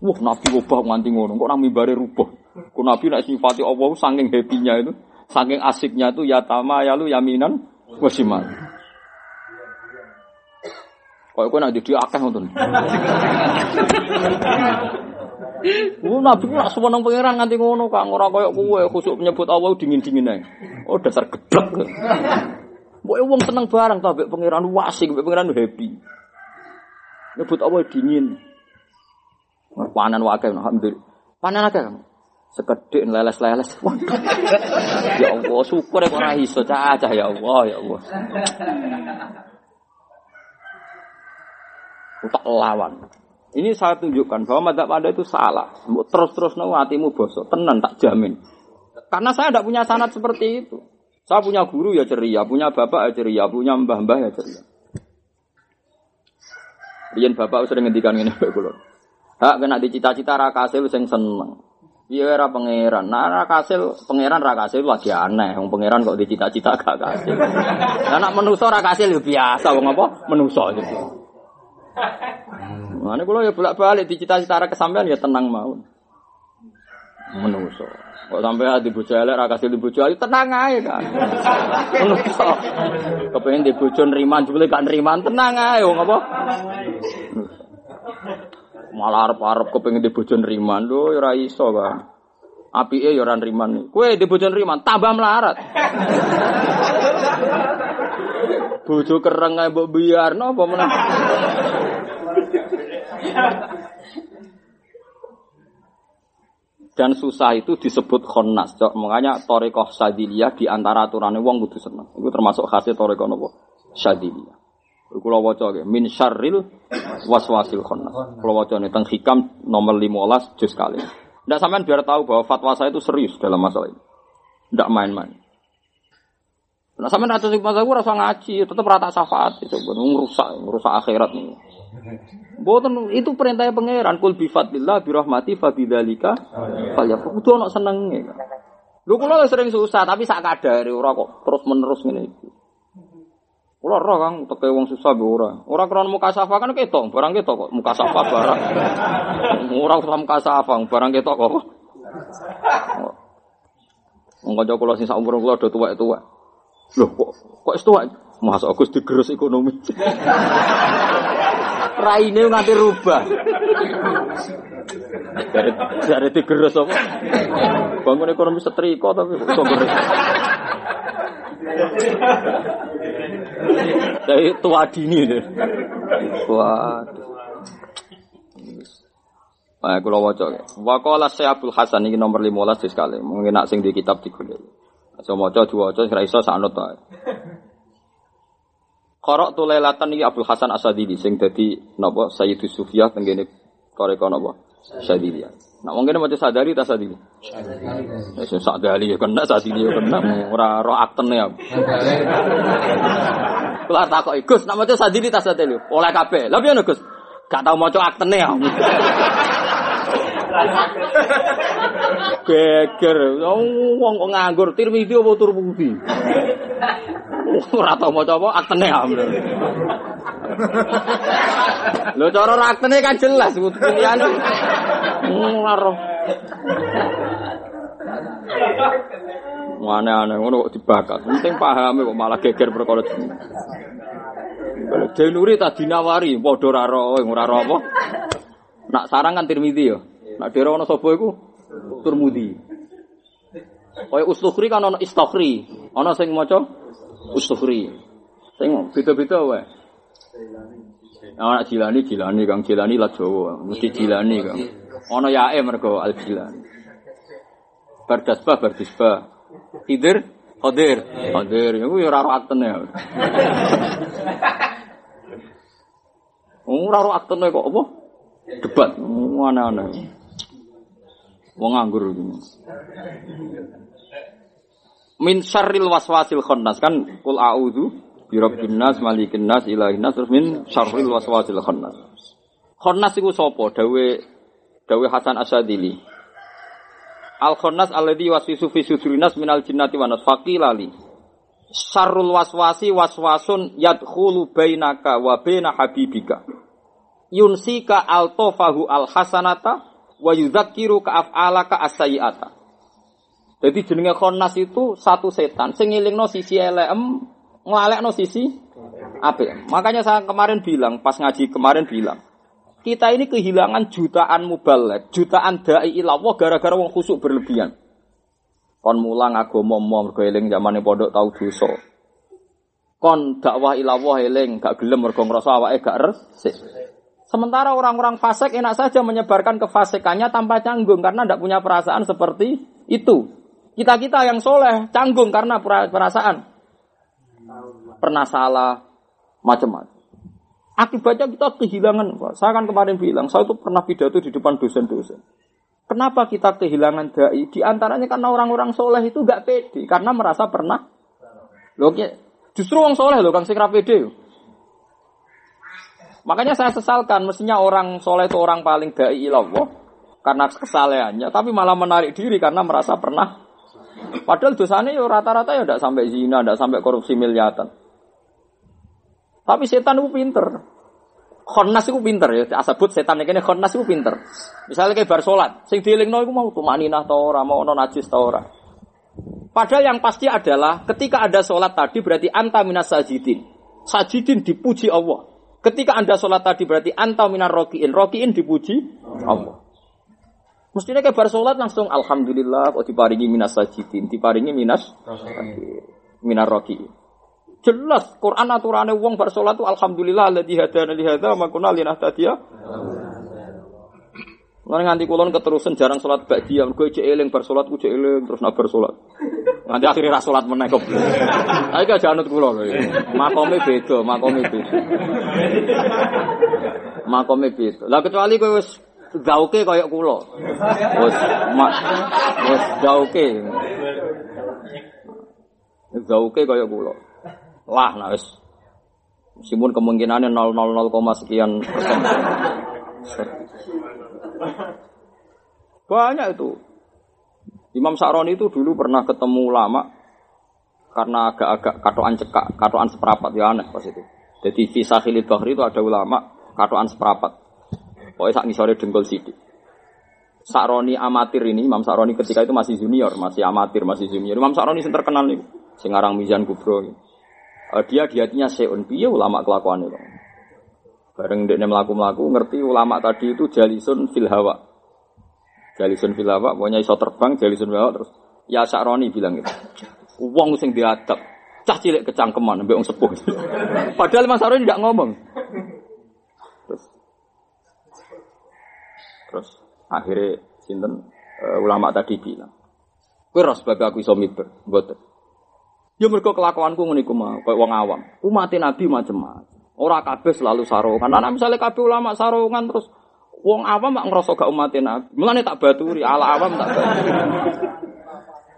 Wah, Nabi obah nganti ngono, kok nang mimbari rubah. Ku Nabi nak sifati Allah saking happy-nya itu, saking asiknya itu ya tama ya lu yaminan wa shimalan. Kok kowe nak jadi akeh ngoten. <laughs> Ku nabi nak seneng pangeran nganti ngono Kang, ora koyo kowe khusuk menyebut Allah dingin-dingin ae. Oh dasar geblek. Mbok wong seneng barang to mbek pangeran wasing, mbek pangeran happy. Nyebut Allah dingin. Panen wae alhamdulillah. Panen akeh Kang. Sekedhik leles-leles. <laughs> ya Allah, syukur ya ora iso cacah ya Allah, ya Allah. tak lawan. Ini saya tunjukkan bahwa madzhab Anda itu salah. Terus-terus nang hatimu bosok, tenan tak jamin. Karena saya tidak punya sanat seperti itu. Saya punya guru ya ceria, punya bapak ya ceria, punya mbah-mbah ya ceria. Riyen bapak sering ngendikan ngene kula. Hak kena dicita-cita ra kasil sing seneng. Iya ra pangeran. Nah ra kasil pangeran ra kasil lagi aneh. Wong pangeran kok dicita-cita gak kasil. <laughs> Lah nek manusa ra kasil ya biasa wong apa? Manusa gitu. Mana kalau ya bolak balik di cita-cita kesampaian ya tenang mau. Menuso. Kok sampai hati bojo elek ra kasih di bojo ayu tenang ae kan. <laughs> Menuso. Kepengin di bojo nriman jebule gak nriman tenang ae wong apa? Malah arep-arep kepengin di bojo nriman lho ya ora iso kan. Apike ya ora nriman. Kowe di bojo tambah melarat. Bojo kereng ae mbok biarno apa. Dan susah itu disebut khonnas. Cok. Makanya torikoh sadiliyah di antara aturannya wong kudu seneng. Itu termasuk khasnya torikoh nopo sadiliyah. Kulo waca nggih min syarril waswasil khonnas. Kulo waca teng hikam nomor 15 juz kali. Ndak sampean biar tahu bahwa fatwa saya itu serius dalam masalah ini. Ndak main-main. Nah sampean atus hikmah saya rasa ngaji, tetap rata syafaat itu ngerusak, ngerusak akhirat nih. Boten itu perintahnya pangeran kul bi fadlillah bi rahmati fa bidzalika falyafrahu. Kudu ono senenge. Lho kula sering susah tapi sak kadare ora kok terus-menerus ngene iki. Kula ora Kang teke wong susah be ora. Ora krana muka safa kan ketok, barang ketok kok muka safa barang. <laughs> Ora usah muka safa, barang ketok kok. Wong kanca kula sing sak umur kula do tuwek-tuwek. Loh kok kok wis tuwek? Masa Agus digerus ekonomi. <laughs> Raine nganti rubah. Dari dari digerus apa? Bangun ekonomi setrika tapi kok <laughs> Dari tua dini itu. Wah. Nah, kalau wajah, wakola saya Abdul Hasan ini nomor 15 belas sekali. Mungkin nak sing di kitab tiga dulu. Saya mau coba dua coba, saya rasa sangat tua. Korok tu ini Abdul Hasan Asadili, sing jadi nopo Sayyidus Sufiah tenggini korek nopo Sadili. Nah wong kene maca sadari ta sadili? Sadili. Wis sadali ya kena sadili ya kena ora ro aktene ya. Kula takoki Gus nak maca sadili ta sadili? Oleh kabeh. Lah piye Gus? Gak tau maca aktene ya. Geger, wong kok nganggur Tirmidzi apa Turmudi? Ora tau maca apa aktene ya. Lho cara aktene kan jelas pilihan. Ora roh. Aneh-aneh ngono kok dibakat. Penting paham kok malah geger perkara jeneng. Denuri tak dinawari, padha ora ora apa. Nak sarang kan Tirmidzi ya. Nak dhewe ana sapa iku? Turmudi. Kaya Ustukhri kan ana Istakhri. Ana sing maca Ustukhri. Sing beda-beda wae. Ana Jilani Jilani Kang Jilani lah Jawa, mesti Jilani Kang. Ana yae mergo Al Jilani. Bardasbah Bardisbah. Khidir Khadir Khadir iku ya ora ro aktene. <laughs> Ora ro aktene kok apa? Debat aneh-aneh. Wong nganggur iki. Min syarril waswasil khannas kan kul a'udzu bi rabbin nas malikin nas ilahin nas terus min syarril waswasil khannas. Khannas iku sapa? Dawe dawe Hasan Asadili. Al khannas alladhi waswisu fi sudurinas minal jinnati wa nas faqilali. Syarrul waswasi waswasun yadkhulu bainaka wa baina habibika. Yunsika altofahu al hasanata wa yudzakiru ka af'alaka as-sayyi'ata. Jadi jenenge khonnas itu satu setan sing ngelingno sisi elem, nglalekno sisi apik. Makanya saya kemarin bilang, pas ngaji kemarin bilang, kita ini kehilangan jutaan mubalek, jutaan dai ilawah gara-gara wong khusuk berlebihan. Kon mulang agama mergo eling zamane pondok tau dosa. Kon dakwah ilawah eling gak gelem mergo ngrasa awake gak resik. Sementara orang-orang fasik enak saja menyebarkan kefasikannya tanpa canggung karena tidak punya perasaan seperti itu. Kita-kita yang soleh canggung karena perasaan. Pernah salah, macam-macam. Akibatnya kita kehilangan. Saya kan kemarin bilang, saya itu pernah pidato di depan dosen-dosen. Kenapa kita kehilangan dai? Di antaranya karena orang-orang soleh itu gak pede. Karena merasa pernah. Loh, justru orang soleh loh, Kang Sikra pede. Makanya saya sesalkan, mestinya orang soleh itu orang paling dai ilallah karena kesalehannya, tapi malah menarik diri karena merasa pernah. Padahal dosanya ya rata-rata ya tidak sampai zina, tidak sampai korupsi miliatan. Tapi setan itu pinter. Khonnas iku pinter ya, asebut setan iki khonnas iku pinter. Misalnya kayak bar salat, sing dielingno iku mau tumaninah ta ora, mau ono najis. Padahal yang pasti adalah ketika ada sholat tadi berarti anta minas sajidin. Sajidin dipuji Allah. Ketika anda sholat tadi berarti anta minar rokiin. Rokiin dipuji Allah. Mestinya kayak bar sholat langsung Alhamdulillah kok diparingi minas sajidin. Diparingi minas minar rokiin. Jelas Quran aturannya wong bar sholat itu Alhamdulillah alladzi hadana li hadza wa ma Lan nganti kulon keterusan jarang sholat ba'diyah, gue cek eling bar sholat, gue cek eling terus nak bar sholat. Nganti akhirnya ra sholat meneh kok. Ayo gak janut kula lho. Makome beda, makome beda. Makome beda. Lah kecuali kowe wis gauke kaya kula. Wis mak gauke. Gauke kaya kula. Lah nah wis Meskipun kemungkinannya 0,00 sekian persen. Banyak itu. Imam Sa'roni itu dulu pernah ketemu ulama karena agak-agak katoan cekak, katoan seperapat ya aneh pas itu. Jadi di Sahilil Bahri itu ada ulama katoan seperapat. Pokoknya sak ngisore dengkul sidik. Sa'roni amatir ini, Imam Sa'roni ketika itu masih junior, masih amatir, masih junior. Imam Sa'roni yang terkenal nih, sing aran Mizan Kubro. Eh, dia di hatinya seun piye ulama kelakuan itu. Bareng dia melaku-melaku ngerti ulama tadi itu jalisun fil hawa. Jalisun fil hawa, pokoknya iso terbang jalisun fil hawa terus. Ya Sa'roni bilang gitu. Wong sing diadab, cah cilik kecangkeman mbek wong sepuh. <laughs> Padahal Mas Sa'roni tidak ngomong. Terus terus akhirnya sinten eh, ulama tadi bilang, "Kowe ora sebab aku iso miber, mboten." Ya mergo kelakuanku ngene iku mau, wong awam. Umat Nabi macam-macam. Ora kabeh selalu sarungan. Ana misalnya kabeh ulama sarungan terus wong awam mak ngerasa gak umat Nabi. Mulane tak baturi, ala awam tak baturi.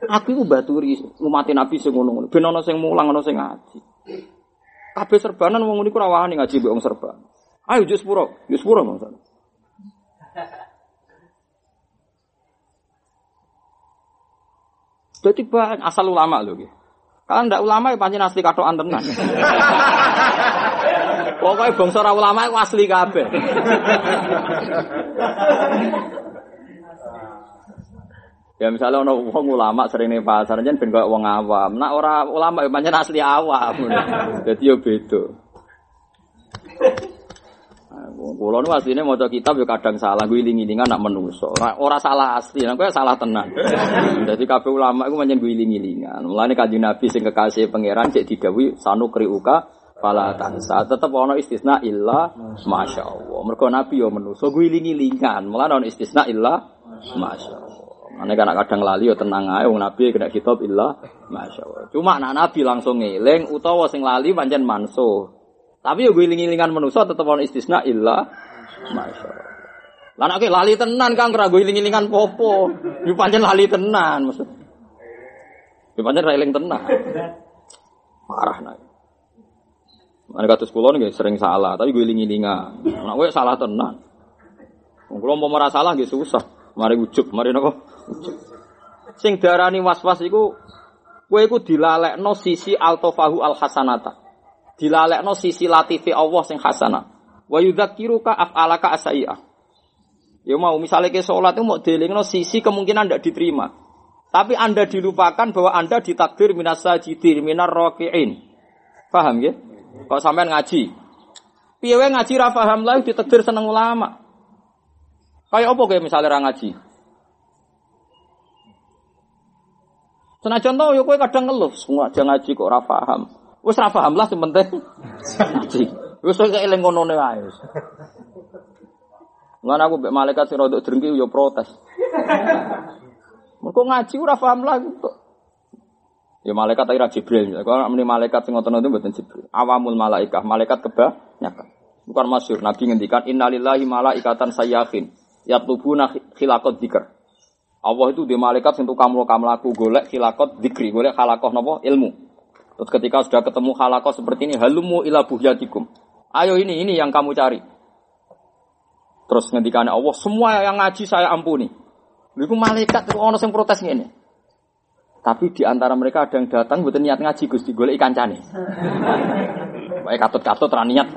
Aku iku baturi umat Nabi sing ngono-ngono. Ben ana sing mulang, ana sing ngaji. Kabeh serbanan wong niku ora wani ngaji mbek wong serban. Ayo jus pura, jus pura Bang. Jadi asal ulama loh. Kalau ndak ulama ya pancen asli katokan tenan. Pokoknya bangsa ora ulama itu asli kabeh. ya misalnya ono wong ulama sering ning pasar jen ben koyo awam. Nak ora ulama ya pancen asli awam. Jadi yo beda. Kulo nu asline maca kitab yo kadang salah, gue iling-ilingan nak menungso. Ora, ora salah asli, nek kowe salah tenan. Dadi kabeh ulama iku pancen gue iling-ilingan. Mulane kanjeng Nabi sing kekasih pangeran cek didhawuhi sanu kriuka fala tansa. Tetep ana istisna illa masyaallah. Mergo Nabi yo menungso gue iling-ilingan. Mulane ana istisna illa masyaallah. Ane kan kadang lali yo tenang ae wong Nabi kena kitab illa masyaallah. Cuma nak Nabi langsung ngeling utawa sing lali pancen mansuh. Tapi yo giling-gilingan manusa tetep ana istisna illa masyaallah. Lah nek lali tenan Kang kira giling-gilingan popo. Yo pancen lali tenan maksud. Yo pancen ra tenan. Parah nek. Ana kados kula nggih sering salah, tapi giling-gilingan. Nek kowe salah tenan. Wong kula mau ora salah nggih susah. Mari ujug, mari napa? Sing darani was-was iku kowe iku dilalekno sisi altofahu al hasanata dilalekno sisi latifi Allah sing hasanah. Wa yudzakiruka af'alaka asai'ah. Ya mau misalnya ke sholat itu mau dilingno sisi kemungkinan tidak diterima. Tapi Anda dilupakan bahwa Anda ditakdir minas sajidin, minar roki'in. Paham ya? Kalau sampean ngaji. Piye ngaji ra paham lah ditakdir seneng ulama. Kayak apa kayak misalnya ra ngaji? Senajan tau ya kowe kadang ngeluh, semua aja ngaji kok ora paham. Wis ra paham lah sing penting ngaji. Wis kok eling ngono wae wis. Ngan aku mbek malaikat sing rodok drengki yo protes. Mergo ngaji ora paham lah kok. Ya malaikat ira Jibril. Kalau meni malaikat sing ngoten itu mboten Jibril. Awamul malaikah, malaikat kebanyakan. Bukan masyhur Nabi ngendikan innalillahi malaikatan sayyahin yatlubuna khilaqat dzikr. Allah itu di malaikat sing tukang mlaku mlaku golek khilaqat dzikri, golek khalakoh napa ilmu. Terus ketika sudah ketemu halakoh seperti ini, halumu ila buhyatikum. Ayo ini, ini yang kamu cari. Terus ngendikan Allah, semua yang ngaji saya ampuni. Lalu malaikat itu orang yang protes ini. Tapi di antara mereka ada yang datang buat niat ngaji Gusti golek ikan cane. <laughs> Baik katut-katut ra niat.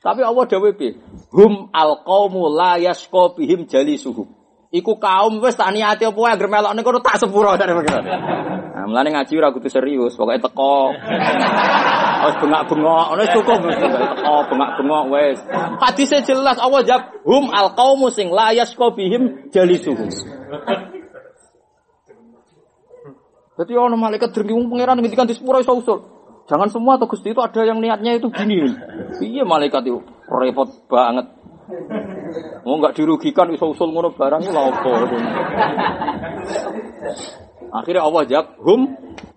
Tapi Allah dawuh piye? Hum alqaumu la yasqa bihim jalisuhum. Iku kaum wis tak niati apa wae melokne kono tak sepuro dari pengiran. Nah, mulane ngaji ora kudu serius, pokoke teko. <laughs> Wis bengak-bengok, ngono wis cukup wis teko bengak-bengok wis. Hadise jelas Allah jawab hum alqaumu sing la yasqa bihim jalisuhum. <laughs> Jadi ono malaikat dengki pangeran ngendikan di sepuro iso. Jangan semua atau Gusti itu ada yang niatnya itu gini. Iya malaikat itu repot banget. Mau nggak dirugikan iso usul ngono barang lha apa. Akhirnya Allah jawab hum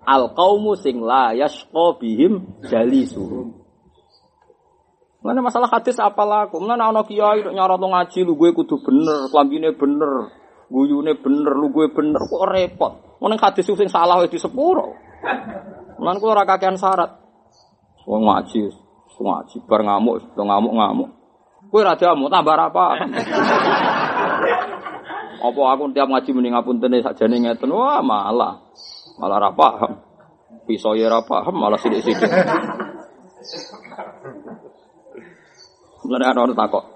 al qaumu sing la yasqa bihim jalisuhum. Mana masalah hadis apalah aku? Mana ana kiai nek nyarat ngaji lu gue kudu bener, klambine bener, guyune bener, lu gue bener kok repot. Mun hadis sing salah di sepuro. Lan kula ora kakean syarat. Wong ngaji, ngaji bar ngamuk, ngamuk-ngamuk. Kowe ra diamuk tambah apa? Apa aku tiap ngaji mending ngapuntene sakjane ngeten. Wah, malah. Malah ra paham. Pisau ya ra paham, malah sithik-sithik. Ana orang takok.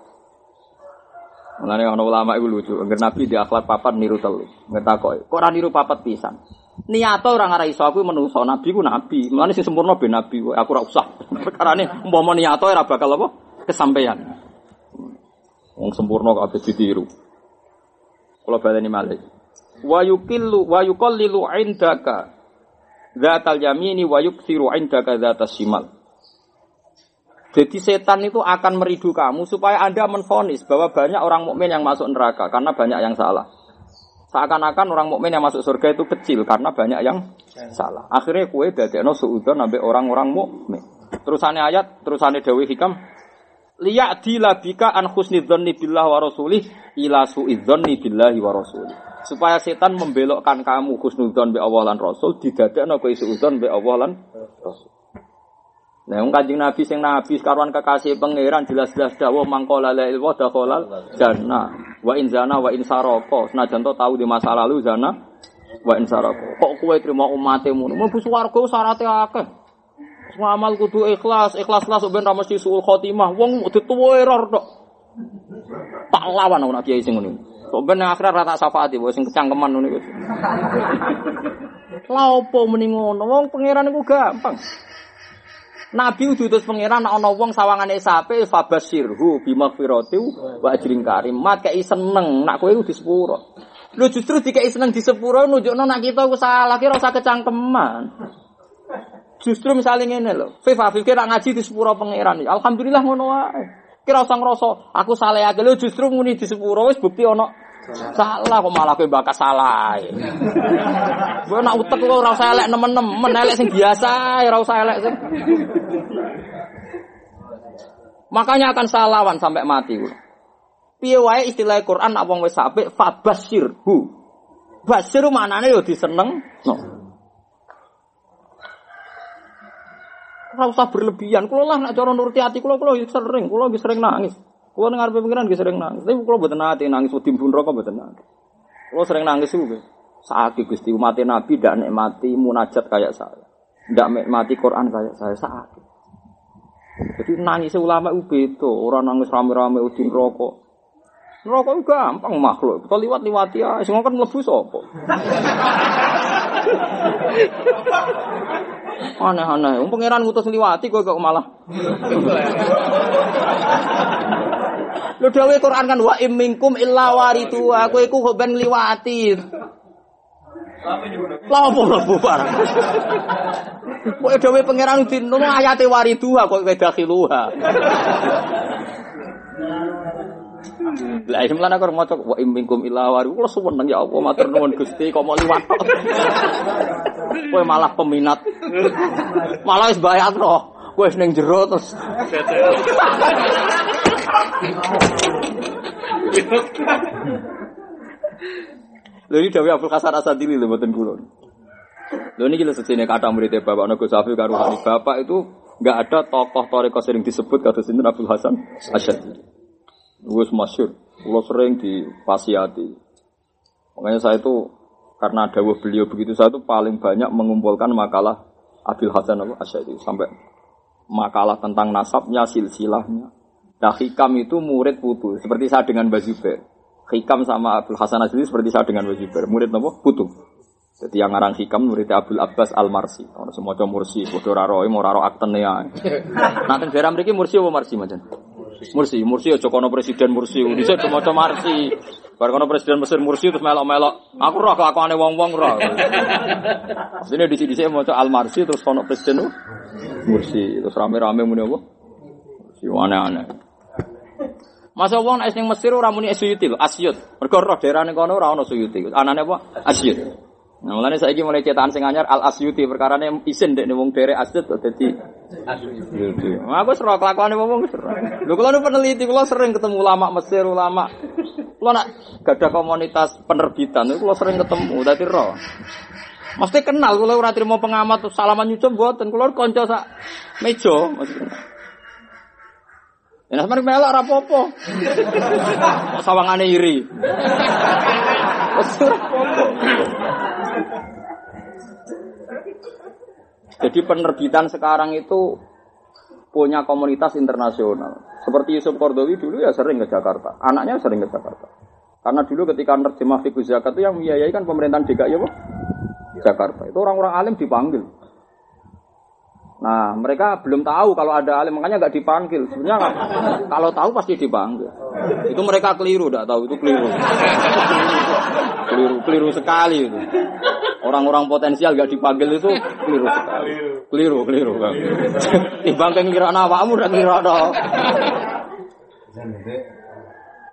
Mulane ana ulama iku lucu, angger Nabi di akhlak papat niru telu. Ngetakoki, kok ora niru papat pisan? Orang ora iso aku menungso nabi ku nabi. Mulane sing sempurna ben nabi aku ora usah. <laughs> Perkarane umpama niato ora bakal apa? Kesampaian. Wong sempurna kok ape ditiru. Kula baleni malih. Wa yukillu wa yuqallilu indaka dzatal yamini wa yuksiru indaka dzatas shimal. Jadi setan itu akan meridu kamu supaya Anda menfonis bahwa banyak orang mukmin yang masuk neraka karena banyak yang salah. Seakan-akan orang mukmin yang masuk surga itu kecil karena banyak yang salah. Akhirnya kue dadekno suudon nabe orang-orang mukmin. Terusannya ayat, terusannya Dewi Hikam, liya dilabika an husnidzonni billah wa rasulih ila suidzonni billahi wa. Supaya setan membelokkan kamu husnudzon be Allah lan Rasul didadekno kowe suudzon be Allah lan Rasul. Nah, wong Kanjeng Nabi sing nabi karuan kekasih pangeran jelas-jelas dawuh mangkola la ilwa dakhalal jannah. Wa in zana wa in saraka. Senajan to tahu di masa lalu zana wa in saraka. Kok kowe trimo ngono? Mlebu swarga syaraté akeh. Semua amal kudu ikhlas, ikhlas lah ben ra mesti suul khotimah. Wong dituwe error tok. Tak lawan nak kiai sing ngono. Kok ben nang akhirat ra tak syafaati, wong sing kecangkeman ngono. <laughs> Lah opo? Wong pangeran iku gampang. Nabi diutus pangeran nek ana wong sawangane sape fabasirhu bimaghfirati wa ajrin karim. Mat kei seneng nak kowe di sepuro. Lu justru dikei seneng di sepuro nunjukno nak kita ku salah kira usah kecangkeman. Justru misalnya ngene lho, Fifa nak ngaji di sepuro pangeran. Alhamdulillah ngono wae. Kira usah ngrasa aku salah ya lu justru muni di sepuro wis bukti ono salah kok malah kowe bakas salah. Gue <laughs> nak utek kok ora usah elek nemen-nemen, elek sing biasa, ora usah elek sing. Makanya akan salawan sampai mati. Piye wae istilah Quran nak wong wis apik fabashirhu. Basir maknane yo diseneng. No. Ora usah berlebihan. Kulo lah nak cara nuruti hati kulo kulo sering, kulo sering nangis. Kulo dengar pengiran sering nangis. Tapi kulo mboten nate nangis wedi mbun rokok mboten nate. Kulo sering nangis juga. Saat Gusti umat Nabi tidak nikmati munajat kayak saya. Tidak nikmati Quran kayak saya saat. Jadi nangis ulama itu beda. Orang nangis rame-rame udin rokok. Rokok itu gampang makhluk. Kita liwat-liwati ya. Semua kan melebu sopo. <laughs> Aneh-aneh. Um, pangeran ngutus liwati kok kok malah. <laughs> Lu dawe Quran kan wa imminkum illa waridu. Aku iku kok ben liwati. Lah apa mlebu barang. Kok dhewe pangeran dinono ayate waridu kok wedakhiluha. Lah iki mlane kok maca wa imminkum illa waridu. Kulo seneng ya Allah matur nuwun Gusti kok mau liwat. Kowe malah peminat. Malah wis. Kowe wis ning jero terus. <laughs> Lha iki dawuh Abdul Hasan Asadili lho mboten kula. Lho niki lho sesine kata muridnya Bapak Nago Safi karo Hani Bapak itu enggak ada tokoh toriko sering disebut kata sinten Abdul Hasan Asadili. Wis masyhur, kula sering dipasiati. Makanya saya itu karena dawuh beliau begitu saya itu paling banyak mengumpulkan makalah Abdul Hasan Asadili sampai makalah tentang nasabnya, silsilahnya. Nah, Hikam itu murid putu, seperti saya dengan Mbak Zubair. Hikam sama Abdul Hasan Azli seperti saya dengan Mbak Zubair. Murid apa? Putu. Jadi yang ngarang Hikam murid Abdul Abbas Al Marsi. Orang semua mursi, bodoh raro, mau raro akten ya. Nanti daerah mereka mursi apa marsi macam? Mursi, Mursi aja kono presiden Mursi, cuma cuma Marsi. Bar kono presiden Mesir Mursi terus melok-melok. Aku roh kelakuane wong-wong roh. Sini di sini saya mau Al Marsi terus kono presiden tuh Mursi terus rame-rame muni apa? Mursi aneh-aneh. Masa wong nek ning Mesir ora muni Asyuti Asyut. Mergo roh daerahne kono ora ono Suyuti. Anane apa? Asyut. Nah, mulane saiki mulai cetakan sing anyar Al Asyuti perkarane isin dek wong dere Asyut dadi Asyuti. Nah, aku seru kelakuane wong wis seru. Lho kula nu peneliti kula sering ketemu ulama Mesir, ulama kula nak gadah komunitas penerbitan kula sering ketemu dadi roh. Mesti kenal kula ora trimo pengamat terus salaman nyucup mboten kula kanca sak meja maksudnya. Ya sampeyan melok ora apa-apa. Sawangane iri. Wes ora apa-apa. Jadi penerbitan sekarang itu punya komunitas internasional. Seperti Yusuf Kordowi dulu ya sering ke Jakarta. Anaknya sering ke Jakarta. Karena dulu ketika nerjemah fikih zakat itu yang membiayai kan pemerintahan DKI apa? Jakarta. Itu orang-orang alim dipanggil. Nah, mereka belum tahu kalau ada alim, makanya nggak dipanggil. Sebenarnya nggak- kalau tahu pasti dipanggil. Itu mereka keliru, nggak tahu itu keliru. <laughs> keliru, keliru sekali itu. Orang-orang potensial nggak dipanggil itu keliru sekali. Keliru, keliru. Bang. Timbang yang ngira awakmu dan ngira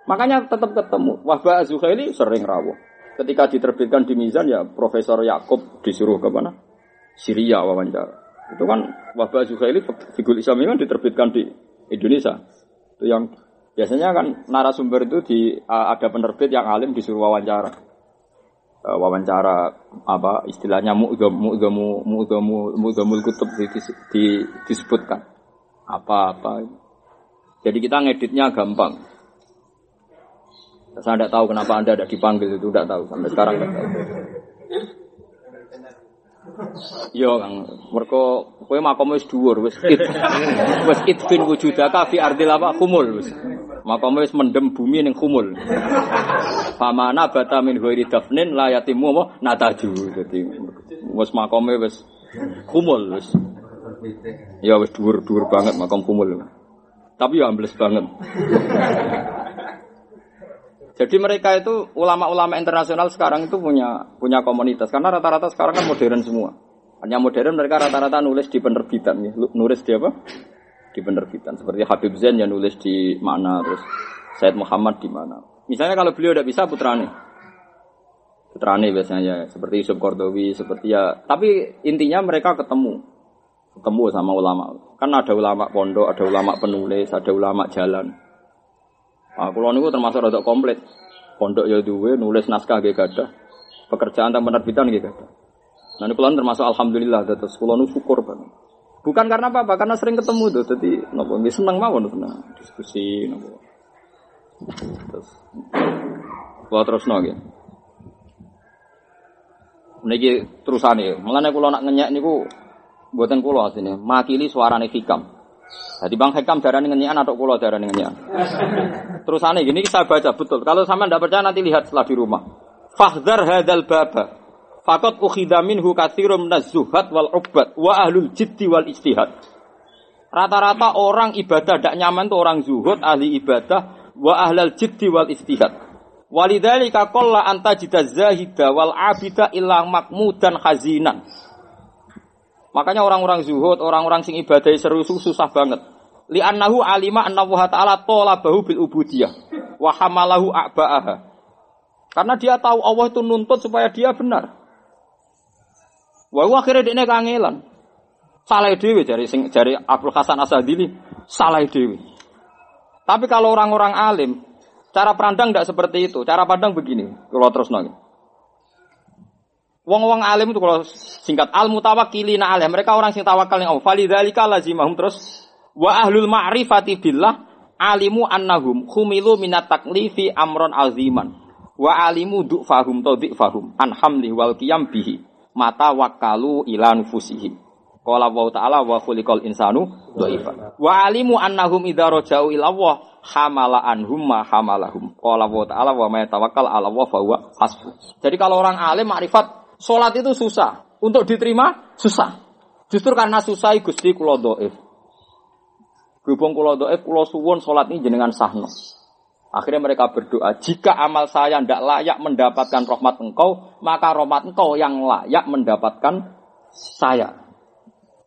Makanya tetap ketemu. Wahba Zuhaili sering rawuh. Ketika diterbitkan di Mizan ya Profesor Yakub disuruh ke mana? Syria wawancara. Itu kan Wahba Zuhaili figur Islam ini kan diterbitkan di Indonesia. Itu yang biasanya kan narasumber itu di ada penerbit yang alim disuruh wawancara. Eh, wawancara apa istilahnya mu'dham mu'dhamu mu'dhamu mu'dhamul kutub di, di, disebutkan apa-apa. Jadi kita ngeditnya gampang. Saya tidak tahu kenapa Anda tidak dipanggil itu, tidak tahu sampai sekarang tidak tahu. Yo kang, mereka kowe makom wis dhuwur, wis it, <laughs> wis itfin wujudaka fi ardil apa kumul wis. Makom wis mendem bumi ning kumul. Famana bata min ghairi dafnin la yatimu apa nataju. Dadi wis makome wis kumul wis. Ya wis dhuwur-dhuwur banget makom kumul. Tapi ya ambles banget. <laughs> Jadi mereka itu ulama-ulama internasional sekarang itu punya punya komunitas karena rata-rata sekarang kan modern semua. Hanya modern mereka rata-rata nulis di penerbitan ya. Nulis di apa? Di penerbitan. Seperti Habib Zain yang nulis di mana terus Said Muhammad di mana. Misalnya kalau beliau tidak bisa putrane. Putrane biasanya seperti Yusuf Kordowi, seperti ya tapi intinya mereka ketemu ketemu sama ulama. Kan ada ulama pondok, ada ulama penulis, ada ulama jalan. Nah, kulo niku termasuk rada komplit. Pondok ya duwe, nulis naskah nggih gadah. Pekerjaan tentang penerbitan nggih gadah. Nah, niku termasuk alhamdulillah dados kulo nu syukur banget. Bukan karena apa-apa, karena sering ketemu tuh. Jadi napa nggih seneng mawon seneng diskusi napa. Terus kulo terus nggih. Niki terusane. Mulane kulo nak ngenyek niku mboten kulo asline, makili suarane hikam. Jadi Bang Hikam darah ngenyian atau kulo darah ngenyian. Terus aneh gini saya baca betul. Kalau sama tidak percaya nanti lihat setelah di rumah. Fahdar hadal baba. Fakot ukhidha minhu kathirum nazuhat wal ubat wa ahlul jiddi wal istihad. Rata-rata orang ibadah tidak nyaman tuh orang zuhud, ahli ibadah, wa ahlal jiddi wal istihad. Walidhalika qalla anta jida zahida wal abida illa makmudan khazinan. Makanya orang-orang zuhud, orang-orang sing ibadah seru susah banget. Li annahu alima anna wa ta'ala talabahu bil ubudiyah wa hamalahu a'ba'aha. Karena dia tahu Allah itu nuntut supaya dia benar. Wah, akhirnya dia kangelan. Salah dewi dari sing dari Abdul Hasan Asadili, salah dewi. Tapi kalau orang-orang alim, cara pandang tidak seperti itu. Cara pandang begini, kalau terus nongol. Wong-wong alim itu kalau singkat al mutawakkilina alim, mereka orang sing tawakal ning Allah. Falidzalika lazimahum terus wa ahlul ma'rifati billah alimu annahum khumilu minat taklifi amron aziman wa alimu du'fahum to fahum an hamli wal qiyam bihi mata wakalu ila nufusihim Qala wa ta'ala wa khuliqal insanu dhaifa. Wa alimu annahum idza raja'u ila Allah hamala anhum ma hamalahum. Qala wa ta'ala wa may tawakkal 'ala Allah fa huwa hasbuh. Jadi kalau orang alim makrifat salat itu susah, untuk diterima susah. Justru karena susah Gusti kula dhaif. Berhubung kula dhaif kula suwun salat ini jenengan sahno. Akhirnya mereka berdoa, jika amal saya tidak layak mendapatkan rahmat engkau, maka rahmat engkau yang layak mendapatkan saya.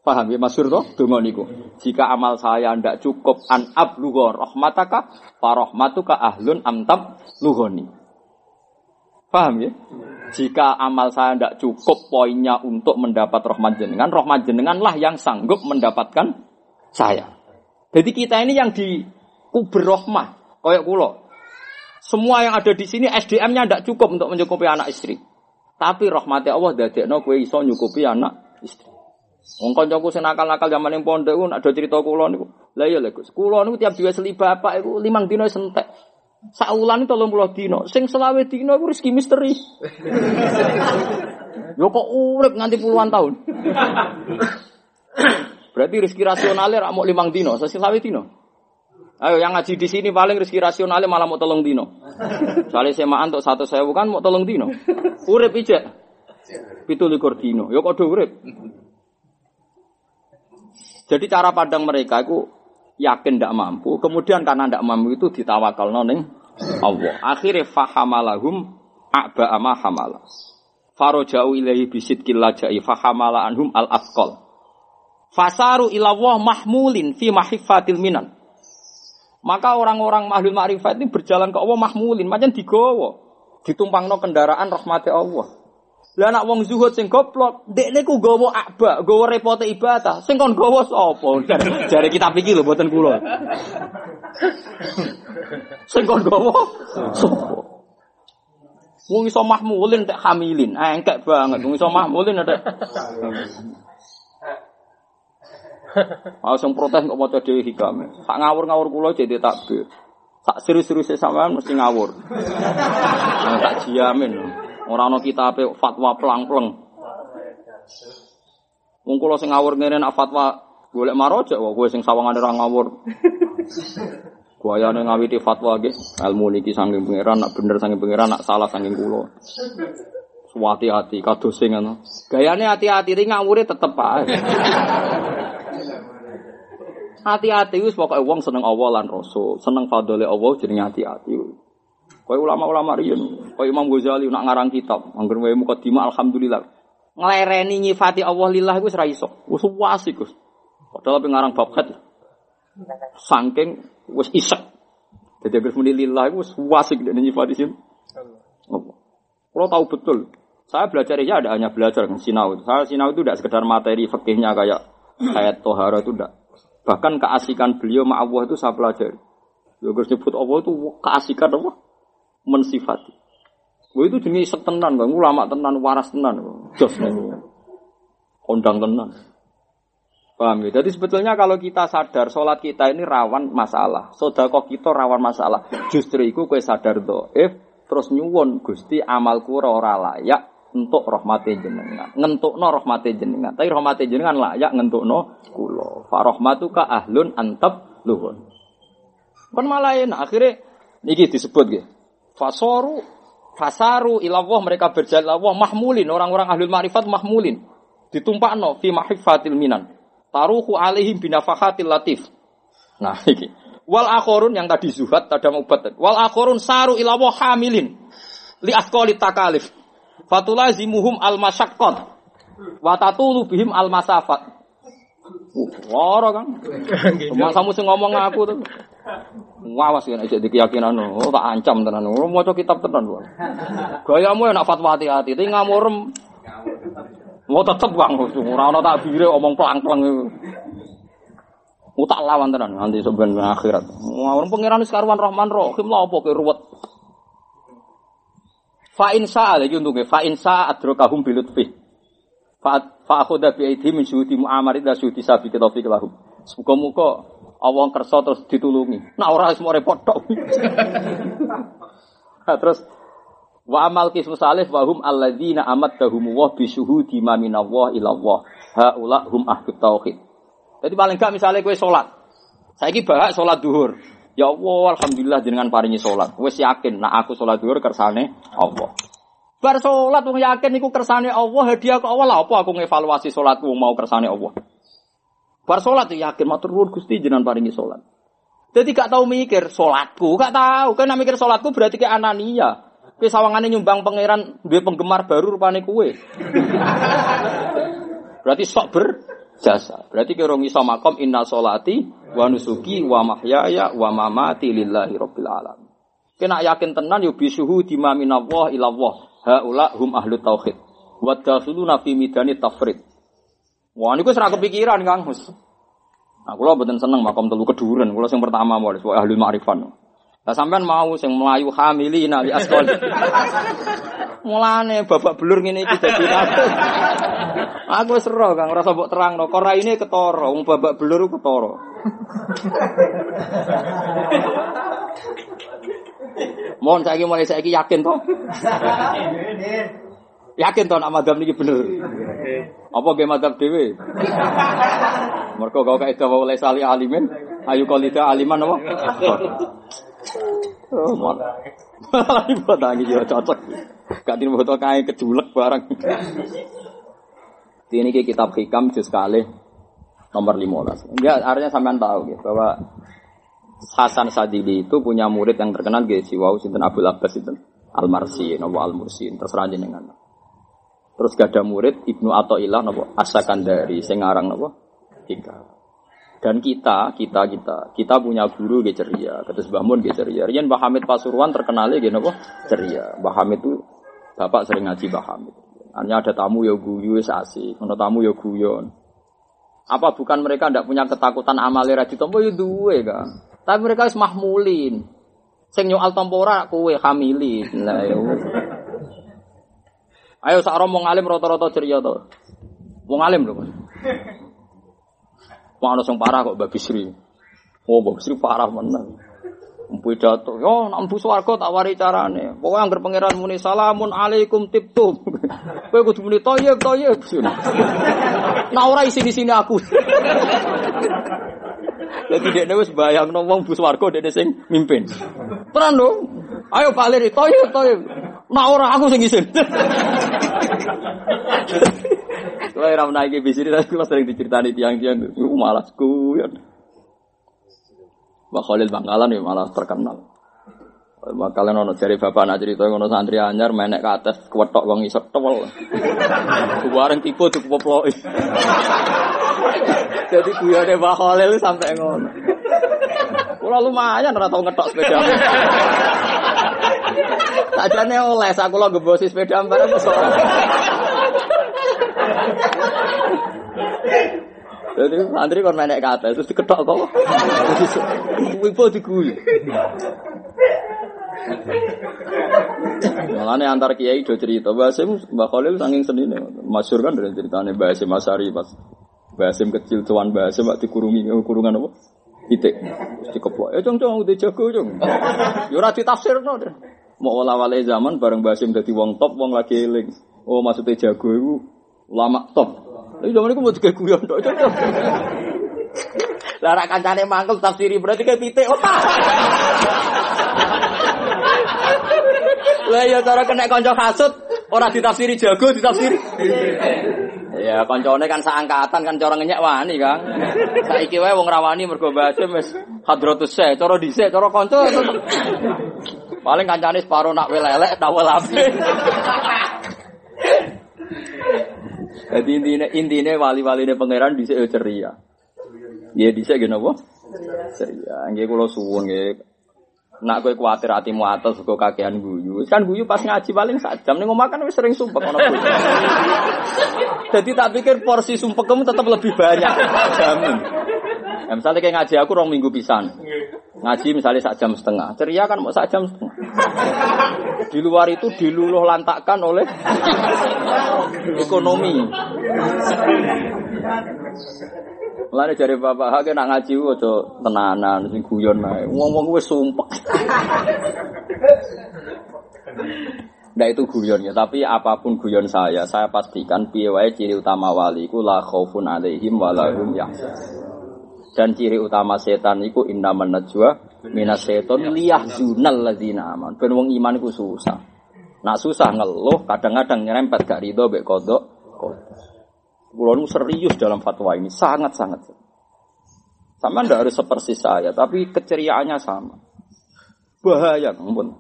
Paham ya Mas Surto? Dongo niku. Jika amal saya tidak cukup an ablugha rahmataka, fa rahmatuka ahlun amtab lughoni. Paham ya? Jika amal saya tidak cukup poinnya untuk mendapat rahmat jenengan, rahmat jenenganlah yang sanggup mendapatkan saya. Jadi kita ini yang di kubur rahmah. Kayak kulo. Semua yang ada di sini SDM-nya tidak cukup untuk mencukupi anak istri. Tapi rahmatnya Allah dadekno kowe iso nyukupi anak istri. Wong kancaku sing nakal-nakal zaman ning pondok ku ada cerita kula niku. Lah iya lho niku tiap duwe seli bapak iku limang dino sentek. Saulan itu 30 dino. Sing selawe dino iku rezeki misteri. Yo kok urip nganti puluhan tahun. Berarti rezeki rasionalnya rak mau limang dino, selawe dino. Ayo yang ngaji di sini paling rezeki rasionalnya malah mau tolong dino. Soalnya semaan untuk satu saya bukan mau tolong dino. Urip ijek. Pitu likur dino. Yo kok do urip. Jadi cara pandang mereka itu yakin tidak mampu, kemudian karena tidak mampu itu ditawakal noning Allah. Akhirnya fahamalahum a'ba ama hamala. Farojau ilahi bisid kilajai fahamala anhum al afkol. Fasaru ilawah mahmulin fi mahifatil minan. Maka orang-orang mahlul ma'rifat ini berjalan ke Allah mahmulin, macam digowo. Ditumpangno kendaraan rahmati Allah. Lah anak wong zuhud sing goblok, dekne ku gawa akba, gawa repote ibadah. Sing kon gawa sapa? <laughs> Jare kita pikir lho mboten kula. <laughs> Sing kon gawa sapa? Wong iso mahmulin tek hamilin, engkek banget. Wong iso mahmulin ada. <laughs> Ah sing protes kok maca dhewe hikame. Sak ngawur-ngawur kula jadi takbir. Sak serius-serius sampean mesti ngawur. Tak jamin. Ora ana kitabe fatwa plang-pleng. Wong kula sing ngawur ngene nak fatwa golek maroja wae kowe sing sawangane ora ngawur. <laughs> Guayane ngawiti fatwa nggih, ilmu niki saking pangeran nak bener saking pangeran nak salah saking kula. Hati-hati kados sing ngono. Gayane hati-hati ri ngawure tetep ae. <laughs> Hati-hati wis pokoke wong seneng Allah lan Rasul, seneng fadhole Allah jenenge hati-hati. Kowe ulama-ulama riyen, kowe Imam Ghazali nak ngarang kitab, anggere wae mukadimah alhamdulillah. Nglereni nyifati Allah lillah iku wis ra iso. Wis wasik, Gus. Padahal ape ngarang bab khat. Saking wis isek. Jadi agar muni lillah iku wis wasik nek nyifati sin. Allah. Kalau tahu betul, saya belajar ya ada hanya belajar sinau. Saya sinau itu tidak sekedar materi fikihnya kayak ayat tohara itu tidak. Bahkan keasikan beliau ma Allah itu saya pelajari. Ya nyebut Allah itu keasikan apa? Mensifati. Wah itu jenis setenan, bang. ulama tenan, waras tenan, jos kondang tenan. Paham ya? Jadi sebetulnya kalau kita sadar sholat kita ini rawan masalah, sodakoh kita rawan masalah. Justru itu kue sadar doif, terus nyuwun gusti amalku ora layak untuk rahmati jenengan, ngentukno rahmati jenengan. Tapi rahmati jenengan layak ngentukno kulo. Fa rahmatuka ahlun antab luhun. Kan malah enak. Akhirnya niki disebut gitu. Fasoru fasaru ilawah mereka berjalan Allah mahmulin. Orang-orang ahlul ma'rifat mahmulin. Ditumpakno fi mahifatil minan. Taruhu alaihim binafahatil latif. Nah <laughs> iki. Wal akhorun yang tadi zuhad tadi mubat wal akhorun saru ilawah hamilin. Li afqali takalif. Fatulazimuhum al masyaqqat wa tatulu bihim al masafat Wara kan. Cuma <laughs> kamu sing ngomong aku tuh. Wawas kan aja di keyakinan oh tak ancam tenan. Oh maca kitab tenan wae. Gayamu enak fatwa hati-hati, tapi ngamurem. Mau tetep bang, ora ana takbire omong pelang-pelang iku. Oh tak lawan tenan nanti sebenarnya akhirat. Ngawur pangeran sekaruan Rahman Rahim lha apa ke ruwet. Fa in sa'a lagi untungnya fa in sa'a adrokahum bilutfi. Fa fa akhudha bi aidhi min syuhudi mu'amarid la syuhudi sabi taufiq lahum. Muga-muga Allah kersa terus ditulungi. Nah ora wis mau repot tok. Nah, terus Wa amal kismu salih wa hum alladzina amat dahumullah bisuhudi ma minallah ilallah. Haula hum ahdut tauhid. Jadi paling gak misalnya kue sholat. Saya ini bahak sholat duhur. Ya Allah, Alhamdulillah dengan paringi sholat. Wes yakin, nah aku sholat duhur kersane Allah. Bar sholat, wong yakin iku kersane Allah, hadiah ke Allah lah. Apa aku ngevaluasi sholatku mau kersane Allah. Bar sholat ya yakin, matur nuwun Gusti jenengan paringi sholat. Jadi gak tahu mikir sholatku, gak tahu. Kan mikir sholatku berarti ke anania. Kowe sawangane nyumbang pangeran duwe penggemar baru rupane kue. <laughs> berarti sok berjasa. Berarti kira iso makom inna solati wa nusuki wa mahyaya wa mamati lillahi rabbil alamin. Kena yakin tenan yo bisuhu dima minallah ilallah. Haula hum ahlu tauhid. Wa dakhuluna fi midani tafrid. Wah niku ora kepikiran Kang Mus. Nah, kula mboten seneng makom telu keduren. Kula sing pertama wae ahli ma'rifat. Lah sampean mau sing melayu hamili nali askol. Mulane babak belur ngene iki dadi aku. Wis ero Kang, ora mbok terangno. Kok raine ketara, wong babak belur ketara. Mohon saiki mulai saiki yakin to? Yakin to nak madhab niki bener. Apa ge madhab dhewe? Mergo kau kaedah wa oleh sali alimin, ayu qalida aliman apa? Oh, malah ibu tangi ya cocok. Gak foto kae kejulek barang. Ini ki kitab hikam juz kali nomor 15. Ya, artinya sampean tahu gitu bahwa Hasan Sadili itu punya murid yang terkenal gitu, si Wow Sinten Abdul Abbas itu Al-Marsi, nopo Al-Mursi, terserah jenengan. Terus gak ada murid Ibnu Athaillah nopo Asakandari sing aran nopo Hikam. Dan kita, kita, kita, kita punya guru ge ceria, Mbah Mun ge ceria. Rian Mbah Hamid Pasuruan terkenalnya ge napa? Ceria. Mbah Hamid itu bapak sering ngaji Mbah Hamid. Hanya ada tamu ya guyu wis asik, ana tamu ya guyon. Apa bukan mereka tidak punya ketakutan amale ra ditampa ya kan. Tapi mereka wis mahmulin. Sing nyoal tampora kowe hamilin. Lah ya. Ayo sak romo ngalim rata-rata ceria to. Wong alim lho. Wong ana sing parah kok Mbak Bisri. Oh, Mbak Bisri parah menang. Empu jatuh, yo nak mbu swarga tak wari carane. Pokoke pangeran muni salamun alaikum tibtum. <laughs> Kowe kudu muni toyib toyib. <laughs> Nah ora isi di sini aku. <laughs> Jadi dia wis bayangno wong mbu swarga dene sing mimpin. Tenan lho. Ayo Pak Lir, toyib toyib. Nah ora aku sing isin. Kalau era menaiki bisnis, tapi kalau sering diceritani tiang-tiang, malas kuyon. Mbak Khalil Bangkalan ya malah terkenal. Kalian ono cari bapak nak cerita ngono santri anyar menek ke atas kuwetok wong isok tewel. Bareng tipe cukup poploki. Jadi guyone Mbak Khalil sampai ngono. Kula lumayan ora tau ngetok sepeda. Sajane oleh aku lo gebosi sepeda bareng soal. Jadi santri kon menek ke atas terus diketok kok. Wipo diguyu. Malahnya antar kiai do cerita Mbak Hasim, Mbak Khalil saking senine masyhur kan dari ceritanya Mbak Hasim Asari pas Mbak Hasim kecil tuan Mbak Hasim waktu dikurungi kurungan apa? Terus dikeplok. Eh cong cong udah jago cong. Yo ora ditafsirno deh. Mau olah-wale zaman bareng Mbak Hasim dadi wong top, wong lagi eling. Oh maksudnya jago itu ulama top. Tapi zaman itu mau juga guyon tok cocok. Lah kancane mangkel tafsiri berarti kayak pitik otak. Lah ya cara kena kanca hasud ora ditafsiri jago ditafsiri. Ya kancane kan seangkatan kan cara ngenyek wani Kang. Saiki wae wong rawani mergo bahasa wis hadratus se, cara dhisik cara kanca. Paling kancane separo nak welelek tak welape. Jadi intinya intinya wali-wali ini pangeran bisa ceria. Ya bisa gini apa? Ceria. Nggih kula suwun nggih. Nak kowe kuwatir atimu atas kok kakean guyu. Kan guyu pas ngaji paling sak jam ning omah kan wis sering sumpek ono. Jadi tak pikir porsi kamu tetap lebih banyak. Jamin. Ya, misalnya kayak ngaji aku rong minggu pisan. Ngaji misalnya sak jam setengah. Ceria kan mau sak jam setengah. Di luar itu diluluh lantakkan oleh ekonomi. Mulane jare bapak hake nak ngaji aja tenanan sing guyon ae. Wong-wong wis sumpek. Ndak itu guyon ya, tapi apa pun guyon saya, saya pastikan piye wae ciri utama wali iku la khaufun alaihim wa la hum yahzanun. Dan ciri utama setan iku innaman najwa minas seton liyahzunal ladzina aman. Ben wong iman iku susah. Nak susah ngeluh, kadang-kadang nyerempet gak ridho mek kodok. Kulo serius dalam fatwa ini, sangat-sangat. Sama ndak harus sepersis saya, tapi keceriaannya sama. Bahaya, ampun.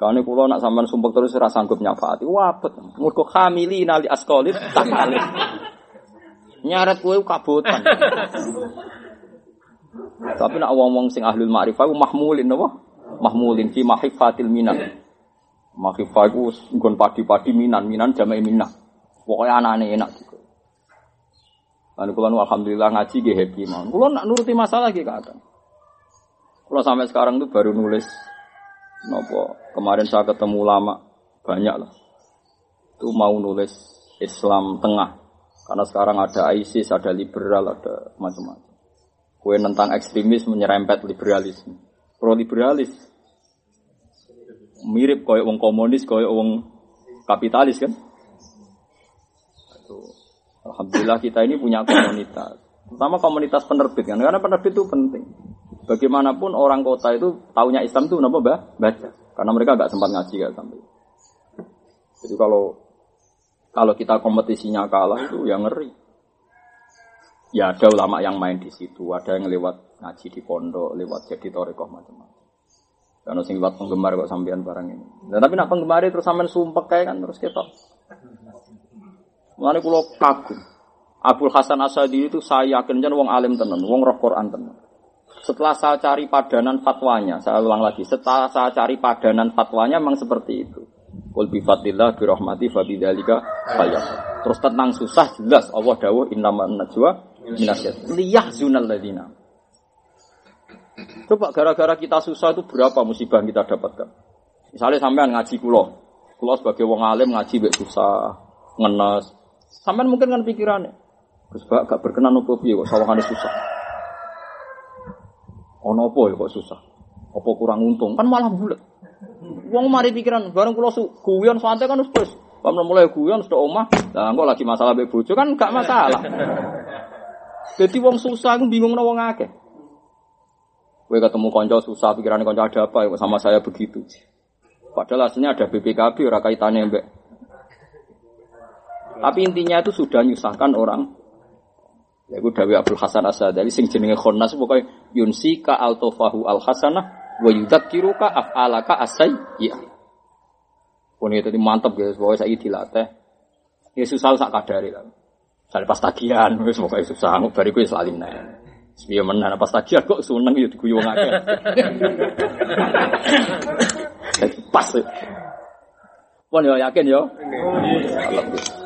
Karena kulo nak sampean sumpah terus ora sanggup nyafaati. Wapet. Mergo hamili nali askolit tak alih. Nyaret kowe kabotan. Tapi nak wong-wong sing ahlul ma'rifah ku mahmulin napa? Mahmulin fi mahifatil minan. Mahifah iku nggon padi-padi minan, minan jamae minah. Pokoknya anane enak. Lalu kulo nu alhamdulillah ngaji ge happy mawon. Kulo nak nuruti masalah ge kadang. Kulo sampai sekarang tuh baru nulis nopo kemarin saya ketemu ulama banyak lah. Itu mau nulis Islam tengah. Karena sekarang ada ISIS, ada liberal, ada macam-macam. Kue tentang ekstremis menyerempet liberalisme. Pro liberalis mirip koyo wong komunis, koyo wong kapitalis kan? Alhamdulillah kita ini punya komunitas. Pertama komunitas penerbit kan, karena penerbit itu penting. Bagaimanapun orang kota itu taunya Islam itu kenapa bah? Baca. Karena mereka nggak sempat ngaji gak sampai. Jadi kalau kalau kita kompetisinya kalah itu yang ngeri. Ya ada ulama yang main di situ, ada yang lewat ngaji di pondok, lewat jadi torekoh macam-macam. Karena sing lewat penggemar kok sampean barang ini. Nah, tapi nak penggemar terus sampean sumpek kayak kan terus ketok. Mulane kula kagum. Abdul Hasan Asadi itu saya yakin jan wong alim tenan, wong roh Quran tenan. Setelah saya cari padanan fatwanya, saya ulang lagi, setelah saya cari padanan fatwanya memang seperti itu. Qul bi fadlillah bi rahmati fa bidzalika Terus tentang susah jelas Allah dawuh innaman najwa minasyat. Liyahzunal ladina. Coba gara-gara kita susah itu berapa musibah yang kita dapatkan? Misalnya sampean ngaji kulo, kulo sebagai wong alim ngaji bek susah, ngenes. Sampean mungkin kan pikirannya, Gus Bak gak berkenan opo piye kok sawangane susah. Ono apa ya kok susah? Apa kurang untung? Kan malah bulat. Wong mari pikiran bareng kula guyon santai kan wis Pam mulai guyon sudah omah, lah kok lagi masalah mbek kan gak masalah. Jadi wong susah aku bingung wong akeh. Kowe ketemu konco susah pikiran konco ada apa ya sama saya begitu. Padahal aslinya ada BPKB ora kaitannya mbek. Tapi intinya itu sudah nyusahkan orang. Ya gue Dawi Abdul Hasan Asadali sing jenenge khonnas pokoknya yunsi ka altofahu al hasanah wa yudzakiruka af'alaka asai ya. Pun itu mantap guys, pokoknya saya dilatih. Ya susah sak kadari lah. Misalnya pas tagihan, wis pokoknya susah, bariku wis lali nih. Sepiye menan pas tagihan kok seneng ya diguyu wong akeh. <laughs> Pas. Pun yo yakin yo. Alhamdulillah.